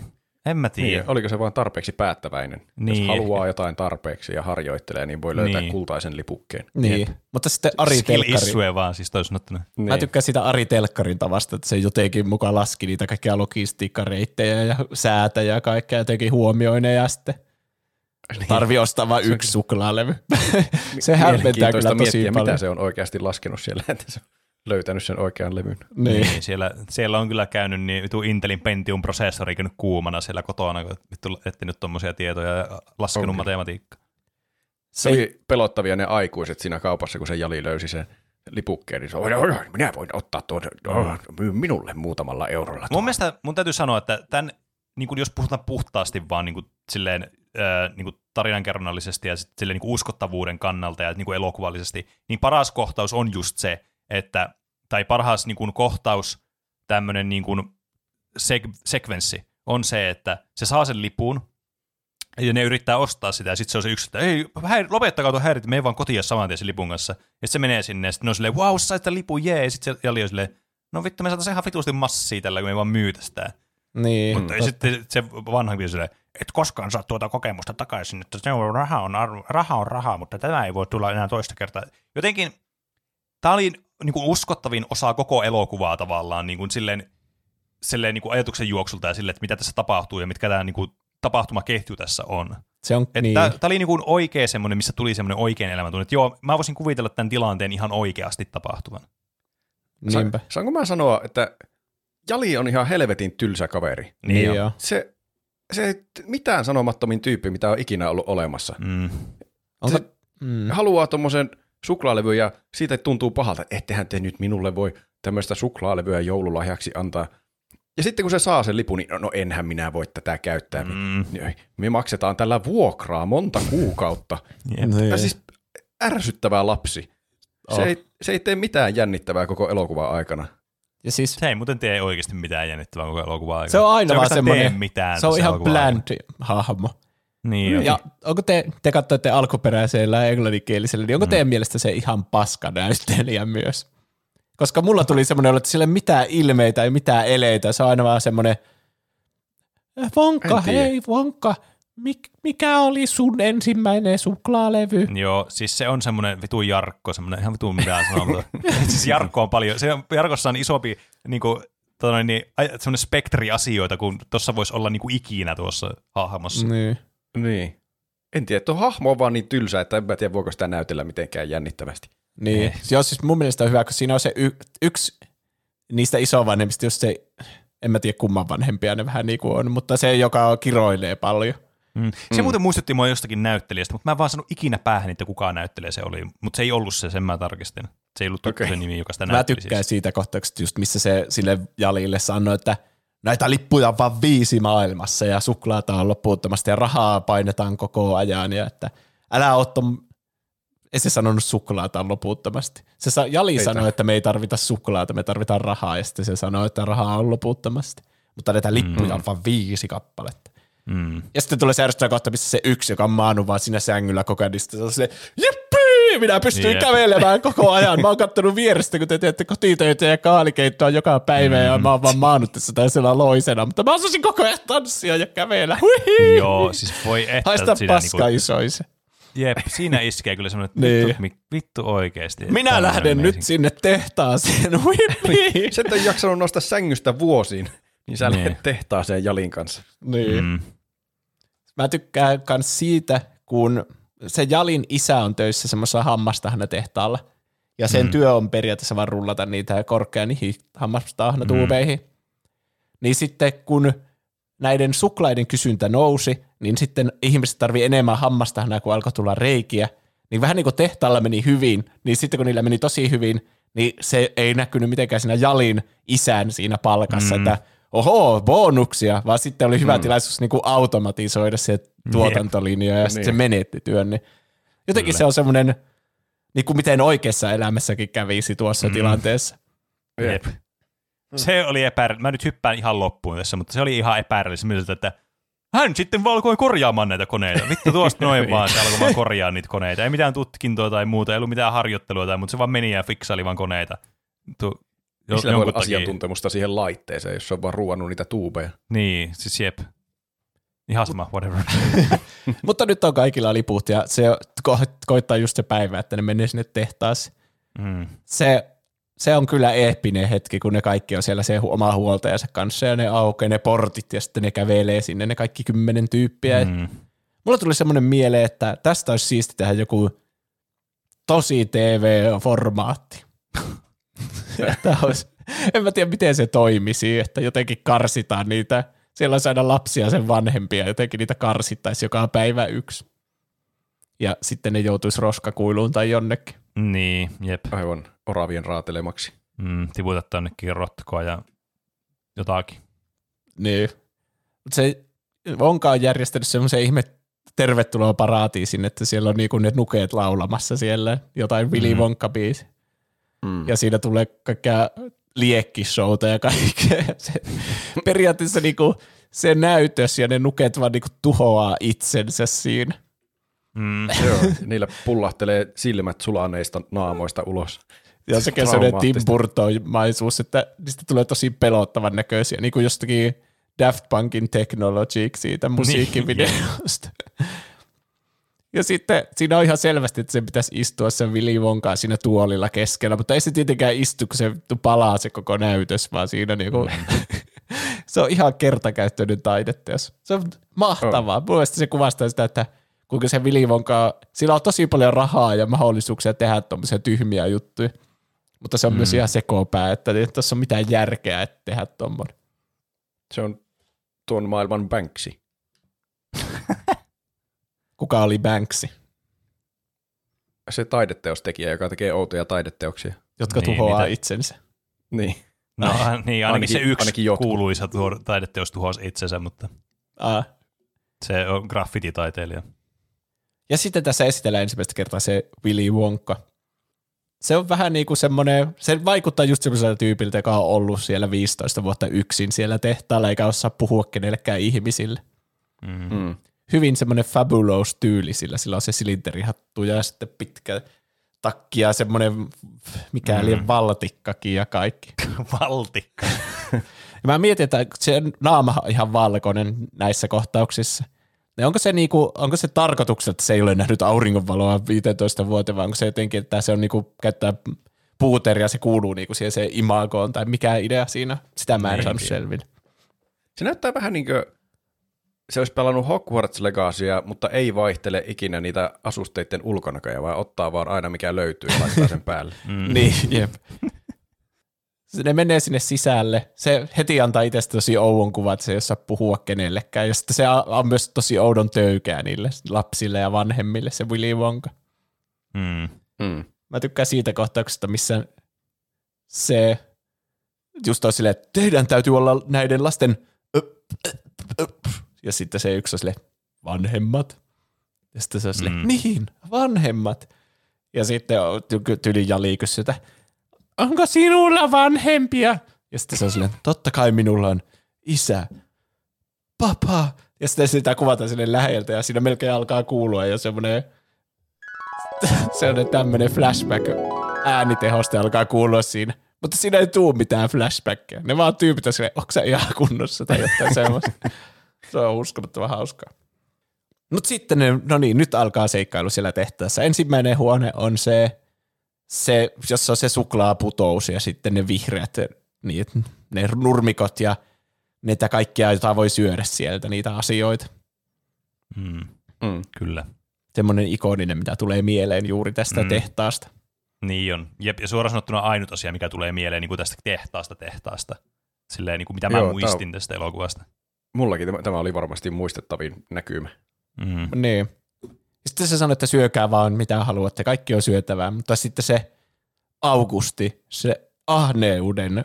En mä tiedä. Niin, oliko se vain tarpeeksi päättäväinen? Niin. Jos haluaa jotain tarpeeksi ja harjoittelee, niin voi löytää Niin. kultaisen lipukkeen. Niin, mutta sitten Ari Skill Telkkari. issue vaan, siis toisin. Niin. Mä tykkään sitä Ari Telkkarin tavasta, että se jotenkin mukaan laski niitä kaikkia logistiikkareittejä ja säätä ja kaikkea jotenkin huomioinen ja sitten Niin. tarvii ostaa vain yksi suklaalevy. se hämmentää kyllä tosi miettiä, paljon. mitä se on oikeasti laskenut siellä, että se on löytänyt sen oikean levyn. Niin. Niin, siellä, siellä on kyllä käynyt niin vitu Intelin Pentium-prosessori käynyt kuumana siellä kotona, kun vittu etsinyt tuommoisia tietoja ja laskenut On kyllä. matematiikkaa. Se oli pelottavia ne aikuiset siinä kaupassa, kun se Jali löysi sen lipukkeen, niin se oli, "Oi, minä voin ottaa tuon, oh, myy minulle muutamalla eurolla. Mun tuon." mielestä mun täytyy sanoa, että tämän, niin kuin jos puhutaan puhtaasti vaan niin kuin silleen äh, niin kuin tarinankerronnallisesti ja sitten sille niin kuin uskottavuuden kannalta ja niin kuin elokuvallisesti, niin paras kohtaus on just se, että, tai parhaas niin kuin kohtaus, tämmöinen niin kuin sek- sekvenssi, on se, että se saa sen lipun, ja ne yrittää ostaa sitä, ja sitten se on se yksi, että ei, häir- lopettakaa tuon häirit, me vaan kotiin saman tien sen lipun kanssa. Ja sitten se menee sinne, ja sitten ne on silleen, wow, sait tämän lipun, jee, ja sitten se Jali on silleen, no vittu, me saataisiin ihan vitusti massia tällä, kun me ei vaan myytä sitä. Niin. Mutta sitten se vanha mies silleen, et koskaan saa tuota kokemusta takaisin, että se on, raha, on arvo, raha on rahaa, mutta tämä ei voi tulla enää toista kertaa. Jotenkin tämä oli niin kuin uskottavin osa koko elokuvaa tavallaan niin kuin silleen, silleen niin kuin ajatuksen juoksulta ja silleen, että mitä tässä tapahtuu ja mitkä tämä niin kuin tapahtumaketju tässä on. Se on Että niin. Tämä oli niin kuin oikea semmoinen, missä tuli semmoinen oikein elämäntunne, että joo, mä voisin kuvitella tämän tilanteen ihan oikeasti tapahtuvan. Niinpä. Sa- saanko mä sanoa, että Jali on ihan helvetin tylsä kaveri. Niin joo. Se, se mitään sanomattomin tyyppi, mitä on ikinä ollut olemassa. Mm. Onko, Se- mm, Haluaa tuommoisen suklaalevyn ja siitä tuntuu pahalta, että ettehän te nyt minulle voi tämmöistä suklaalevyä joululahjaksi antaa. Ja sitten kun se saa sen lipun, niin no, no enhän minä voi tätä käyttää. Mm. Me maksetaan tällä vuokraa monta kuukautta. Jep. niin. Ja siis ärsyttävää lapsi. Se, Oh. ei, se ei tee mitään jännittävää koko elokuvan aikana. Ja siis Se ei muuten tee oikeasti mitään jännittävää koko elokuvaa aikana. se on aina se vaan semmoinen, mitään se on ihan bland hahmo. Niin, Ja onko te, te katsoitte alkuperäisellä englanninkielisellä, niin onko Mm. teidän mielestä se ihan paska näyttelijä myös? Koska mulla tuli semmoinen että sillä ei mitään ilmeitä, ei mitään eleitä, se on aina vaan semmoinen, "Eh, Vonka, hei Vonka, mik, mikä oli sun ensimmäinen suklaalevy? Joo, siis se on semmoinen vitu Jarkko, semmoinen ihan vitu mitään sanoa, mutta siis Jarkko on paljon, se on, Jarkossa on isompi niin kuin, tota, niin, semmoinen spektri asioita, kun tuossa voisi olla niin kuin ikinä tuossa hahmossa. Niin. Niin. En tiedä, tuo hahmo on vaan niin tylsä, että en mä tiedä, voiko sitä näytellä mitenkään jännittävästi. Niin. Eh. Joo, siis mun mielestä on hyvä, kun siinä on se y- yksi niistä isovanhemmista, jos se, en mä tiedä kumman vanhempia ne vähän niin kuin on, mutta se, joka kiroilee paljon. Mm. Se mm. muuten muistutti mua jostakin näyttelijästä, mutta mä en vaan sanonut ikinä päähän, että kuka näyttelijä se oli. Mutta se ei ollut se, sen mä tarkistin. Se ei ollut Okei. se nimi, joka sitä Mä tykkään Siis. siitä kohtauksesta just, missä se sille Jalille sanoi, että näitä lippuja on vaan viisi maailmassa ja suklaata on loppuuttomasti ja rahaa painetaan koko ajan ja että älä ton... Ei se sanonut suklaata on loputtomasti. Se sa- Jali Ei sanoi, että me ei tarvita suklaata, me tarvitaan rahaa ja sitten se sanoi, että rahaa on loputtomasti. Mutta näitä lippuja on vaan viisi kappaletta. Mm. Ja sitten tulee se ärsyttävä kohta, missä se yksi, joka on maannut vaan siinä sängyllä koko ajan, niin sitten se on jippii, minä pystyn Jep. kävelemään koko ajan. Mä oon kattonut vierestä, kun te teette kotitöitä ja kaalikeittoa joka päivä, mm. ja mä oon vaan maannut tässä täysillä loisena, mutta mä osasin koko ajan tanssia ja kävellä. Joo, siis voi että Haista siinä paska niinku, isoise. jep, siinä iskee kyllä semmoinen, että Niin. vittu, vittu oikeesti. Minä lähden nyt sinne tehtaaseen. Hui! Se et ole jaksanut nostaa sängystä vuosiin, niin sä Niin. lähdet tehtaaseen Jalin kanssa. niin. Mm. Mä tykkään myös siitä, kun se Jalin isä on töissä semmoisessa hammastahna-tehtaalla. Ja sen mm. työ on periaatteessa vaan rullata niitä korkean niihin hammastahnatuubeihin. Mm. Niin sitten kun näiden suklaiden kysyntä nousi, niin sitten ihmiset tarvii enemmän hammastahnaa, kun alkoi tulla reikiä. Niin vähän niin kuin tehtaalla meni hyvin, niin sitten kun niillä meni tosi hyvin, niin se ei näkynyt mitenkään siinä Jalin isän siinä palkassa, mm. että oho, bonuksia, vaan sitten oli hyvä mm. tilaisuus niin kuin automatisoida se tuotantolinja ja sitten se Niin. menetti työn. Niin jotenkin Kyllä. se on semmoinen, niin kuin miten oikeassa elämässäkin kävisi tuossa mm. tilanteessa. Jep. Se oli epärä... Mä nyt hyppään ihan loppuun tässä, mutta se oli ihan epärealismiltä, että hän sitten alkoi korjaamaan näitä koneita. Vittu tuosta noin vaan, se alkoi vaan korjaa niitä koneita. Ei mitään tutkintoa tai muuta, ei ollut mitään harjoittelua tai, mutta se vaan meni ja fiksaili vaan koneita. Tu, jo, Sillä voi olla takia. asiantuntemusta siihen laitteeseen, jos se on vaan ruuannut niitä tuubeja. Niin, siis jep. Ihan sama, whatever. Mutta nyt on kaikilla liput ja se ko- koittaa just se päivä, että ne menee sinne tehtaaseen. Mm. Se, se on kyllä eeppinen hetki, kun ne kaikki on siellä se hu- oma huoltajansa kanssa ja ne aukeaa ne portit ja sitten ne kävelee sinne ne kaikki kymmenen tyyppiä. Mm. Mulla tuli semmoinen mieleen, että tästä olisi siisti tehdä joku tosi TV-formaatti. että olisi, en mä tiedä, miten se toimisi, että jotenkin karsitaan niitä. Siellä on aina lapsia sen vanhempia, jotenkin niitä karsittaisi joka päivä yksi. Ja sitten ne joutuisi roskakuiluun tai jonnekin. Niin, jep. Aivan oravien raatelemaksi. Mm, tiputat tonnekin rotkoa ja jotakin. Niin. Mut se Vonka on järjestänyt semmoisen ihme tervetuloa paratiisiin, että siellä on niinku ne nukeet laulamassa siellä jotain Willy Wonka biisi. Mm. Ja siinä tulee kaikkea liekkishouta ja kaikkea. Se, periaatteessa niinku se näytös ja ne nuket vaan niinku tuhoaa itsensä siinä. Mm. Joo, niillä pullahtelee silmät sulaneista naamoista ulos. Ja sekin on sellainen Tim Traumaattista. Burton-maisuus, että niistä tulee tosi pelottavan näköisiä, niin kuin jostakin Daft Punkin Technology siitä musiikkivideosta. Ja sitten siinä on ihan selvästi, että sen pitäisi istua sen Willy Wonkaa siinä tuolilla keskellä, mutta ei se tietenkään istu, kun se palaa se koko näytös, vaan siinä niinku, se on ihan kertakäyttöinen taideteos. Se on mahtavaa. Oh. Mun mielestä se kuvastaa sitä, että kuinka se Willy Wonka, sillä on tosi paljon rahaa ja mahdollisuuksia tehdä tuommoisia tyhmiä juttuja, mutta se on mm. myös ihan sekopää, että ei tuossa ole mitään järkeä, että tehdä tuommoinen. Se on tuon maailman Banksy. Kuka oli Banksy, Se taideteostekijä, joka tekee outoja taideteoksia. jotka Niin, tuhoaa niitä- itsensä? Niin. No niin, ainakin, Ainakin- se yksi ainakin jotkut. kuuluisa tuo taideteos tuhosi itsensä, mutta Ah. se on graffititaiteilija. Ja sitten tässä esitellään ensimmäistä kertaa se Willy Wonka. Se on vähän niin kuin semmoinen, se vaikuttaa just semmoiselta tyypiltä, joka on ollut siellä 15 vuotta yksin siellä tehtaalla, eikä osaa puhua kenellekään ihmisille. Mm. Mm. Hyvin semmoinen fabulous tyyli, sillä sillä on se silinterihattu ja sitten pitkä takki ja semmoinen mikäli mm. valtikkakin ja kaikki. Valtikka. Ja mä mietin, että se naama on ihan valkoinen näissä kohtauksissa. Ja onko se, niinku, onko se tarkoituksena, että se ei ole nähnyt auringonvaloa 15 vuoteen, vai onko se jotenkin, että se on niinku, käyttää puuteria, se kuuluu niinku siihen se imagoon, tai mikä idea siinä? Sitä mä en Niin, saanut selville. Se näyttää vähän niin kuin se olisi pelannut Hogwarts Legacya, mutta ei vaihtele ikinä niitä asusteiden ulkonäköjä, vaan ottaa vaan aina mikä löytyy ja laittaa sen päälle. Mm. Niin, jep. Se- Ne menee sinne sisälle. Se heti antaa itsestä tosi oudon kuvan, että se ei osaa puhua kenellekään. Ja sitten se on myös tosi oudon töykää niille lapsille ja vanhemmille, se Willy Wonka. Mm. Mm. Mä tykkään siitä kohtauksesta, missä se just on silleen, että teidän täytyy olla näiden lasten ö, ö, ö, ja sitten se yksi on silleen, vanhemmat. Ja sitten se on silleen, Mm. niin, vanhemmat. Ja sitten tyli Jali kysyy, että onko sinulla vanhempia? Ja sitten se on silleen, totta kai minulla on isä, papa. Ja sitten sitä kuvataan sinne läheltä ja siinä melkein alkaa kuulua jo semmoinen se on tämmöinen flashback äänitehoste alkaa kuulua siinä. Mutta siinä ei tuu mitään flashbackia. Ne vaan tyypit on silleen, onko sä ihan kunnossa tai jotain semmoista. Se on uskomattoman hauskaa. Mutta sitten, ne, no niin, nyt alkaa seikkailu siellä tehtäessä. Ensimmäinen huone on se, se jossa on se suklaaputous ja sitten ne vihreät, niin, ne nurmikot ja niitä kaikkia, joita voi syödä sieltä, niitä asioita. Mm. Mm. Kyllä. Semmoinen ikoninen, mitä tulee mieleen juuri tästä Mm. mm. tehtaasta. Niin on. Jep, ja suoraan sanottuna ainut asia, mikä tulee mieleen niin kuin tästä tehtaasta tehtaasta. Silleen, niin kuin mitä mä Joo, muistin tästä elokuvasta. Mullakin tämä, oli varmasti muistettavin näkymä. Mm. Niin. Sitten se sanoi, että syökää vaan mitä haluatte, kaikki on syötävää, mutta sitten se Augusti, se ahneuden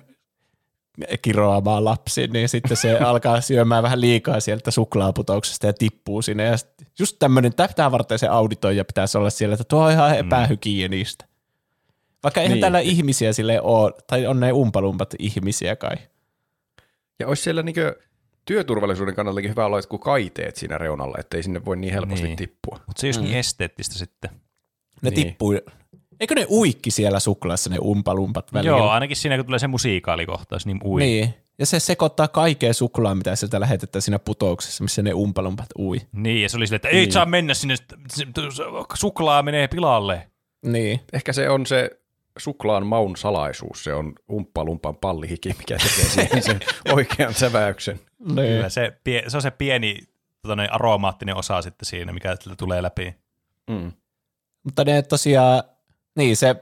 kiroama lapsi, niin sitten se alkaa syömään vähän liikaa sieltä suklaaputouksesta ja tippuu sinne. Ja just tämmöinen, tätä varten se auditoija pitäisi olla siellä, että tuo on ihan epähygienistä. Vaikka eihän Niin. niin. täällä ihmisiä sille ole, tai on ne umpalumpat ihmisiä kai. Ja olisi siellä niinkö työturvallisuuden kannaltakin hyvä olla jotkut kaiteet siinä reunalla, ettei sinne voi niin helposti Niin. tippua. Mutta se ei mm. niin esteettistä sitten. Ne Niin. tippuu. Eikö ne uikki siellä suklaassa ne umpalumpat välillä? Joo, ainakin siinä kun tulee se musiikaalikohtaus, niin ui. Niin. Ja se sekoittaa kaikkea suklaa, mitä sieltä lähetetään siinä putouksessa, missä ne umpalumpat ui. Niin, ja se oli silleen, että ei niin. saa mennä sinne, suklaa menee pilalle. Niin. Ehkä se on se suklaan maun salaisuus, se on umppalumpan pallihiki, mikä tekee siihen sen oikean säväyksen. Niin. Kyllä, se, se on se pieni tota, noin aromaattinen osa sitten siinä, mikä tulee läpi. Mm. Mutta ne tosiaan, niin se,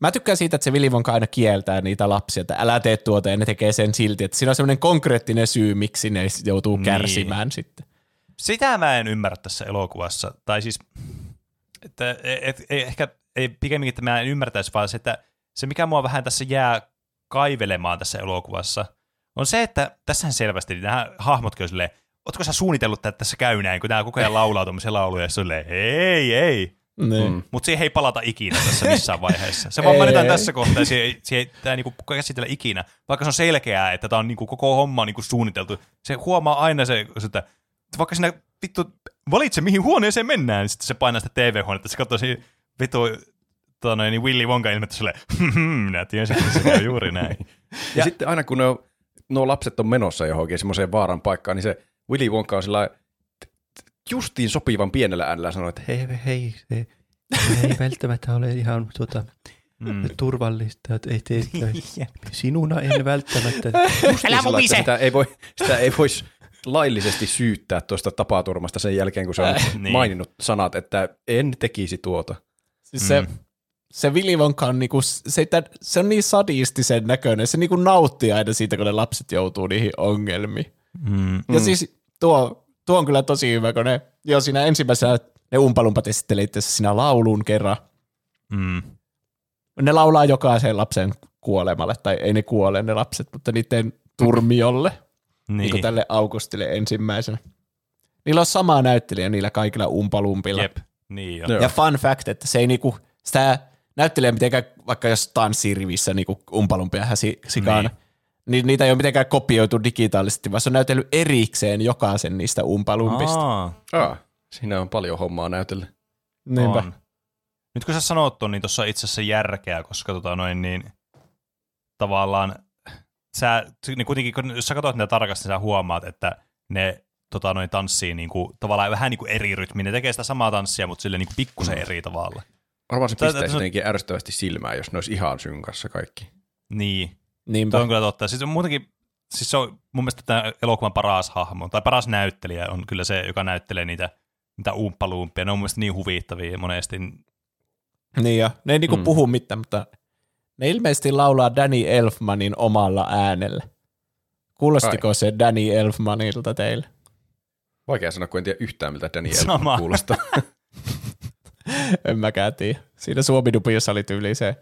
mä tykkään siitä, että se Willy Wonka aina kieltää niitä lapsia, että älä tee tuota ja ne tekee sen silti, että siinä on semmoinen konkreettinen syy, miksi ne joutuu Niin. kärsimään sitten. Sitä mä en ymmärrä tässä elokuvassa. Tai siis, että et, et, ehkä ei pikemminkin, että mä en ymmärtäisi, vaan se, että se mikä mua vähän tässä jää kaivelemaan tässä elokuvassa, on se, että tässähän selvästi nämä hahmotkin on silleen, ootko sä suunnitellut, että tässä käy näin, kun tää koko ajan laulaa tuommoisia lauluja, ja on silleen, ei, ei. Niin. Mm. Mutta siihen ei palata ikinä tässä missään vaiheessa. Se vaan Ei, mainitaan ei. tässä kohtaa, ja siihen, ei- siihen ei tämä niinku käsitellä ikinä. Vaikka se on selkeää, että tämä on niinku koko homma niinku suunniteltu. Se huomaa aina se, että vaikka sinä vittu valitse, mihin huoneeseen mennään, niin sitten se painaa sitä TV-huonetta, se katsoo siinä vittu tota noin, niin Willy Wonka ilmettä silleen, "Hmm, minä tiesin, että se käy juuri näin. Ja, ja sitten aina kun ne on, nuo lapset on menossa johonkin semmoiseen vaaran paikkaan, niin se Willy Wonka on sillä justiin sopivan pienellä äänellä sanoo, että hei, hei, hei, ei välttämättä ole ihan tuota, Mm. turvallista, että ei tee sinuna en välttämättä. Justiin Älä että sitä ei, voi, sitä ei voisi laillisesti syyttää tuosta tapaturmasta sen jälkeen, kun se on Niin. maininnut sanat, että en tekisi tuota. Siis Mm. se Willy Wonka on, niinku, se, että- se on niin sadistisen näköinen. Se niinku nauttii aina siitä, kun ne lapset joutuu niihin ongelmiin. Mm. Ja siis tuo, tuo on kyllä tosi hyvä, kun ne jo siinä ensimmäisenä ne umpalumpat esittelee itse asiassa siinä laulun kerran. Mm. Ne laulaa jokaisen lapsen kuolemalle, tai ei ne kuole ne lapset, mutta niiden turmiolle, niin. niin kuin Niin, tälle Augustille ensimmäisenä. Niillä on sama näyttelijä niillä kaikilla umpalumpilla. jep. Niin jo. Joo. Ja fun fact, että se ei niinku, sitä näyttelijä mitenkään, vaikka jos tanssirivissä niinku umpalumpia häsi sikana, niin. niin niitä ei ole mitenkään kopioitu digitaalisesti, vaan se on näytellyt erikseen jokaisen niistä umpalumpista. Aa, Ah, siinä on paljon hommaa näytellä. Niinpä. on. Nyt kun sä sanot ton, niin tuossa on itse asiassa järkeä, koska tota noin niin tavallaan sä, niin kuitenkin, kun, jos sä katsot niitä tarkasti, niin sä huomaat, että ne tota noin tanssii niin kuin, tavallaan vähän niin kuin eri rytmiin. Ne tekee sitä samaa tanssia, mutta sille niin kuin pikkusen eri tavalla. Varmaan se pistäisi on- jotenkin ärsyttävästi silmään, jos ne olisi ihan synkassa kaikki. Niin, Niinpä. Tuo on kyllä totta. Siis on muutenkin, siis se on mun mielestä tämä elokuvan paras hahmo, tai paras näyttelijä on kyllä se, joka näyttelee niitä, niitä umppaluumpia. Ne on mun mielestä niin huvittavia monesti. Niin ja ne ei niinku Mm. puhu mitään, mutta ne ilmeisesti laulaa Danny Elfmanin omalla äänellä. Kuulostiko se Danny Elfmanilta teille? Vaikea sanoa, kun en tiedä yhtään, miltä Danny Sama. Elfman kuulostaa. En mäkään tiedä. Siinä Suomi-dubiossa oli tyyli se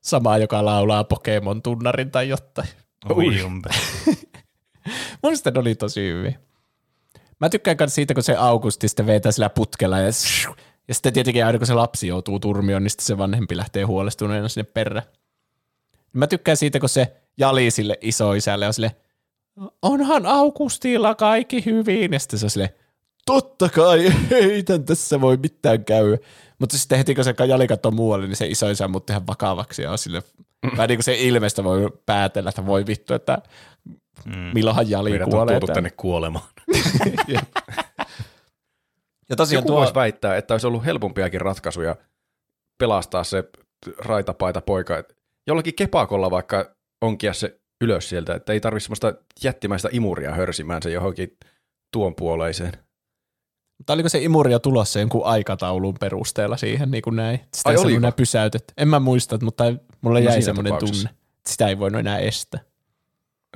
sama, joka laulaa Pokemon-tunnarin tai jotain. Umpe. Mun ne oli tosi hyviä. Mä tykkään myös siitä, kun se Augusti sitten vetää sillä putkella ja, ja sitten tietenkin aina kun se lapsi joutuu turmioon, niin sitten se vanhempi lähtee huolestuneena sinne perään. Mä tykkään siitä, kun se jali sille isoisälle on sille, onhan Augustilla kaikki hyvin. Ja sitten se on sille, totta kai, ei tässä voi mitään käydä. Mutta sitten heti kun se jali katsoo muualle, niin se isoisä muuttuu ihan vakavaksi ja on sille, vähän niin kuin se ilmeistä voi päätellä, että voi vittu, että Mm. milloinhan jali Meidät on kuolee. tuotu täällä. tänne kuolemaan. Ja tosiaan Joku tuo, voisi väittää, että olisi ollut helpompiakin ratkaisuja pelastaa se raitapaita poika. Jollakin kepakolla vaikka onkia se ylös sieltä, että ei tarvitse semmoista jättimäistä imuria hörsimään se johonkin tuon puoleiseen. Mutta oliko se imuria tulossa jonkun aikataulun perusteella siihen niin kuin näin? Sitä Ai oliko? enää pysäytet. En mä muista, mutta mulle No jäi semmoinen tunne, että sitä ei voinut enää estää.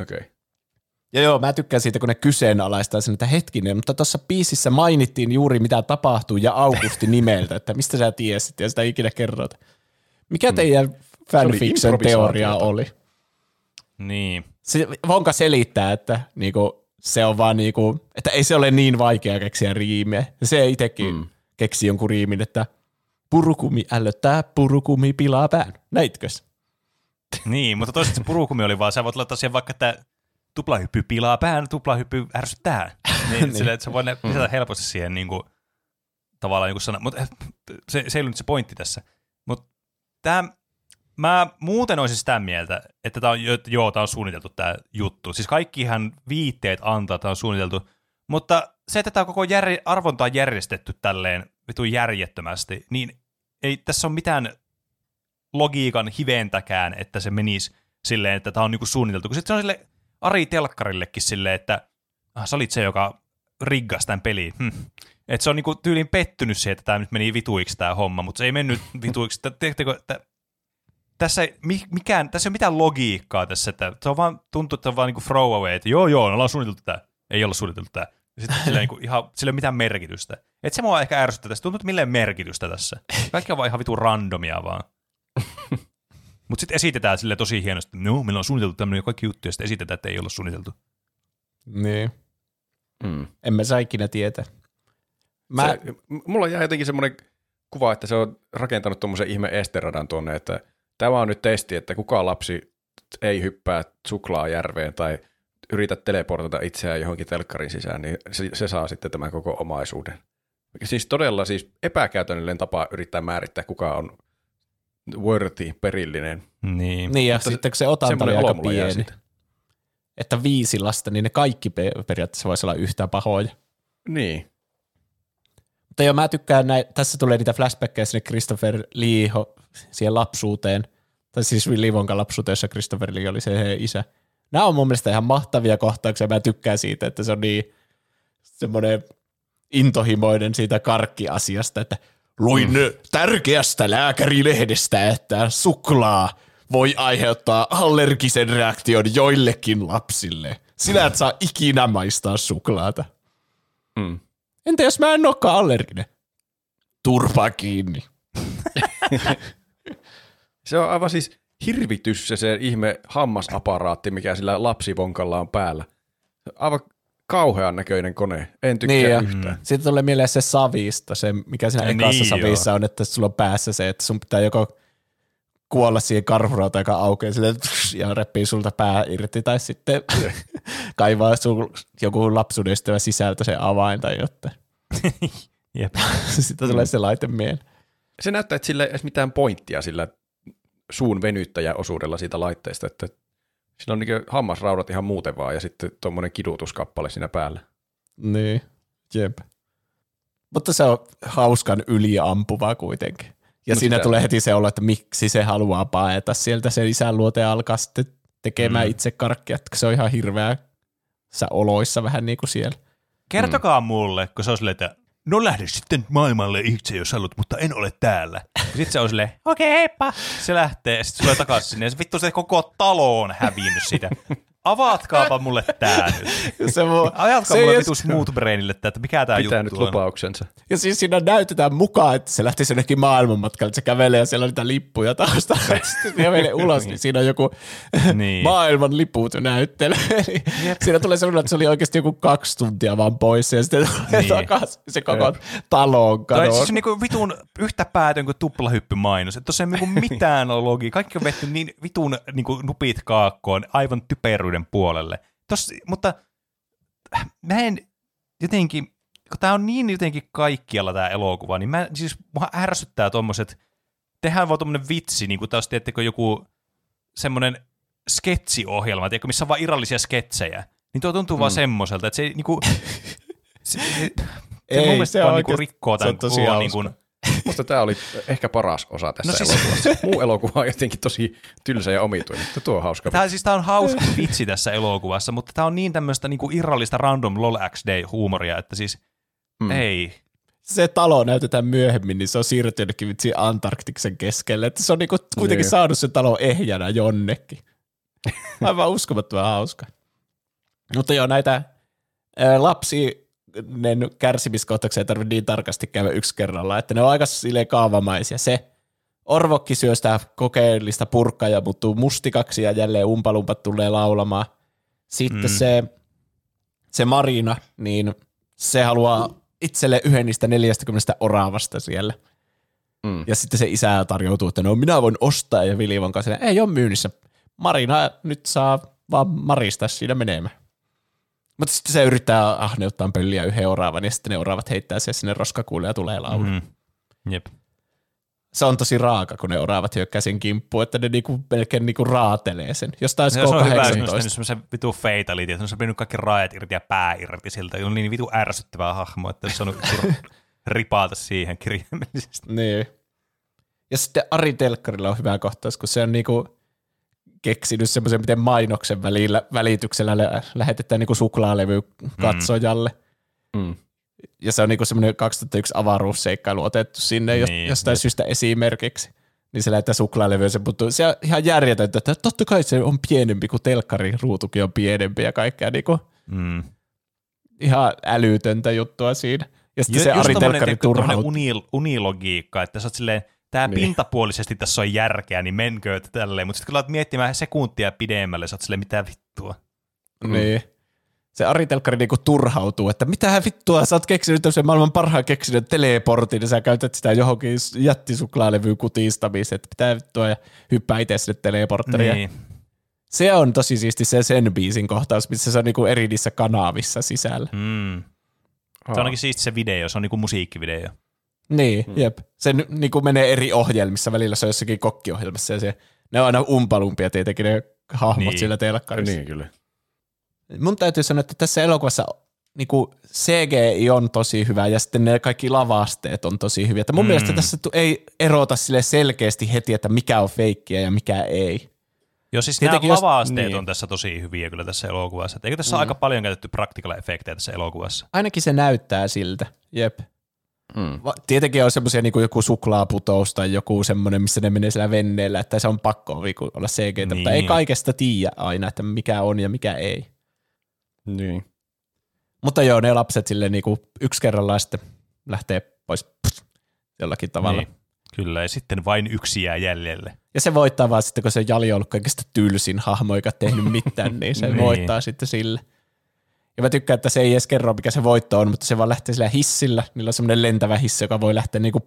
Okei. Okay. Ja joo, mä tykkään siitä, kun ne kyseenalaistaa sen, että hetkinen, mutta tuossa biisissä mainittiin juuri mitä tapahtuu ja Augusti nimeltä, että mistä sä tiesit ja sitä ei ikinä kerrota. Mikä teidän fanfiction teoria oli? Niin. Se Vonka selittää, että niinku, se on vaan niinku, että ei se ole niin vaikea keksiä riimiä. Se itsekin mm. Mm. keksi jonkun riimin, että purukumi ällöttää, purukumi pilaa pään. Näitkös? Niin, mutta toisaalta se purukumi oli vaan, sä voit laittaa siihen vaikka, että tuplahyppy pilaa pään, tuplahyppy ärsyttää. Niin, Niin. Sille, että se voi ne- lisätä helposti siihen niin kuin, tavallaan joku sana. Mutta se, se ei ollut nyt se pointti tässä. Mutta tämä, mä muuten olisin sitä mieltä, että tämä on, joo, tämä on suunniteltu tämä juttu. Siis kaikkihan viitteet antaa, tämä on suunniteltu. Mutta se, että tämä koko jär, arvonta on järjestetty tälleen vitun järjettömästi, niin ei tässä ole mitään logiikan hiventäkään, että se menisi silleen, että tämä on niinku suunniteltu. Kun sitten se on sille Ari Telkkarillekin silleen, että ah, sä olit se, joka riggasi tämän peliin. Hm. Että se on niinku tyylin pettynyt siihen, että tämä nyt meni vituiksi tämä homma, mutta se ei mennyt vituiksi. Tiedättekö, että tässä ei, mi- mikään, tässä ei ole mitään logiikkaa tässä, että se on vaan, tuntuu, että on vaan niinku throwaway, että joo joo, ollaan suunniteltu tämä. Ei olla suunniteltu tämä. Sitten sillä, niinku ihan, sillä ei ole mitään merkitystä. Et se mua ehkä ärsyttää tässä. Tuntuu, että milleen merkitystä tässä. Kaikki on vaan ihan vitun randomia vaan. Mutta sitten esitetään sille tosi hienosti, että no, meillä on suunniteltu tämmöinen kaikki juttu, ja sitten esitetään, että ei olla suunniteltu. Niin. Mm. En mä saa ikinä tietää. Mä, Se, mulla jää jotenkin semmoinen kuva, että se on rakentanut tuommoisen ihme esteradan tuonne, että tämä on nyt testi, että kuka lapsi ei hyppää suklaajärveen tai yritä teleportata itseään johonkin telkkarin sisään, niin se, se saa sitten tämän koko omaisuuden. Siis todella siis epäkäytännöllinen tapa yrittää määrittää, kuka on worthy, perillinen. Niin. niin, ja Mutta sitten kun se otanta oli aika pieni, että viisi lasta, niin ne kaikki pe- periaatteessa voisi olla yhtä pahoja. Niin. Mutta joo, mä tykkään näin, tässä tulee niitä flashbackkejä sinne Christopher Lee siihen lapsuuteen, tai siis Willy Wonka lapsuuteen, jossa Christopher Lee oli se isä. Nämä on mun mielestä ihan mahtavia kohtauksia, mä tykkään siitä, että se on niin semmoinen intohimoinen siitä karkkiasiasta, että luin mm. tärkeästä lääkärilehdestä, että suklaa voi aiheuttaa allergisen reaktion joillekin lapsille. Sinä et saa ikinä maistaa suklaata. Mm. Entä jos mä en olekaan allerginen? Turpa kiinni. Se on aivan siis hirvitys se, se ihme hammasaparaatti, mikä sillä lapsivonkalla on päällä. Aivan kauhean näköinen kone. En tykkää Niin, ja- yhtään. Sitten tulee mieleen se savista, se mikä siinä Ai ekassa niin, savissa on, että sulla on päässä se, että sun pitää joko kuolla siihen karhurautaan, joka aukeaa sille, ja reppii sulta pää irti, tai sitten kaivaa sul joku lapsuuden ystävä sisältä se avain tai jotain. Jep. Sitten tulee se laite mieleen. Se näyttää, että sillä ei edes mitään pointtia sillä suun venyttäjäosuudella siitä laitteesta, että sillä on niin hammasraudat ihan muuten vaan ja sitten tuommoinen kidutuskappale siinä päällä. Niin, jep. Mutta se on hauskan yliampuvaa kuitenkin. Ja No siinä sitä- tulee heti se olo, että miksi se haluaa paeta sieltä sen isän luote ja alkaa sitten tekemään mm. itse karkkia, että se on ihan hirveä sä oloissa vähän niin kuin siellä. Kertokaa mulle, kun se on silleen, että no lähde sitten maailmalle itse, jos haluat, mutta en ole täällä. Ja sitten se on silleen, okei, okay, heippa. Se lähtee ja sitten se tulee takaisin sinne ja se vittu se koko talo on hävinnyt sitä. Avaatkaapa mulle tää nyt. Se voi, Ajatkaa se mulle smooth brainille, tää, että mikä tää Pitää juttu nyt on. lupauksensa. Ja siis siinä näytetään mukaan, että se lähti jonnekin maailmanmatkalle, että se kävelee ja siellä on niitä lippuja taustalla. Sitten se kävelee ulos, niin siinä on joku Niin. maailman liput näyttely. Eli siinä tulee sellainen, että se oli oikeasti joku kaksi tuntia vaan pois ja sitten tulee Niin. takaisin se koko talo on Toi on kadonnut. siis niinku vitun yhtä päätön kuin tuplahyppymainos. Että tuossa ei niinku mitään logi. Kaikki on vetty niin vitun niinku nupit kaakkoon aivan typeryyden puolelle. Tossa, mutta mä en jotenkin, kun tää on niin jotenkin kaikkialla tää elokuva, niin mä siis mua ärsyttää tommoset, tehdään vaan tommonen vitsi, niin kuin taas teettekö joku semmonen sketsiohjelma, tiedätkö, missä on vaan irrallisia sketsejä. Niin tuo tuntuu mm. vaan semmoiselta, että se ei niinku, se, se, se Ei, mun se vaan on niinku rikkoo se on tämän koko. Niin kuin, Musta tämä oli ehkä paras osa tässä No siis- elokuvassa. Muu elokuva on jotenkin tosi tylsä ja omituinen, mutta tuo on hauska. Tämä, siis, tämä on hauska vitsi tässä elokuvassa, mutta tämä on niin tämmöistä niin kuin irrallista random lol XD-huumoria, että siis mm. ei. se talo näytetään myöhemmin, niin se on siirretty jonnekin vitsi Antarktiksen keskelle. Että se on niinku kuitenkin Niin. saanut se talo ehjänä jonnekin. Aivan uskomattoman hauska. Mutta joo, näitä ää, lapsinen kärsimiskohtauksia ei tarvitse niin tarkasti käydä yksi kerralla, että ne on aika silleen kaavamaisia. Se Orvokki syö sitä kokeellista purkkaa ja muuttuu mustikaksi ja jälleen umpalumpat tulee laulamaan. Sitten Mm. mm. se, se Marina, niin se haluaa itselle yhden niistä 40 oravasta siellä. Mm. Ja sitten se isä tarjoutuu, että no minä voin ostaa ja Vili on kanssa, ei ole myynnissä. Marina nyt saa vaan maristaa siinä menemään. Mutta sitten se yrittää ahneuttaa pölliä yhden oravan ja sitten ne oravat heittää se sinne roskakuulle ja tulee laulu. Mm. Jep. Se on tosi raaka, kun ne oravat hyökkää sen kimppuun, että ne niinku melkein niinku raatelee sen. Jos taisi Se, se on hyvä, jos ne K18. olisi semmoisen vitu fatality, että olisi mennyt kaikki rajat irti ja pää irti siltä. On niin vitu ärsyttävää hahmo, että se on vitu ripaata siihen kirjaimellisesti. Niin. Ja sitten Ari Telkkarilla on hyvä kohtaus, kun se on niinku keksinyt semmoisen, miten mainoksen välillä, välityksellä lä- lähetetään niinku suklaalevy katsojalle. Mm. Ja se on niinku semmoinen 2001 avaruusseikkailu otettu sinne niin, Niin, jostain jep. syystä esimerkiksi. Niin se lähettää suklaalevyä, se puuttuu. Se on ihan järjetöntä, että totta kai se on pienempi, kuin telkkarin ruutukin on pienempi ja kaikkea niinku Mm. ihan älytöntä juttua siinä. Ja sitten Ju- se Ari Telkkari tiedätkö, tommonen turhaut. uni, unilogiikka, että sä oot silleen, tää Niin. pintapuolisesti tässä on järkeä, niin menkö tälleen. Mutta sitten kun alat miettimään sekuntia pidemmälle, sä oot silleen, mitä vittua. Niin. se Ari Telkkari niinku turhautuu, että mitä vittua, sä oot keksinyt tämmöisen maailman parhaan keksinyt teleportin, ja sä käytät sitä johonkin jättisuklaalevyyn kutistamiseen, että mitä vittua, ja hyppää itse sinne teleportteriin. Niin. Se on tosi siisti se sen biisin kohtaus, missä se on niinku eri niissä kanavissa sisällä. Mm. Se on ainakin siisti se video, se on niinku musiikkivideo. Niin, hmm. jep. Se n- niinku menee eri ohjelmissa, välillä se on jossakin kokkiohjelmassa ja se, ne on aina umpalumpia tietenkin ne hahmot Niin. niin. sillä telkkarissa. Niin kyllä. Mun täytyy sanoa, että tässä elokuvassa niinku CGI on tosi hyvä ja sitten ne kaikki lavasteet on tosi hyviä. Että mun Mm. mm. mielestä tässä ei erota sille selkeästi heti, että mikä on feikkiä ja mikä ei. Joo, siis Tietenkin nämä jos- lavasteet niin. on tässä tosi hyviä kyllä tässä elokuvassa. Eikö tässä mm. ole aika paljon käytetty practical efektejä tässä elokuvassa? Ainakin se näyttää siltä, jep. Mm. Tietenkin on semmoisia niin joku suklaaputous tai joku semmoinen, missä ne menee sillä venneellä, että se on pakko olla CG, niin. mutta ei Niin. kaikesta tiedä aina, että mikä on ja mikä ei. Niin. Mutta joo, ne lapset sille niinku yksi kerrallaan sitten lähtee pois pff, jollakin tavalla. Niin. Kyllä, ja sitten vain yksi jää jäljelle. Ja se voittaa vaan sitten, kun se Jali on ollut kaikista tylsin hahmo, eikä tehnyt mitään, niin se Niin. voittaa sitten sille. Ja mä tykkään, että se ei edes kerro, mikä se voitto on, mutta se vaan lähtee sillä hissillä. Niillä on semmoinen lentävä hissi, joka voi lähteä niinku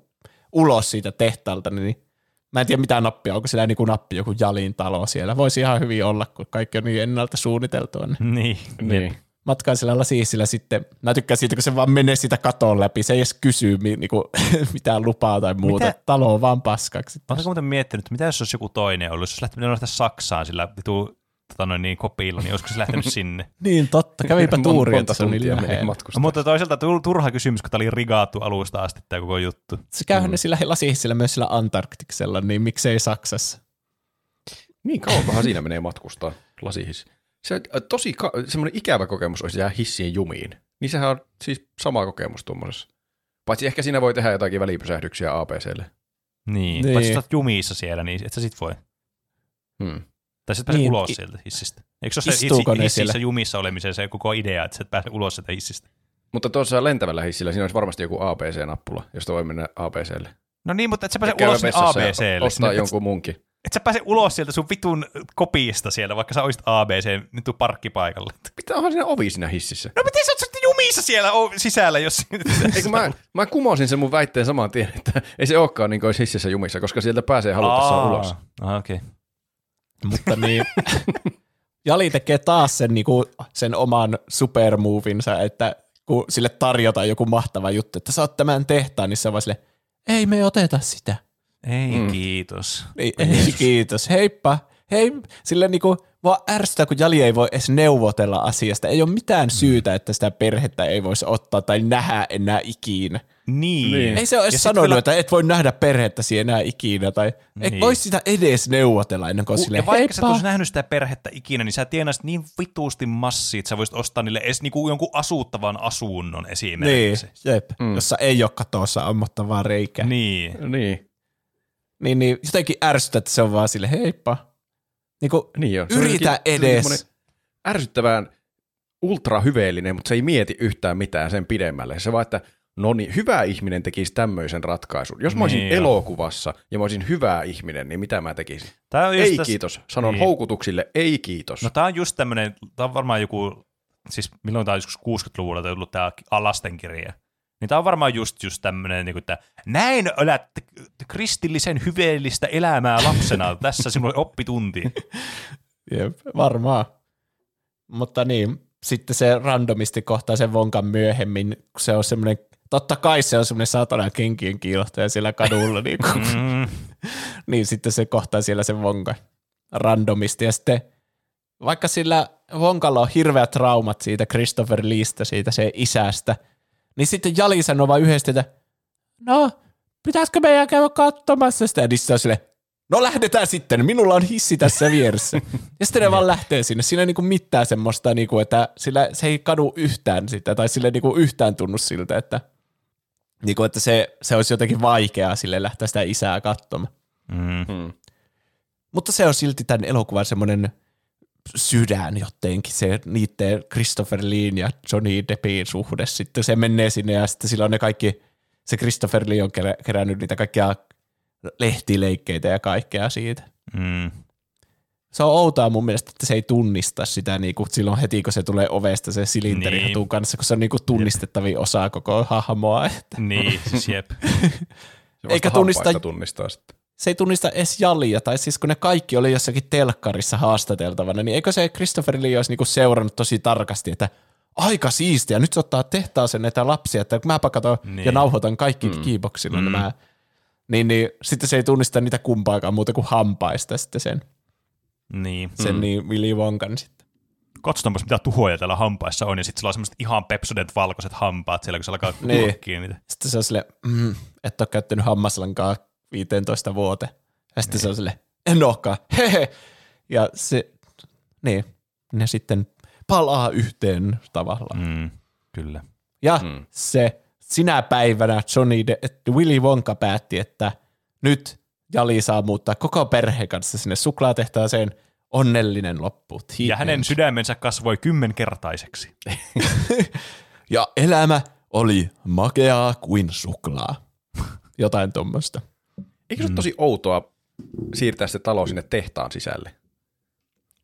ulos siitä tehtaalta. Niin mä en tiedä mitä nappia, onko sillä niinku nappi joku Jalin talo siellä. Voisi ihan hyvin olla, kun kaikki on niin ennalta suunniteltua. Niin Niin. Niin. matkaa sillä lasihissillä sitten. Mä tykkään siitä, kun se vaan menee sitä katon läpi. Se ei edes kysy niinku, mitään lupaa tai muuta. Mitä? Talo on vaan paskaksi. Oletko muuten miettinyt, mitä jos olisi joku toinen ollut, jos olisi lähtenyt Saksaan sillä vitu tota noin, niin, kopilla, niin olisiko se lähtenyt sinne? Niin totta, kävipä tuuri, että se on niin lähellä. Mutta toisaalta tu- turha kysymys, kun tämä oli rigaattu alusta asti tämä koko juttu. Se käyhän mm. ne sillä lasihissillä myös sillä Antarktiksella, niin miksei Saksassa? Niin kauankohan siinä menee matkustaa lasihissi. Se on äh, tosi ka- semmoinen ikävä kokemus olisi jää hissien jumiin. Niin sehän on siis sama kokemus tuommoisessa. Paitsi ehkä siinä voi tehdä jotakin välipysähdyksiä ABClle. Niin. Niin. niin. Paitsi jos olet jumissa siellä, niin et sä sit voi. Hmm. Tai sä et pääse Niin, ulos sieltä hissistä. Eikö se ole se hississä siellä? jumissa olemisen se koko idea, että sä et pääse ulos sieltä hissistä? Mutta tuossa lentävällä hissillä siinä olisi varmasti joku ABC-nappula, josta voi mennä ABClle. No niin, mutta et sä pääse Käydä ulos sinne ja ABClle. Ostaa jonkun munkin. et, sä pääse ulos sieltä sun vitun kopiista siellä, vaikka sä olisit ABC, nyt tuu parkkipaikalle. Mitä onhan siinä ovi siinä hississä? No miten sä oot sitten jumissa siellä sisällä, jos... Eikö mä, mä kumosin sen mun väitteen saman tien, että ei se olekaan niin kuin olisi hississä jumissa, koska sieltä pääsee halutessaan ulos. Ah, okei. Okay. Mutta niin, Jali tekee taas sen, niin kuin, sen oman supermovinsa, että kun sille tarjotaan joku mahtava juttu, että sä oot tämän tehtaan, niin se on vaan sille, ei me oteta sitä. Ei, Mm. mm. kiitos. Ei, ei kiitos, heippa. Hei, sille niinku, vaan ärsyttää, kun Jali ei voi edes neuvotella asiasta. Ei ole mitään syytä, että sitä perhettä ei voisi ottaa tai nähdä enää ikinä. Niin. Niin. Ei se ole edes sanonut, vielä- että et voi nähdä perhettäsi enää ikinä, tai et Niin. voi sitä edes neuvotella ennen kuin Ku- sille ja vaikka sä et nähnyt sitä perhettä ikinä, niin sä tienaisit niin vituusti massia, että sä voisit ostaa niille edes niinku jonkun asuttavan asunnon Niin, esimerkiksi. jep, Mm. jossa ei ole katossa ammottavaa reikää. Niin. Niin. Niin, Niin, niin jotenkin ärsyttää, että se on vaan sille heippa. Niin kuin, niin. Se on yritä jotenkin- edes. Ärsyttävän ultrahyveellinen, mutta se ei mieti yhtään mitään sen pidemmälle. Se vaan, että no niin, hyvä ihminen tekisi tämmöisen ratkaisun. Jos mä olisin Niin elokuvassa ja mä olisin hyvä ihminen, niin mitä mä tekisin? Tää on just Ei täs- kiitos. Sanon Niin. houkutuksille, ei kiitos. No tää on just tämmönen, tää on varmaan joku, siis milloin tää on joskus 60-luvulla tullut tää lastenkirja. Niin tää on varmaan just, just tämmönen, niin että näin elät kristillisen hyveellistä elämää lapsena. Tässä sinulle oppitunti. Jep, varmaan. Mutta niin, sitten se randomisti kohtaa sen vonkan myöhemmin, kun se on semmoinen, totta kai se on semmoinen satana kenkien kiilohtaja siellä kadulla, niin, kuin, Mm. niin sitten se kohtaa siellä sen vonkan randomisti. Ja sitten vaikka sillä vonkalla on hirveät traumat siitä Christopher Leestä, siitä se isästä, niin sitten Jali sanoo vaan yhdesti, että no, pitäisikö meidän käydä katsomassa sitä? Ja niin se on silleen, no lähdetään sitten, minulla on hissi tässä vieressä. ja sitten ne vaan lähtee sinne. Siinä ei niinku mitään semmoista, niinku, että sillä, se ei kadu yhtään sitä, tai sille niinku yhtään tunnu siltä, että, niinku, että se, se olisi jotenkin vaikeaa sille lähteä sitä isää katsomaan. Mm. Hmm. Mutta se on silti tämän elokuvan semmoinen sydän jotenkin, se niiden Christopher Leen ja Johnny Deppin suhde. Sitten se menee sinne ja sitten sillä on ne kaikki, se Christopher Lee on kerä- kerännyt niitä kaikkia lehtileikkeitä ja kaikkea siitä. Mm. se on outoa mun mielestä, että se ei tunnista sitä niin kuin silloin heti, kun se tulee ovesta se silinterihatun Niin. kanssa, kun se on niin kuin tunnistettavia osa koko hahmoa. Että Niin, siis jep. Se vasta Eikä tunnista- tunnistaa sitten. Se ei tunnista edes jalia, tai siis kun ne kaikki oli jossakin telkkarissa haastateltavana, niin eikö se Christopher Lee olisi niinku seurannut tosi tarkasti, että aika siistiä, nyt se ottaa tehtaaseen näitä lapsia, että mäpä katon niin. Ja nauhoitan kaikki mm. keyboxilla mm. nämä, niin, niin sitten se ei tunnista niitä kumpaakaan muuta kuin hampaista sitten sen, Niin. sen mm. niin Willy Wonkan sitten. Katsotaanpas, mitä tuhoja täällä hampaissa on, ja sitten sillä on semmoiset ihan pepsudet valkoiset hampaat siellä, kun se alkaa Niin. niitä. Sitten se on silleen, mm, et ole käyttänyt hammaslankaa 15 vuoteen. Ja sitten niin. se on silleen, en olekaan, hehe. Ja se, niin, ne sitten palaa yhteen tavallaan. Mm, kyllä. Ja mm. se sinä päivänä Johnny De, Willy Wonka päätti, että nyt Jali saa muuttaa koko perheen kanssa sinne suklaatehtaaseen onnellinen loppu. Ja hänen sydämensä kasvoi kymmenkertaiseksi. ja elämä oli makeaa kuin suklaa. Jotain tuommoista. Eikö se ole tosi outoa siirtää se talo sinne tehtaan sisälle?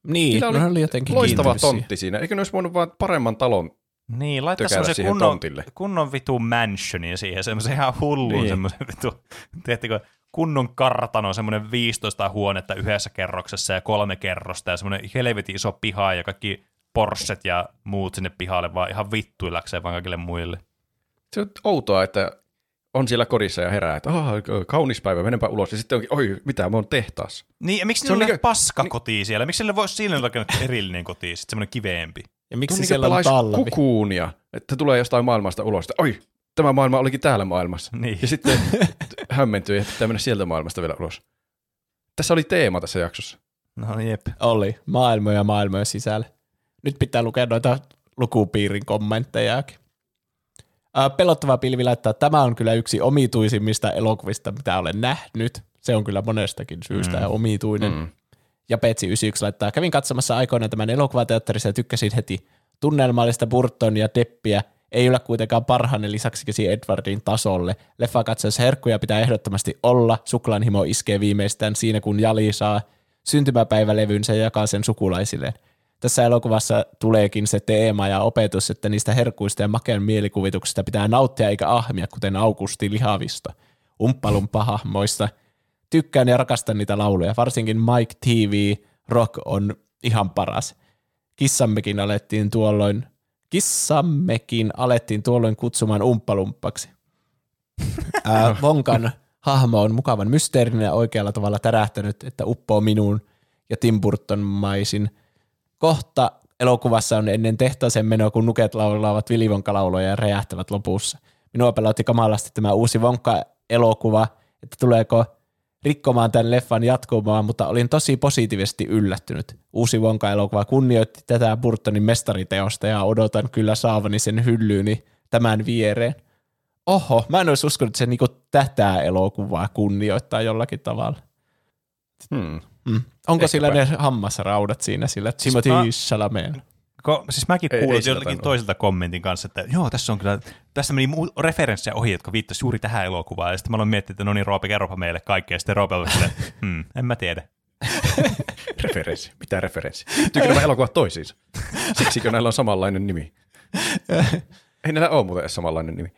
Niin, Niillä oli, oli jotenkin Loistava tontti siinä. Eikö ne olisi voinut vaan paremman talon? Niin, laittaa semmoisen siihen kunnon, tontille. kunnon vitu mansionin siihen, semmoisen ihan hullun Niin. niin. semmoisen vitu, tiedättekö, kunnon kartano, semmoinen 15 huonetta yhdessä kerroksessa ja kolme kerrosta ja semmoinen helvetin iso piha ja kaikki Porschet ja muut sinne pihalle vaan ihan vittuillakseen vaan kaikille muille. Se on outoa, että on siellä kodissa ja herää, että ah, kaunis päivä, menenpä ulos. Ja sitten onkin, oi, mitä, mä oon tehtaassa. Niin, ja miksi Se se on niin niinkö- paska koti siellä? Miksi sille voisi siinä rakennettu erillinen koti, sitten semmoinen kiveempi? Ja miksi niin siellä on talvi? kukuunia, että tulee jostain maailmasta ulos, että oi, tämä maailma olikin täällä maailmassa. Niin. Ja sitten hämmentyy, että pitää mennä sieltä maailmasta vielä ulos. Tässä oli teema tässä jaksossa. No jep. Oli. Maailmoja maailmoja sisällä. Nyt pitää lukea noita lukupiirin kommenttejakin. Ää, Pelottava pilvi laittaa, että tämä on kyllä yksi omituisimmista elokuvista, mitä olen nähnyt. Se on kyllä monestakin syystä mm. omituinen. Mm. Ja Petsi 91 laittaa, kävin katsomassa aikoinaan tämän elokuvateatterissa ja tykkäsin heti tunnelmallista Burton ja Deppiä. Ei ole kuitenkaan parhainen lisäksi Edwardin tasolle. Leffa katsoessa herkkuja pitää ehdottomasti olla. Suklaanhimo iskee viimeistään siinä, kun Jali saa syntymäpäivälevynsä ja jakaa sen sukulaisilleen. Tässä elokuvassa tuleekin se teema ja opetus, että niistä herkuista ja makeen mielikuvituksista pitää nauttia eikä ahmia, kuten Augusti lihavista. Umppalumpahahmoista. Tykkään ja rakastan niitä lauluja, varsinkin Mike TV Rock on ihan paras. Kissammekin alettiin tuolloin, kissammekin alettiin tuolloin kutsumaan umppalumppaksi. Ää, Vonkan hahmo on mukavan mysteerinen ja oikealla tavalla tärähtänyt, että uppoo minuun ja Tim Burton maisin. Kohta elokuvassa on ennen tehtaaseen menoa, kun nuket laulaavat Willy Wonka-lauloja ja räjähtävät lopussa. Minua pelotti kamalasti tämä uusi Wonka-elokuva, että tuleeko rikkomaan tämän leffan jatkumaan, mutta olin tosi positiivisesti yllättynyt. Uusi Wonka-elokuva kunnioitti tätä Burtonin mestariteosta ja odotan kyllä saavani sen hyllyyni tämän viereen. Oho, mä en olisi uskonut, että se niinku tätä elokuvaa kunnioittaa jollakin tavalla. Hmm. Mm. Onko Ehkäpä. sillä ne hammasraudat siinä sillä Timothy mä- Chalamet? Ko, siis mäkin Ei- ei kuulin sillä jollakin toiselta kommentin kanssa, että joo, tässä on kyllä, tässä meni mu- referenssejä ohi, jotka viittasivat juuri tähän elokuvaan, ja sitten mä aloin miettiä, että no niin, Roope, kerropa meille kaikkea, ja sitten Roope oli silleen, hmm, en mä tiedä. Referenssi. Mitä referenssi? Liittyykö nämä elokuvat toisiinsa? Siksikö näillä on samanlainen nimi? Ei näillä ole muuten edes samanlainen nimi.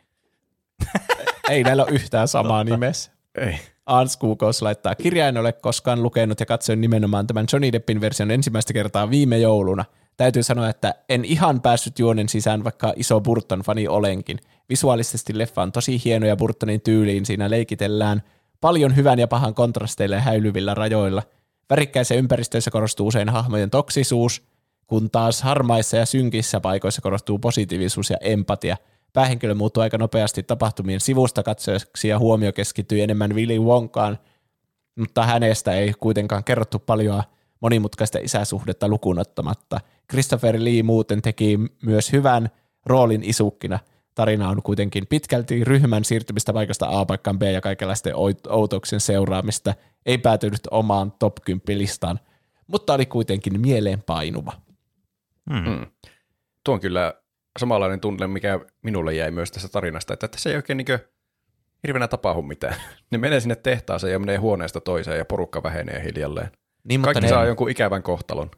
Ei näillä ole yhtään samaa nimessä. Ei. Ans Kuukos laittaa, kirja en ole koskaan lukenut ja katsoin nimenomaan tämän Johnny Deppin version ensimmäistä kertaa viime jouluna. Täytyy sanoa, että en ihan päässyt juonen sisään, vaikka iso Burton-fani olenkin. Visuaalisesti leffa on tosi hieno ja Burtonin tyyliin siinä leikitellään paljon hyvän ja pahan kontrasteille häilyvillä rajoilla. Värikkäissä ympäristöissä korostuu usein hahmojen toksisuus, kun taas harmaissa ja synkissä paikoissa korostuu positiivisuus ja empatia. Päähenkilö muuttuu aika nopeasti tapahtumien sivusta katsojaksi ja huomio keskittyy enemmän Willy Wonkaan, mutta hänestä ei kuitenkaan kerrottu paljon monimutkaista isäsuhdetta lukuun ottamatta. Christopher Lee muuten teki myös hyvän roolin isukkina. Tarina on kuitenkin pitkälti ryhmän siirtymistä paikasta A paikkaan B ja kaikenlaisten oit- outouksen seuraamista. Ei päätynyt omaan top 10 listaan, mutta oli kuitenkin mieleenpainuva. Hmm. Tuo on kyllä samanlainen tunne, mikä minulle jäi myös tässä tarinasta, että tässä ei oikein niin hirveänä tapahdu mitään. Ne menee sinne tehtaaseen ja menee huoneesta toiseen ja porukka vähenee hiljalleen. Niin, mutta Kaikki ne, saa jonkun ikävän kohtalon.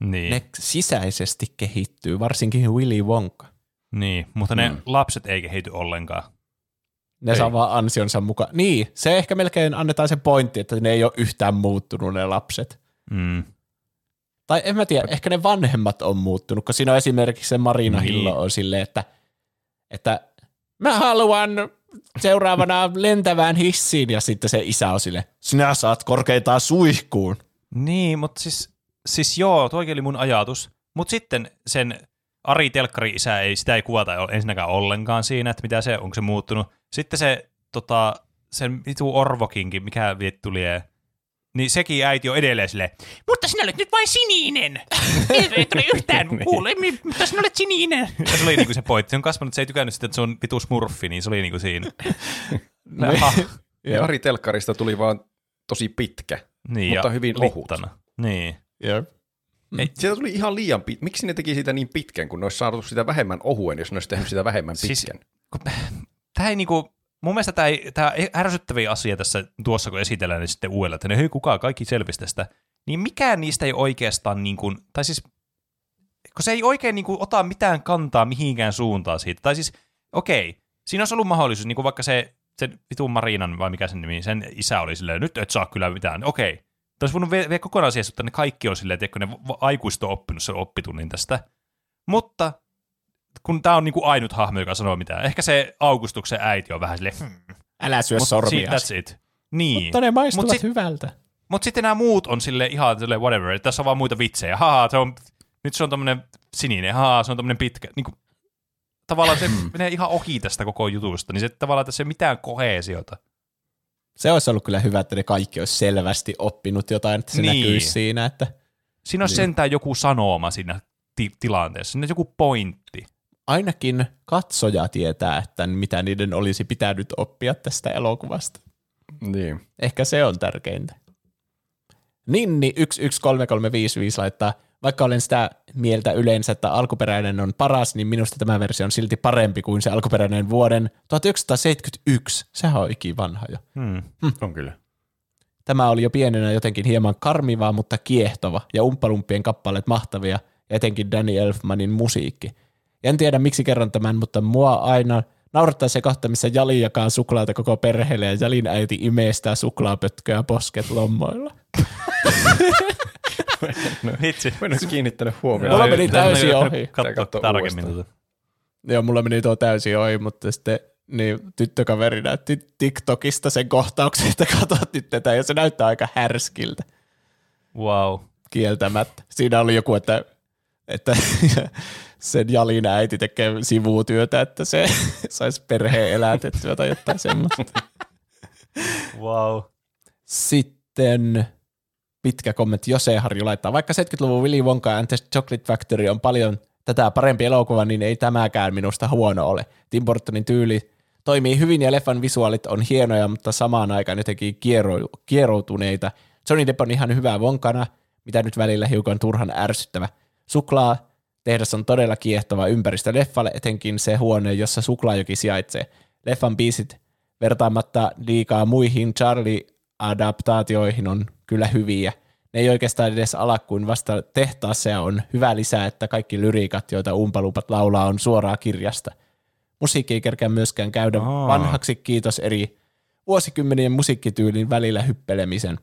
Niin, ne sisäisesti kehittyy, varsinkin Willy Wonka. niin. mutta ne Mm. lapset ei kehity ollenkaan. Ne Ei. saa vaan ansionsa mukaan. Niin, se ehkä melkein annetaan se pointti, että ne ei ole yhtään muuttunut ne lapset. Mm. Tai en mä tiedä, ehkä ne vanhemmat on muuttunut, kun siinä on esimerkiksi se Marina Niin. Hillo on silleen, että, että mä haluan seuraavana lentävään hissiin, ja sitten se isä on silleen, sinä saat korkeintaan suihkuun. Niin, mutta siis, siis joo, tuokin oli mun ajatus. Mutta sitten sen Ari Telkkari-isä, ei, sitä ei kuvata ensinnäkään ollenkaan siinä, että mitä se, onko se muuttunut. Sitten se, tota, sen vitu Orvokinkin, mikä vittu lie, niin sekin äiti on edelleen silleen, mutta sinä olet nyt vain sininen. Ei, ei ole yhtään kuule, mi- mutta sinä olet sininen. Ja se oli niinku se pointti. Se on kasvanut, se ei tykännyt sitä, että se on vitu smurfi, niin se oli niinku siinä. Aha, Ja Ari Telkkarista tuli vaan tosi pitkä. niin, Mutta hyvin ohut. littana. Niin. Jep. Ei, sieltä tuli ihan liian pitkä. Miksi ne teki sitä niin pitkän, kun ne olisi saatu sitä vähemmän ohuen, jos ne olisi tehnyt sitä vähemmän Siis- pitkän? tämä ei niinku, mun mielestä tämä, ei, tämä asia tässä tuossa, kun esitellään niin sitten uudella, että ne hei kukaan, kaikki selvisi tästä, niin mikään niistä ei oikeastaan, niin kuin, tai siis, kun se ei oikein niin kuin, ota mitään kantaa mihinkään suuntaan siitä, tai siis, okei, siinä olisi ollut mahdollisuus, niin kuin vaikka se, sen vitun Marinan, vai mikä sen nimi, sen isä oli silleen, nyt et saa kyllä mitään, okei, Tämä olisi voinut vie, vie kokonaan siihen, että ne kaikki on silleen, että ne aikuiset on oppinut sen oppitunnin tästä. Mutta kun tämä on niinku ainut hahmo, joka sanoo mitään. Ehkä se Augustuksen äiti on vähän silleen, hmm, Älä syö mut sormia. that's it. Niin. Mutta ne maistuvat Mut sit- hyvältä. Mutta sitten nämä muut on sille ihan sille whatever, että tässä on vaan muita vitsejä. Haha, se on, nyt se on tämmöinen sininen, haha, se on tämmöinen pitkä. Niin kuin, tavallaan se menee ihan ohi tästä koko jutusta, niin se tavallaan tässä ei mitään koheesiota. Se olisi ollut kyllä hyvä, että ne kaikki olisi selvästi oppinut jotain, että se Niin. näkyisi siinä, että Siinä on Niin. sentään joku sanoma siinä ti- tilanteessa, siinä on joku pointti. Ainakin katsoja tietää, että mitä niiden olisi pitänyt oppia tästä elokuvasta. Niin. Ehkä se on tärkeintä. Ninni 113355 laittaa, vaikka olen sitä mieltä yleensä, että alkuperäinen on paras, niin minusta tämä versio on silti parempi kuin se alkuperäinen vuoden 1971. Sehän on ikivanha jo. Hmm. On kyllä. Tämä oli jo pienenä jotenkin hieman karmivaa, mutta kiehtova, ja umppalumpien kappaleet mahtavia, ja etenkin Danny Elfmanin musiikki. En tiedä miksi kerron tämän, mutta mua aina naurattaa se kohta, missä Jali jakaa suklaata koko perheelle, ja Jalin äiti imeestää suklaapötköä posket lommoilla. Vitsi. Mä en olisi kiinnittänyt huomioon. Mulla meni tätä täysin ohi. Katsoa tarkemmin. uudestaan. Tota. Joo, mulla meni tuo täysin ohi, mutta sitten niin tyttökaveri näytti TikTokista sen kohtauksen, että katsot nyt tätä, ja se näyttää aika härskiltä. Wow. kieltämättä. Siinä oli joku, että, että sen Jalin äiti tekee sivutyötä, että se saisi perheen elätettyä tai jotain semmoista. Wow. Sitten pitkä kommentti Jose Harju laittaa, vaikka 70-luvun Willy Wonka and the Chocolate Factory on paljon tätä parempi elokuva, niin ei tämäkään minusta huono ole. Tim Burtonin tyyli toimii hyvin ja leffan visuaalit on hienoja, mutta samaan aikaan jotenkin kiero, kieroutuneita. Johnny Depp on ihan hyvä Wonkana, mitä nyt välillä hiukan turhan ärsyttävä. Suklaa tehdas on todella kiehtova ympäristö leffalle, etenkin se huone, jossa suklaajoki sijaitsee. Leffan biisit vertaamatta liikaa muihin Charlie-adaptaatioihin on kyllä hyviä. Ne ei oikeastaan edes ala kuin vasta tehtaassa ja on hyvä lisää, että kaikki lyriikat, joita umpalupat laulaa, on suoraa kirjasta. Musiikki ei kerkeä myöskään käydä Aa. vanhaksi, kiitos eri vuosikymmenien musiikkityylin välillä hyppelemisen.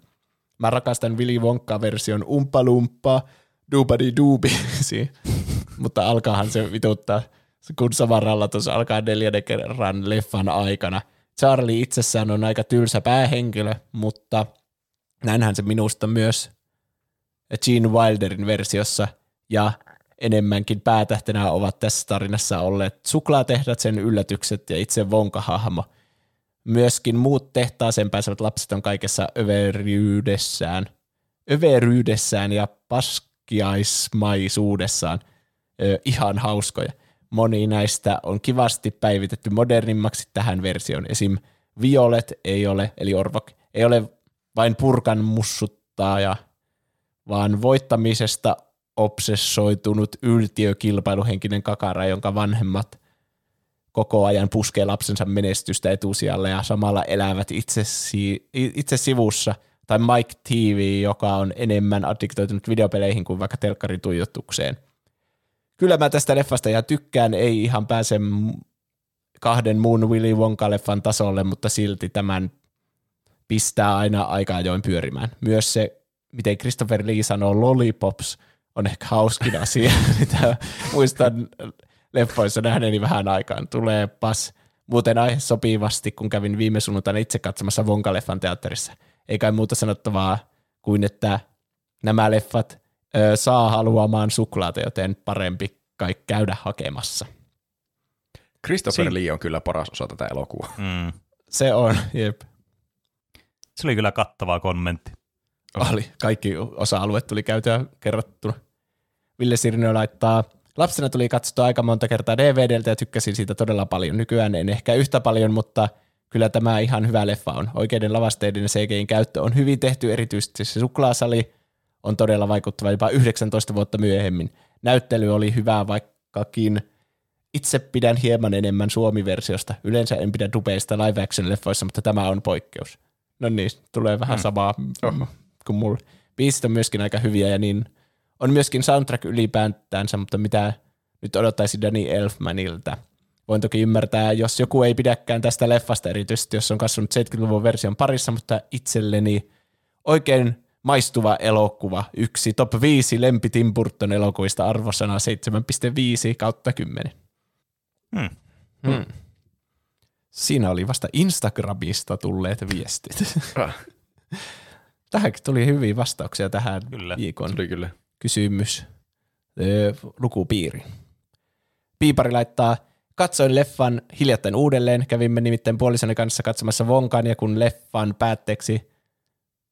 Mä rakastan Willy Wonka-version umpalumppaa, doobadi doobi, mutta alkaahan se vituttaa, kun samaralla tuossa alkaa neljännen kerran leffan aikana. Charlie itsessään on aika tylsä päähenkilö, mutta näinhän se minusta myös Gene Wilderin versiossa ja enemmänkin päätähtenä ovat tässä tarinassa olleet suklaatehdat, sen yllätykset ja itse Wonka-hahmo. Myöskin muut tehtaaseen pääsevät lapset on kaikessa överyydessään, överyydessään ja paskiaismaisuudessaan ö, ihan hauskoja. Moni näistä on kivasti päivitetty modernimmaksi tähän versioon. Esim. Violet ei ole, eli Orvok, ei ole vain purkan mussuttaja, vaan voittamisesta obsessoitunut yltiökilpailuhenkinen kakara, jonka vanhemmat koko ajan puskee lapsensa menestystä etusijalle ja samalla elävät itse, itse sivussa tai Mike TV, joka on enemmän addiktoitunut videopeleihin kuin vaikka telkkarin tuijotukseen. Kyllä mä tästä leffasta ihan tykkään, ei ihan pääse kahden muun Willy Wonka-leffan tasolle, mutta silti tämän pistää aina aika ajoin pyörimään. Myös se, miten Christopher Lee sanoo lollipops, on ehkä hauskin asia, mitä muistan leffoissa nähneeni vähän aikaan. Tulee pas muuten aihe sopivasti, kun kävin viime sunnuntaina itse katsomassa Wonka-leffan teatterissa. Ei kai muuta sanottavaa kuin, että nämä leffat ö, saa haluamaan suklaata, joten parempi kai käydä hakemassa. Christopher Siin- Lee on kyllä paras osa tätä elokuvaa. Mm. Se on, jep. Se oli kyllä kattava kommentti. Oli. Kaikki osa-alueet tuli käytyä kerrottuna. Ville Sirnö laittaa, lapsena tuli katsottua aika monta kertaa DVDltä ja tykkäsin siitä todella paljon. Nykyään en ehkä yhtä paljon, mutta kyllä tämä ihan hyvä leffa on. Oikeiden lavasteiden ja CGin käyttö on hyvin tehty, erityisesti se suklaasali on todella vaikuttava jopa 19 vuotta myöhemmin. Näyttely oli hyvä, vaikkakin itse pidän hieman enemmän suomi-versiosta. Yleensä en pidä dupeista live action leffoissa, mutta tämä on poikkeus. No niin, tulee vähän samaa Oho. kuin mulla. Biisit on myöskin aika hyviä ja niin on myöskin soundtrack ylipäätänsä, mutta mitä nyt odottaisi Danny Elfmanilta. Voin toki ymmärtää, jos joku ei pidäkään tästä leffasta erityisesti, jos on kasvanut 70-luvun version parissa, mutta itselleni oikein maistuva elokuva. Yksi top 5 lempi Tim Burton elokuvista arvosana 7,5 kautta 10. Hmm. Hmm. Siinä oli vasta Instagramista tulleet viestit. Ah, Tähänkin tuli hyviä vastauksia tähän Kyllä. viikon tuli kyllä. kysymys öö, lukupiiri. Piipari laittaa, katsoin leffan hiljattain uudelleen, kävimme nimittäin puolisoni kanssa katsomassa Vonkan ja kun leffan päätteeksi,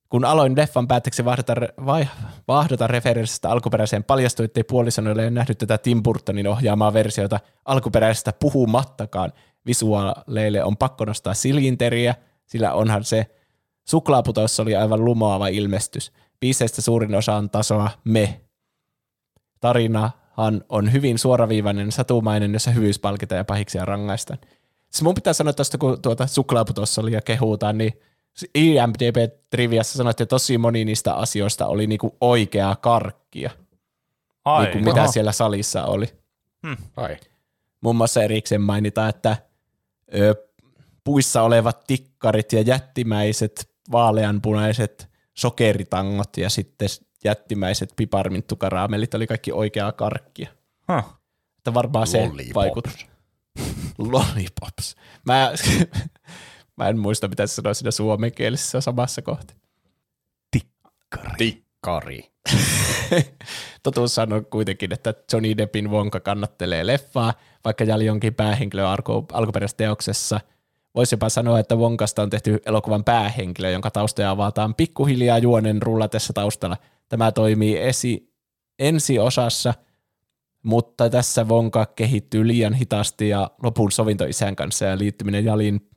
kun aloin leffan päätteeksi vahdata, vai, vahdata referenssistä alkuperäiseen, paljastui, ettei puolisoni ole nähnyt tätä Tim Burtonin ohjaamaa versiota alkuperäisestä puhumattakaan. Visuaaleille on pakko nostaa silginteriä, sillä onhan se suklaaputous oli aivan lumoava ilmestys. Biiseistä suurin osa on tasoa me. Tarinahan on hyvin suoraviivainen, satumainen, jossa hyvyys palkitaan ja pahiksia rangaistaan. Se mun pitää sanoa tuosta, kun tuota suklaaputos oli ja kehutaan, niin IMDB-triviassa sanottiin, että tosi moni niistä asioista oli niinku oikeaa karkkia, Ai, niinku mitä siellä salissa oli. Ai. Muun muassa erikseen mainitaan, että ö, puissa olevat tikkarit ja jättimäiset vaaleanpunaiset sokeritangot ja sitten jättimäiset piparminttukaraamelit oli kaikki oikeaa karkkia. huh. Että varmaan se Lollipops. vaikutus. Lollipops. Mä, mä en muista, mitä se sanoi siinä suomenkielisessä samassa kohti. Tikkari. Totuus on kuitenkin, että Johnny Deppin Wonka kannattelee leffaa, vaikka Jali onkin päähenkilö alku, alkuperäisessä teoksessa. Voisi jopa sanoa, että Wonkasta on tehty elokuvan päähenkilö, jonka taustoja avataan pikkuhiljaa juonen rullatessa taustalla. Tämä toimii esi, ensi osassa, mutta tässä Wonka kehittyy liian hitaasti ja lopun sovinto isän kanssa ja liittyminen Jalin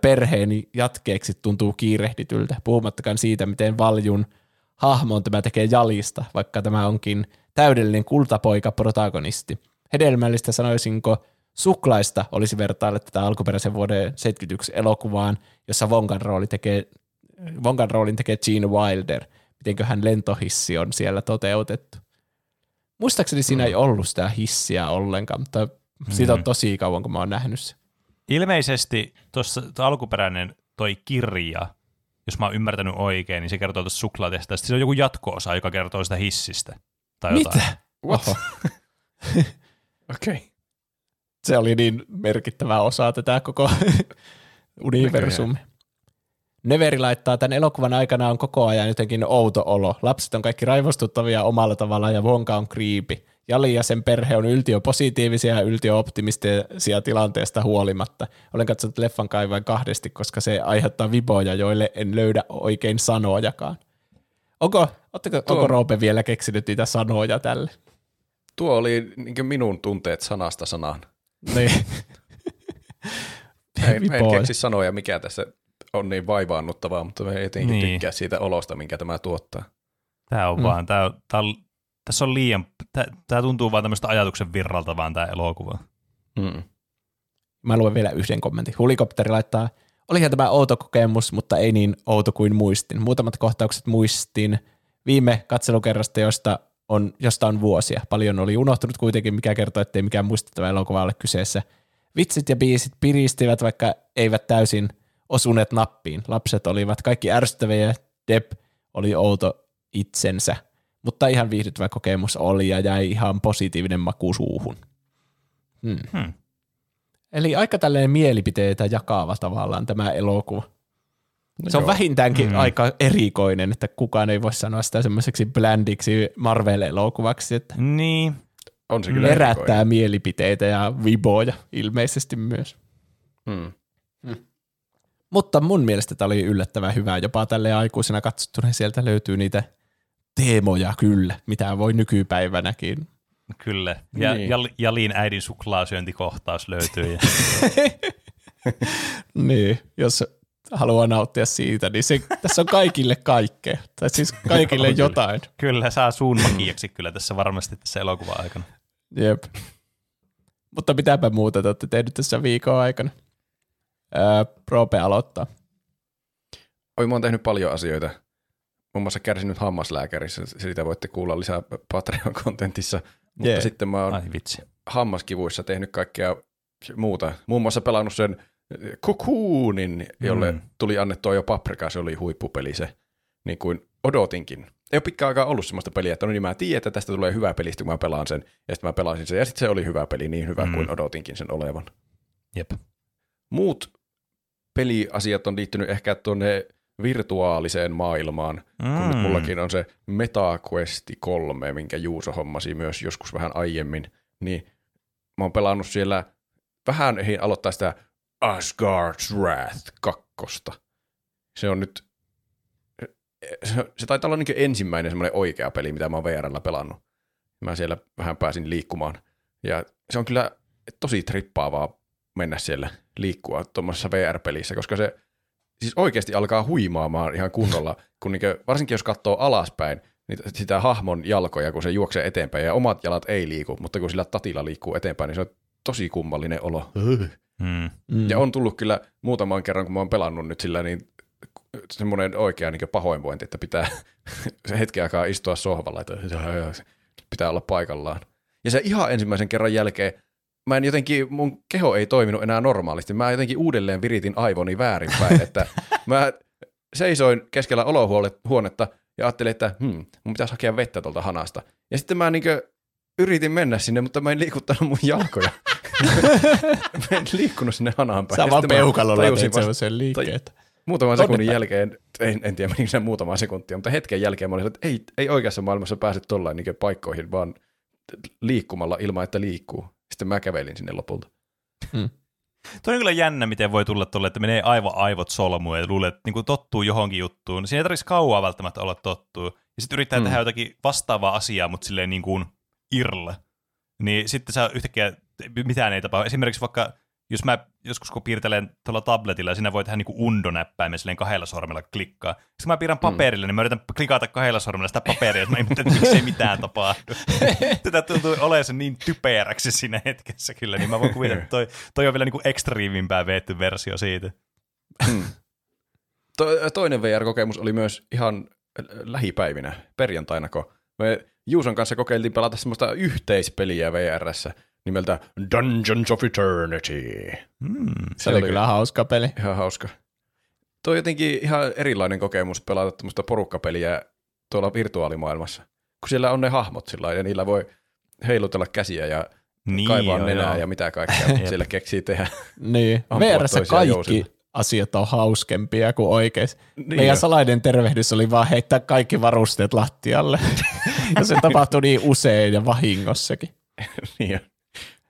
perheen jatkeeksi tuntuu kiirehdityltä, puhumattakaan siitä, miten Valjun hahmon tämä tekee Jalista, vaikka tämä onkin täydellinen kultapoika protagonisti. Hedelmällistä sanoisinko suklaista olisi vertailla tätä alkuperäisen vuoden 71 elokuvaan, jossa Vonkan, rooli tekee, Vonkan roolin tekee Gene Wilder. Mitenköhän lentohissi on siellä toteutettu. Muistaakseni siinä ei ollut sitä hissiä ollenkaan, mutta siitä on tosi kauan, kun mä oon nähnyt se. Ilmeisesti tuossa tuo alkuperäinen toi kirja, jos mä oon ymmärtänyt oikein, niin se kertoo tuosta suklaatesta. Sitten se on joku jatko-osa, joka kertoo sitä hissistä. Tai jotain. Mitä? What? Okei. Okay. se oli niin merkittävä osa tätä koko universumia. Neveri laittaa, tämän elokuvan aikana on koko ajan jotenkin outo olo. Lapset on kaikki raivostuttavia omalla tavallaan ja Wonka on kriipi. Jali ja sen perhe on yltiöpositiivisia ja yltiöoptimistisia tilanteesta huolimatta. Olen katsonut leffan kai vain kahdesti, koska se aiheuttaa viboja, joille en löydä oikein sanojakaan. Onko, ootteko, Tuo- onko Roope vielä keksinyt niitä sanoja tälle? Tuo oli niin minun tunteet sanasta sanaan. Niin. En, en keksi sanoja, mikä tässä on niin vaivaannuttavaa, mutta me jotenkin Niin. niin. tykkää siitä olosta, minkä tämä tuottaa. Tämä on Mm. vaan, tää, on- tää on, tässä on liian, tämä tuntuu vaan tämmöistä ajatuksen virralta vaan tämä elokuva. Mm. Mä luen vielä yhden kommentin. Hulikopteri laittaa, olihan tämä outo kokemus, mutta ei niin outo kuin muistin. Muutamat kohtaukset muistin viime katselukerrasta, josta on, josta on vuosia. Paljon oli unohtunut kuitenkin, mikä kertoo, ettei mikään muistettava elokuva ole kyseessä. Vitsit ja biisit piristivät, vaikka eivät täysin osuneet nappiin. Lapset olivat kaikki ärsyttäviä ja Depp oli outo itsensä. Mutta ihan viihdyttävä kokemus oli ja jäi ihan positiivinen maku suuhun. Hmm. Hmm. Eli aika tälleen mielipiteitä jakava tavallaan tämä elokuva. Se on joo. vähintäänkin Mm. aika erikoinen, että kukaan ei voi sanoa sitä semmoiseksi bländiksi Marvel-elokuvaksi, että Niin, On se kyllä herättää erikoinen. mielipiteitä ja viboja ilmeisesti myös. Hmm. Mutta mun mielestä tämä oli yllättävän hyvä. Jopa tälle aikuisena katsottuna sieltä löytyy niitä teemoja kyllä, mitä voi nykypäivänäkin. kyllä. Ja, Niin. Jalin äidin suklaasyöntikohtaus löytyy. Niin, jos haluaa nauttia siitä, niin se, tässä on kaikille kaikkea. Tai siis kaikille kyllä. jotain. kyllä saa suun makiaksi kyllä tässä varmasti tässä elokuvan aikana. Jep. Mutta mitäpä muuta te olette tehnyt tässä viikon aikana? Öö, Prope aloittaa. Oi, mä oon tehnyt paljon asioita. Muun muassa kärsinyt hammaslääkärissä. Siitä voitte kuulla lisää Patreon-kontentissa. Mutta Jee. sitten mä oon Ai vitsi. hammaskivuissa tehnyt kaikkea muuta. Muun muassa pelannut sen Cocoonin, jolle Mm. tuli annettua jo paprika, se oli huippupeli se, niin kuin odotinkin. Ei ole pitkään aikaa ollut sellaista peliä, että no niin mä tiedän, että tästä tulee hyvä peli, kun mä pelaan sen, ja sitten mä pelasin sen, ja sitten se oli hyvä peli, niin hyvä Mm. kuin odotinkin sen olevan. Jep. Muut peliasiat on liittynyt ehkä tuonne virtuaaliseen maailmaan, kun nyt mullakin on se MetaQuest 3, minkä Juuso hommasi myös joskus vähän aiemmin, niin mä oon pelannut siellä vähän ehdin aloittaa sitä Asgard's Wrath 2. Se on nyt, se, se taitaa olla niin ensimmäinen semmoinen oikea peli, mitä mä oon VRllä pelannut. Mä siellä vähän pääsin liikkumaan. Ja se on kyllä tosi trippaavaa mennä siellä liikkua tuommoisessa VR-pelissä, koska se siis oikeasti alkaa huimaamaan ihan kunnolla, kun niinkö, varsinkin jos katsoo alaspäin, niin sitä hahmon jalkoja, kun se juoksee eteenpäin, ja omat jalat ei liiku, mutta kun sillä tatilla liikkuu eteenpäin, niin se on tosi kummallinen olo. Mm. Mm. Ja on tullut kyllä muutaman kerran, kun mä oon pelannut nyt sillä, niin semmoinen oikea niin pahoinvointi, että pitää se hetken aikaa istua sohvalla, että pitää olla paikallaan. Ja se ihan ensimmäisen kerran jälkeen, mä en jotenkin, mun keho ei toiminut enää normaalisti. Mä jotenkin uudelleen viritin aivoni väärinpäin, että mä seisoin keskellä olohuonetta ja ajattelin, että hmm, mun pitäisi hakea vettä tuolta hanasta. Ja sitten mä niinkö yritin mennä sinne, mutta mä en liikuttanut mun jalkoja. mä en liikkunut sinne hanaan päin. Sä vaan peukalolla semmoisen liikkeen. että- Muutaman sekunnin jälkeen, en, en tiedä menikö se muutama sekuntia, mutta hetken jälkeen mä olin, että ei, ei oikeassa maailmassa pääse tollain niin paikkoihin, vaan liikkumalla ilman, että liikkuu. Sitten mä kävelin sinne lopulta. Toi on kyllä jännä, miten voi tulla tuolle, että menee aivan aivot solmuun ja luulee, että niin tottuu johonkin juttuun. Siinä ei tarvitsisi kauaa välttämättä olla tottuu. Ja sitten yrittää Mm. mm. tehdä jotakin vastaavaa asiaa, mutta silleen niin kuin irle. Niin sitten sä yhtäkkiä mitään ei tapahdu. Esimerkiksi vaikka, jos mä joskus kun piirtelen tuolla tabletilla, siinä voi tehdä niin kuin undonäppäimen silleen kahdella sormella klikkaa. Sitten kun mä piirrän paperille, niin mä yritän klikata kahdella sormella sitä paperia, että mä että miksei mitään tapahdu. Tätä tuntuu olemaan se niin typeräksi siinä hetkessä kyllä, niin mä voin kuvitella, että toi, toi on vielä niin kuin ekstriimimpää veetty versio siitä. To- toinen VR-kokemus oli myös ihan lähipäivinä, perjantaina, kun me Juuson kanssa kokeiltiin pelata semmoista yhteispeliä VRssä nimeltä Dungeons of Eternity. Mm. Se oli kyllä hauska peli. Ihan hauska. Tuo on jotenkin ihan erilainen kokemus pelata tämmöistä porukkapeliä tuolla virtuaalimaailmassa. Kun siellä on ne hahmot sillä ja niillä voi heilutella käsiä ja Niin, kaivaa joo, nenää joo. ja mitä kaikkea siellä keksii tehdä. Niin, VRssä kaikki jousilla. asiat on hauskempia kuin oikeasti. Niin Meidän jo. salainen tervehdys oli vaan heittää kaikki varusteet lattialle. ja se tapahtui niin usein ja vahingossakin. niin jo.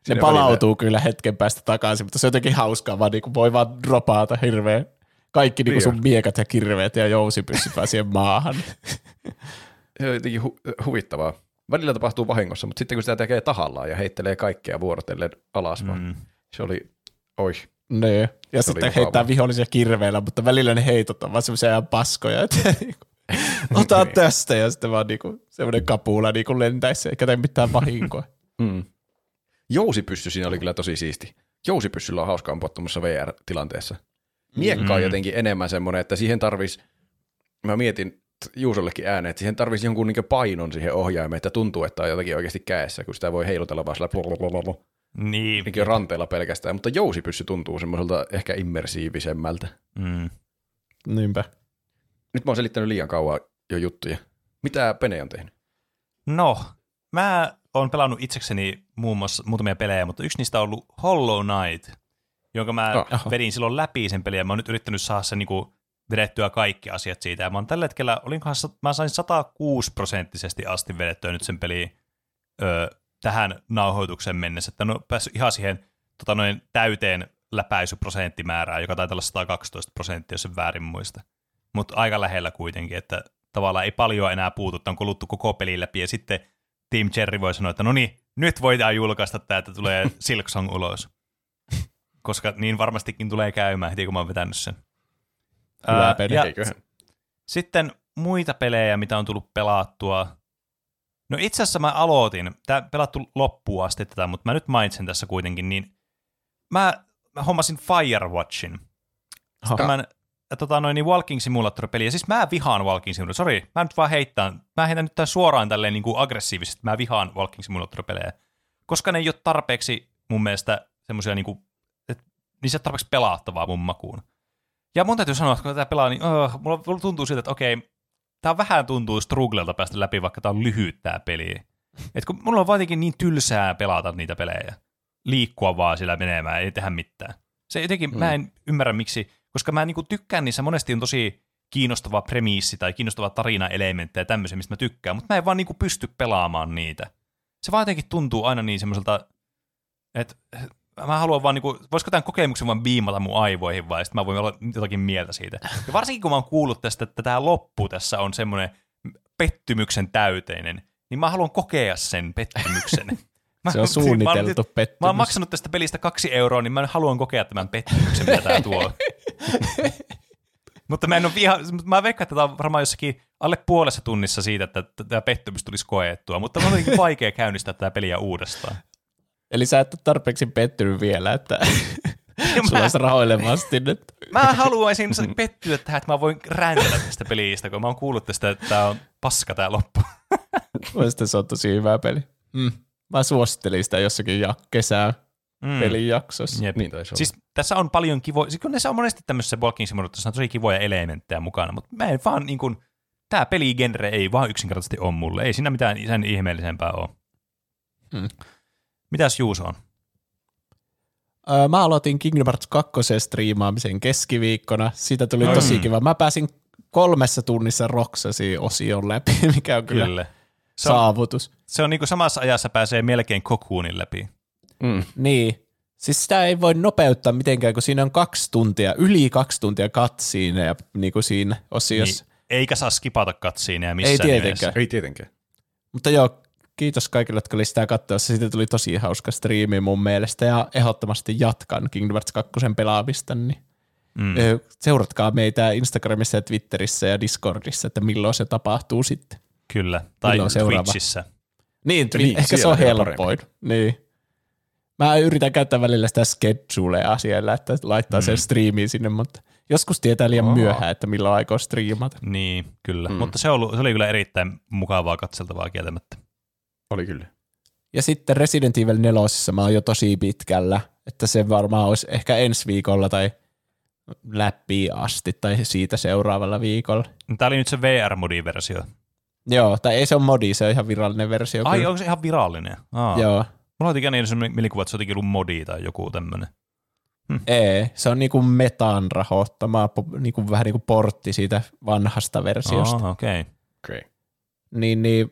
Ne palautuu kyllä hetken päästä takaisin, mutta se on jotenkin hauskaa, vaan niin voi vaan dropaata hirveän kaikki niin Niin sun miekat ja kirveet ja jousipyssyt vaan siihen maahan. Se on jotenkin hu- huvittavaa. Välillä tapahtuu vahingossa, mutta sitten kun sitä tekee tahallaan ja heittelee kaikkea vuorotellen alas, vaan Mm. se oli, oi, niin. Ja Se sitten heittää vihollisia kirveillä, mutta välillä ne heitot on vaan semmoisia ihan paskoja, että niinku, ota Niin. tästä ja sitten vaan niinku, semmoinen kapula niinku lentäisi eikä tee mitään vahinkoa. Mm. Jousipyssy siinä oli kyllä tosi siisti. Jousipyssyllä on hauska ampua tuommoisessa VR-tilanteessa. Miekka on jotenkin enemmän semmoinen, että siihen tarvis, mä mietin Juusollekin ääneen, että siihen tarvisi jonkun niin painon siihen ohjaimeen, että tuntuu, että on jotakin oikeasti käessä, kun sitä voi heilutella vaan sillä blablabla. Niin. Niin ranteella pelkästään, mutta jousipyssy tuntuu semmoiselta ehkä immersiivisemmältä. Mm. Niinpä. Nyt mä oon selittänyt liian kauan jo juttuja. Mitä Pene on tehnyt? No, mä oon pelannut itsekseni muun muassa muutamia pelejä, mutta yksi niistä on ollut Hollow Knight, jonka mä Ah. vedin silloin läpi sen pelin, ja mä oon nyt yrittänyt saada sen niinku vedettyä kaikki asiat siitä, ja mä oon tällä hetkellä, olinkohan, mä sain 106 prosenttisesti asti vedettyä nyt sen peliin ö, tähän nauhoitukseen mennessä, että ole päässyt ihan siihen tota noin, täyteen läpäisyprosenttimäärään, joka taitaa olla 112 prosenttia, jos en väärin muista. Mutta aika lähellä kuitenkin, että tavallaan ei paljon enää puutu, että on kuluttu koko peli läpi, ja sitten Team Cherry voi sanoa, että no niin, nyt voidaan julkaista tämä, että tulee Silksong ulos. Koska niin varmastikin tulee käymään heti, kun mä oon vetänyt sen. Hyvä Ää, peli. ja Eiköhän. sitten muita pelejä, mitä on tullut pelattua. No itse asiassa mä aloitin, tämä pelattu loppuun asti tätä, mutta mä nyt mainitsen tässä kuitenkin, niin mä, mä hommasin Firewatchin. Tämän tota noin, niin Walking Simulator-peli. Ja siis mä vihaan Walking Simulator. Sori, mä nyt vaan heittän. Mä heitän nyt tän suoraan tälleen niin kuin aggressiivisesti. Mä vihaan Walking Simulator-pelejä. Koska ne ei ole tarpeeksi mun mielestä semmoisia niin kuin, että niissä tarpeeksi pelattavaa mun makuun. Ja mun täytyy sanoa, että kun tätä pelaa, niin uh, mulla, mulla tuntuu siltä, että okei, tää vähän tuntuu strugglelta päästä läpi, vaikka tää on lyhyt tää peli. Et kun mulla on jotenkin niin tylsää pelata niitä pelejä. Liikkua vaan sillä menemään, ei tehdä mitään. Se jotenkin, mm. mä en ymmärrä miksi, koska mä niinku tykkään niissä monesti on tosi kiinnostava premiissi tai kiinnostava tarinaelementti ja tämmöisiä, mistä mä tykkään, mutta mä en vaan niinku pysty pelaamaan niitä. Se vaan jotenkin tuntuu aina niin semmoiselta, että mä haluan vaan, niinku, voisiko tämän kokemuksen vaan biimata mun aivoihin vai sitten mä voin olla jotakin mieltä siitä. Ja varsinkin kun mä oon kuullut tästä, että tämä loppu tässä on semmoinen pettymyksen täyteinen, niin mä haluan kokea sen pettymyksen. Mä, Se on mä suunniteltu pettymys. Mä oon maksanut tästä pelistä kaksi euroa, niin mä haluan kokea tämän pettymyksen, mitä tää tuo. Mutta mä en ole viha, mä veikkaan, että tämä on varmaan jossakin alle puolessa tunnissa siitä, että tämä pettymys tulisi koettua, mutta on jotenkin vaikea käynnistää tätä peliä uudestaan. Eli sä et ole tarpeeksi pettynyt vielä, että sulla olisi rahoille vastinnet. Mä haluaisin pettyä tähän, että mä voin räntää tästä pelistä, kun mä oon kuullut tästä, että tää on paska tää loppu. Mielestäni se on tosi hyvä peli. Mm. Mä suosittelin sitä jossakin ja kesää Mm. pelin jaksossa. Jep. Niin taisi olla. Siis tässä on paljon kivoja, siis kun näissä on monesti tämmöisessä Walking Simulatorissa on tosi kivoja elementtejä mukana, mutta mä en vaan niin kuin, tää peligenre ei vaan yksinkertaisesti ole mulle. Ei siinä mitään sen ihmeellisempää ole. Hmm. Mitäs Juuso on? Öö, mä aloitin Kingdom Hearts 2 striimaamisen keskiviikkona. Siitä tuli tosi Mm. kiva. Mä pääsin kolmessa tunnissa Roxasin osion läpi, mikä on kyllä, Kyllä. Se on, saavutus. se on niin kuin samassa ajassa pääsee melkein kokuunin läpi. Mm. Niin. Siis sitä ei voi nopeuttaa mitenkään, kun siinä on kaksi tuntia, yli kaksi tuntia katsiin ja niin kuin siinä osiossa. Niin, eikä saa skipata katsiineja Ei missään tietenkään. nimessä. Ei tietenkään. Mutta joo, kiitos kaikille, jotka oli sitä katsoessa. Siitä tuli tosi hauska striimi mun mielestä ja ehdottomasti jatkan Kingdom Hearts 2 pelaamista. Niin Mm. Ö, Seuratkaa meitä Instagramissa ja Twitterissä ja Discordissa, että milloin se tapahtuu sitten. Kyllä. Tai? Twitchissä. Niin, twi- Niin, ehkä se on helpoin. Niin. Mä yritän käyttää välillä sitä schedulea siellä, että laittaa mm. sen striimiin sinne, mutta joskus tietää liian Aa. myöhään, että milloin aikoo striimata. Niin, kyllä. Mm. Mutta se, on ollut, se oli kyllä erittäin mukavaa katseltavaa kieltämättä. Oli kyllä. Ja sitten Resident Evil 4 mä oon jo tosi pitkällä, että se varmaan olisi ehkä ensi viikolla tai läpi asti tai siitä seuraavalla viikolla. Tämä oli nyt se VR-modiversio. Joo, tai ei se ole modi, se on ihan virallinen versio. Ai, kyllä. onko se ihan virallinen? Aa. Joo, Mulla oli ikään sellainen mielikuva, että se on jotenkin ollut modi tai joku tämmöinen. ei. Se on niinku metan rahoittama, niinku vähän niinku portti siitä vanhasta versiosta. Ah, okei. Okay. Okay. Niin, niin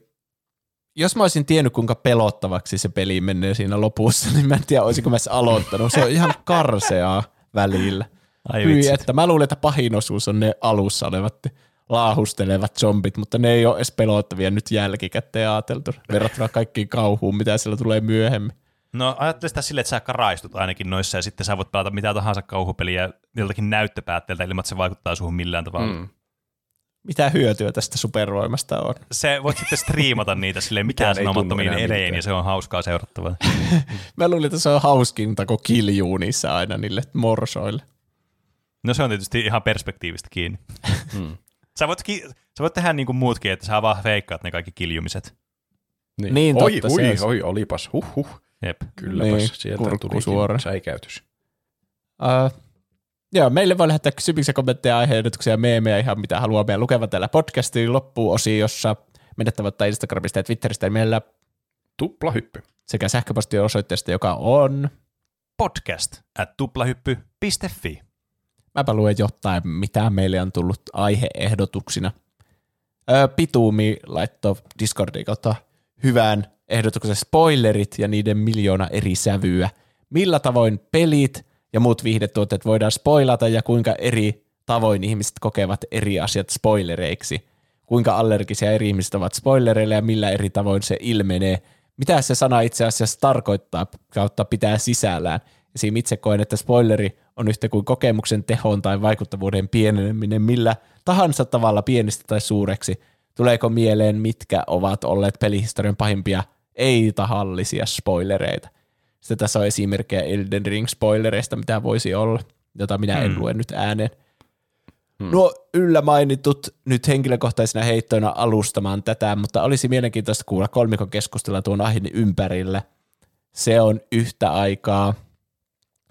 jos mä olisin tiennyt, kuinka pelottavaksi se peli menee siinä lopussa, niin mä en tiedä, olisinko mä aloittanut. Se on ihan karseaa välillä. Ai Hyi, että mä luulen, että pahin osuus on ne alussa olevat laahustelevat zombit, mutta ne ei ole edes pelottavia nyt jälkikäteen ajateltu verrattuna kaikkiin kauhuun, mitä siellä tulee myöhemmin. No ajattele sitä silleen, että sä karaistut ainakin noissa ja sitten sä voit pelata mitä tahansa kauhupeliä joltakin näyttöpäätteeltä ilman, että se vaikuttaa suhun millään tavalla. Mm. Mm. Mitä hyötyä tästä supervoimasta on? Se voit sitten striimata niitä silleen mitään sanomattomiin miltään. ja se on hauskaa seurattavaa. Mä luulin, että se on hauskinta, kun kiljuu niissä aina niille morsoille. No se on tietysti ihan perspektiivistä kiinni. Hmm. Sä voit, ki- sä voit tehdä niin kuin muutkin, että sä vaan feikkaat ne kaikki kiljumiset. Niin, Niin, oi, totta, oi, olisi. oi, olipas, huh, huh. Jep. Kylläpäs, Niin, sieltä tulikin suora. säikäytys. Uh, joo, meille voi lähettää kysymyksiä, kommentteja, aiheehdotuksia, meemejä, ihan mitä haluaa meidän lukevan täällä podcastin loppuosiossa. Meidät tavoittaa Instagramista ja Twitteristä meillä Tuplahyppy. sekä sähköpostion osoitteesta, joka on... Podcast at tuplahyppy.fi. Mäpä luen jotain, mitä meille on tullut aiheehdotuksina. Pituumi laittoi Discordiin kautta hyvän ehdotuksen spoilerit ja niiden miljoona eri sävyä. Millä tavoin pelit ja muut viihdetuotteet voidaan spoilata ja kuinka eri tavoin ihmiset kokevat eri asiat spoilereiksi. Kuinka allergisia eri ihmiset ovat spoilereille ja millä eri tavoin se ilmenee. Mitä se sana itse asiassa tarkoittaa kautta pitää sisällään. Esim. itse koen, että spoileri on yhtä kuin kokemuksen tehon tai vaikuttavuuden pieneneminen millä tahansa tavalla pienistä tai suureksi. Tuleeko mieleen, mitkä ovat olleet pelihistorian pahimpia ei-tahallisia spoilereita? Sitten tässä on esimerkkejä Elden Ring spoilereista, mitä voisi olla, jota minä en Hmm. lue nyt ääneen. Nuo yllä mainitut nyt henkilökohtaisina heittoina alustamaan tätä, mutta olisi mielenkiintoista kuulla kolmikon keskustella tuon aiheen ympärillä. Se on yhtä aikaa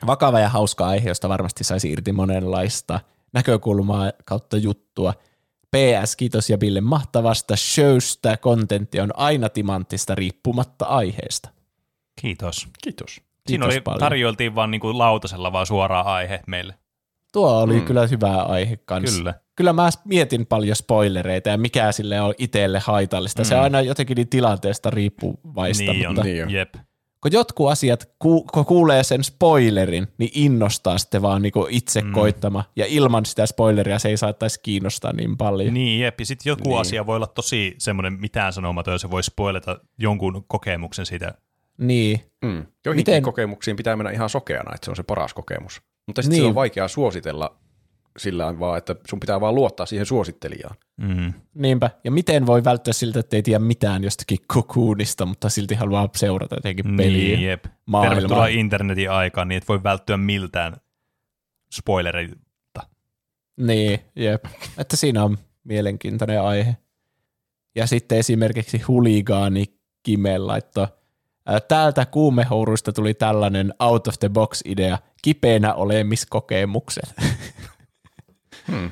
vakava ja hauska aihe, josta varmasti saisi irti monenlaista näkökulmaa kautta juttua. PS, kiitos Jabille mahtavasta showsta. Kontentti on aina timanttista riippumatta aiheesta. Kiitos. Kiitos. Siinä Kiitos oli, paljon. tarjoiltiin vaan niin kuin lautasella vaan suoraan aihe meille. Tuo oli Mm. kyllä hyvä aihe kanssa. Kyllä. Kyllä mä mietin paljon spoilereita ja mikä sille on itselle haitallista. Se on Mm. aina jotenkin niin tilanteesta riippuvaista, Niin on. mutta Niin on. Jep. Kun jotkut asiat, ku, kun kuulee sen spoilerin, niin innostaa sitten vaan niinku itse Mm. koittama. Ja ilman sitä spoileria se ei saattaisi kiinnostaa niin paljon. Niin, jep. Ja sitten joku Niin. asia voi olla tosi semmoinen mitään sanomaton, ja se voi spoilata jonkun kokemuksen siitä. Niin. Mm. Joihinkin Miten- kokemuksiin pitää mennä ihan sokeana, että se on se paras kokemus. Mutta sitten Niin. se on vaikea suositella sillä vaan, että sun pitää vaan luottaa siihen suosittelijaan. Mm. Niinpä. Ja miten voi välttyä siltä, että ei tiedä mitään jostakin kokuunista, mutta silti haluaa seurata jotenkin peliä. Niin, jep. maailmaa. Tervetuloa internetin aikaan, niin et voi välttyä miltään spoilereilta. Niin, jep. Että siinä on mielenkiintoinen aihe. Ja sitten esimerkiksi huligaani Kime laittoi, "Ää, täältä kuumehouruista tuli tällainen out of the box idea, kipeänä olemiskokemukset. Hmm.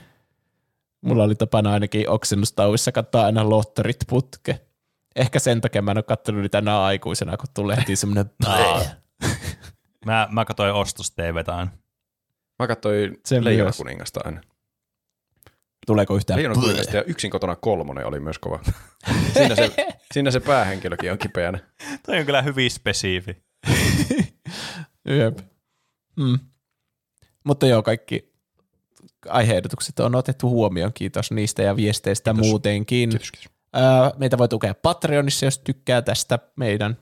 Mulla oli tapana ainakin oksennustauissa katsoa aina lotterit putke. Ehkä sen takia mä en ole katsonut niitä enää aikuisena, kun tulee heti semmoinen Mä, mä katsoin ostos TVtä aina. Mä katsoin Leijona kuningasta aina. Tuleeko yhtään Leijona kuningasta ja yksin kotona kolmonen oli myös kova. Siinä se, siinä se päähenkilökin on kipeänä. Toi on kyllä hyvin spesiifi. Jep. Mm. Mutta joo, kaikki aiheehdotukset on otettu huomioon. Kiitos niistä ja viesteistä Kiitos. muutenkin. Kiitos, kiitos. Öö, meitä voi tukea Patreonissa, jos tykkää tästä meidän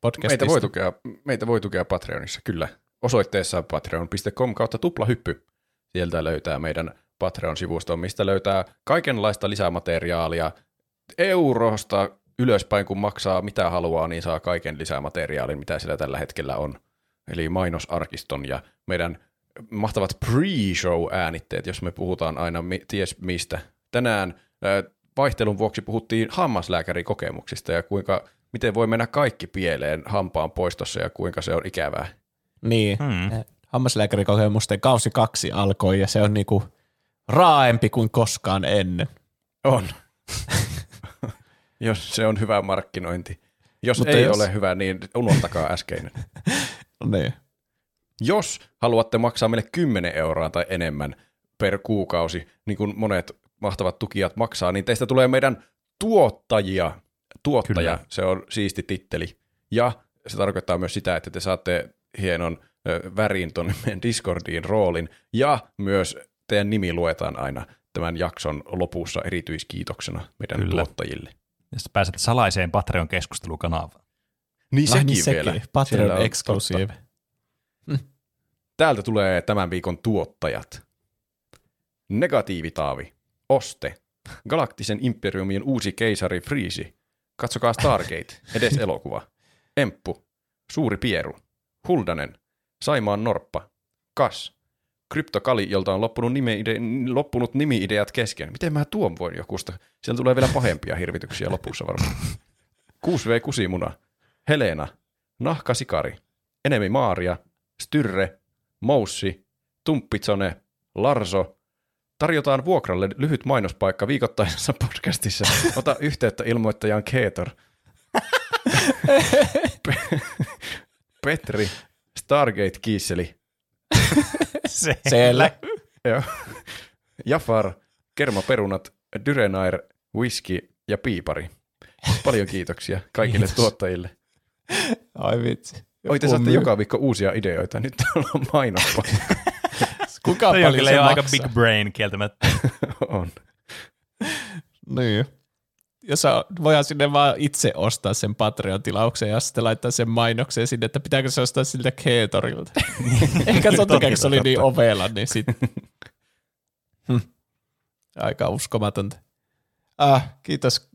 podcastista. Meitä voi, tukea, meitä voi tukea Patreonissa, kyllä. Osoitteessa patreon.com kautta tuplahyppy. Sieltä löytää meidän Patreon-sivuston, mistä löytää kaikenlaista lisämateriaalia. Eurosta ylöspäin, kun maksaa mitä haluaa, niin saa kaiken lisämateriaalin, mitä siellä tällä hetkellä on. Eli mainosarkiston ja meidän mahtavat pre-show-äänitteet, jos me puhutaan aina mi- ties mistä. Tänään ää, vaihtelun vuoksi puhuttiin hammaslääkärikokemuksista ja kuinka, miten voi mennä kaikki pieleen hampaan poistossa ja kuinka se on ikävää. Niin, Hmm. hammaslääkärikokemusten kausi kaksi alkoi ja se on niinku raaempi kuin koskaan ennen. On. jos se on hyvä markkinointi. Jos Mutta ei jos- ole hyvä, niin unohtakaa äskeinen. Niin. Jos haluatte maksaa meille 10 euroa tai enemmän per kuukausi, niin kuin monet mahtavat tukijat maksaa, niin teistä tulee meidän tuottajia. Tuottaja, Kyllä. se on siisti titteli. Ja se tarkoittaa myös sitä, että te saatte hienon värin tuonne meidän Discordiin roolin, ja myös teidän nimi luetaan aina tämän jakson lopussa erityiskiitoksena meidän Kyllä. tuottajille. Ja sitten pääset salaiseen Patreon-keskustelukanavaan. Niin Ai sekin, niin sekin. vielä. Siellä Patreon on exclusive. Täältä tulee tämän viikon tuottajat. Negatiivitaavi, Oste, Galaktisen imperiumin uusi keisari Friisi, katsokaa Stargate, edes elokuva, Emppu, Suuri Pieru, Huldanen, Saimaan Norppa, Kas, kryptokali, jolta on loppunut, nimi-ide- loppunut nimi-ideat kesken. Miten mä tuon voin jokusta? Sieltä tulee vielä pahempia hirvityksiä lopussa varmaan. 6V kusimuna, Helena, Nahkasikari, Enemi Maaria, Styrre, Moussi, Tumppitsone, Larso. Tarjotaan vuokralle lyhyt mainospaikka viikoittaisessa podcastissa. Ota yhteyttä ilmoittajan Keetor. Pe- Petri, Stargate Kiisseli, Se, Siellä. Joo. Jafar, kermaperunat, Dyrenair, whisky ja piipari. Paljon kiitoksia kaikille Kiitos. tuottajille. Ai vitsi. Oi, te saatte joka viikko uusia ideoita. Nyt on mainospa. Kuinka Toi on paljon se jo aika maksaa? big brain kieltämättä. on. Niin. Jos voidaan sinne vaan itse ostaa sen Patreon-tilauksen ja sitten laittaa sen mainokseen sinne, että pitääkö se ostaa siltä Keetorilta. Ehkä se oli niin ovela, niin sitten. Hm. Aika uskomatonta. Ah, kiitos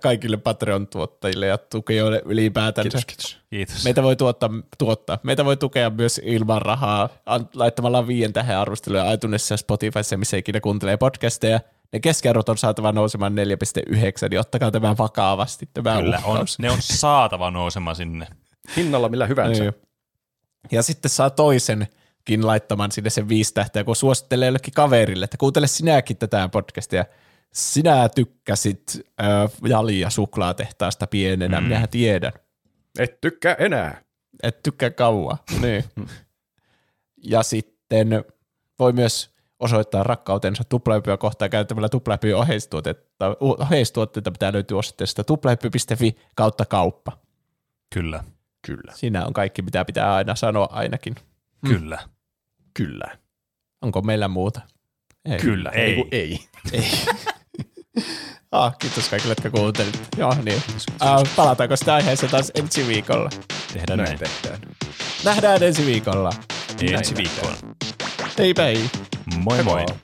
kaikille Patreon-tuottajille ja tukijoille ylipäätään. Kiitos, kiitos. Kiitos. Meitä voi tuottaa, tuottaa. Meitä voi tukea myös ilman rahaa laittamalla viien tähän arvosteluja iTunesissa ja Spotifyssa, missä ikinä kuuntelee podcasteja. Ne keskiarvot on saatava nousemaan 4,9, niin ottakaa tämä vakavasti, tämä Kyllä, on, ne on saatava nousemaan sinne. Hinnalla millä hyvänsä. Niin. Ja sitten saa toisenkin laittamaan sinne sen viisi tähteä, kun suosittelee jollekin kaverille, että kuuntele sinäkin tätä podcastia. Sinä tykkäsit äh, jali- ja suklaatehtaasta pienenä, mm. minähän tiedän. Et tykkää enää. Et tykkää kauaa. Niin. ja sitten voi myös osoittaa rakkautensa tuplahyppyä kohtaan käyttämällä tuplahyppy oheistuotetta. Oheistuotteita pitää löytyä osoitteesta tuplahyppy.fi kautta kauppa. Kyllä, Kyllä. Siinä on kaikki, mitä pitää aina sanoa ainakin. kyllä, Kyllä. Onko meillä muuta? Ei. kyllä. Ei. Ei. Ei. ah, kiitos kaikille, jotka kuuntelitte. Joo, niin. Ah, palataanko sitä aiheeseen taas ensi viikolla? Tehdään Näin näin. tehdään. Nähdään ensi viikolla. Ensi viikkoon. Hei hei. Moi moi. Heippa.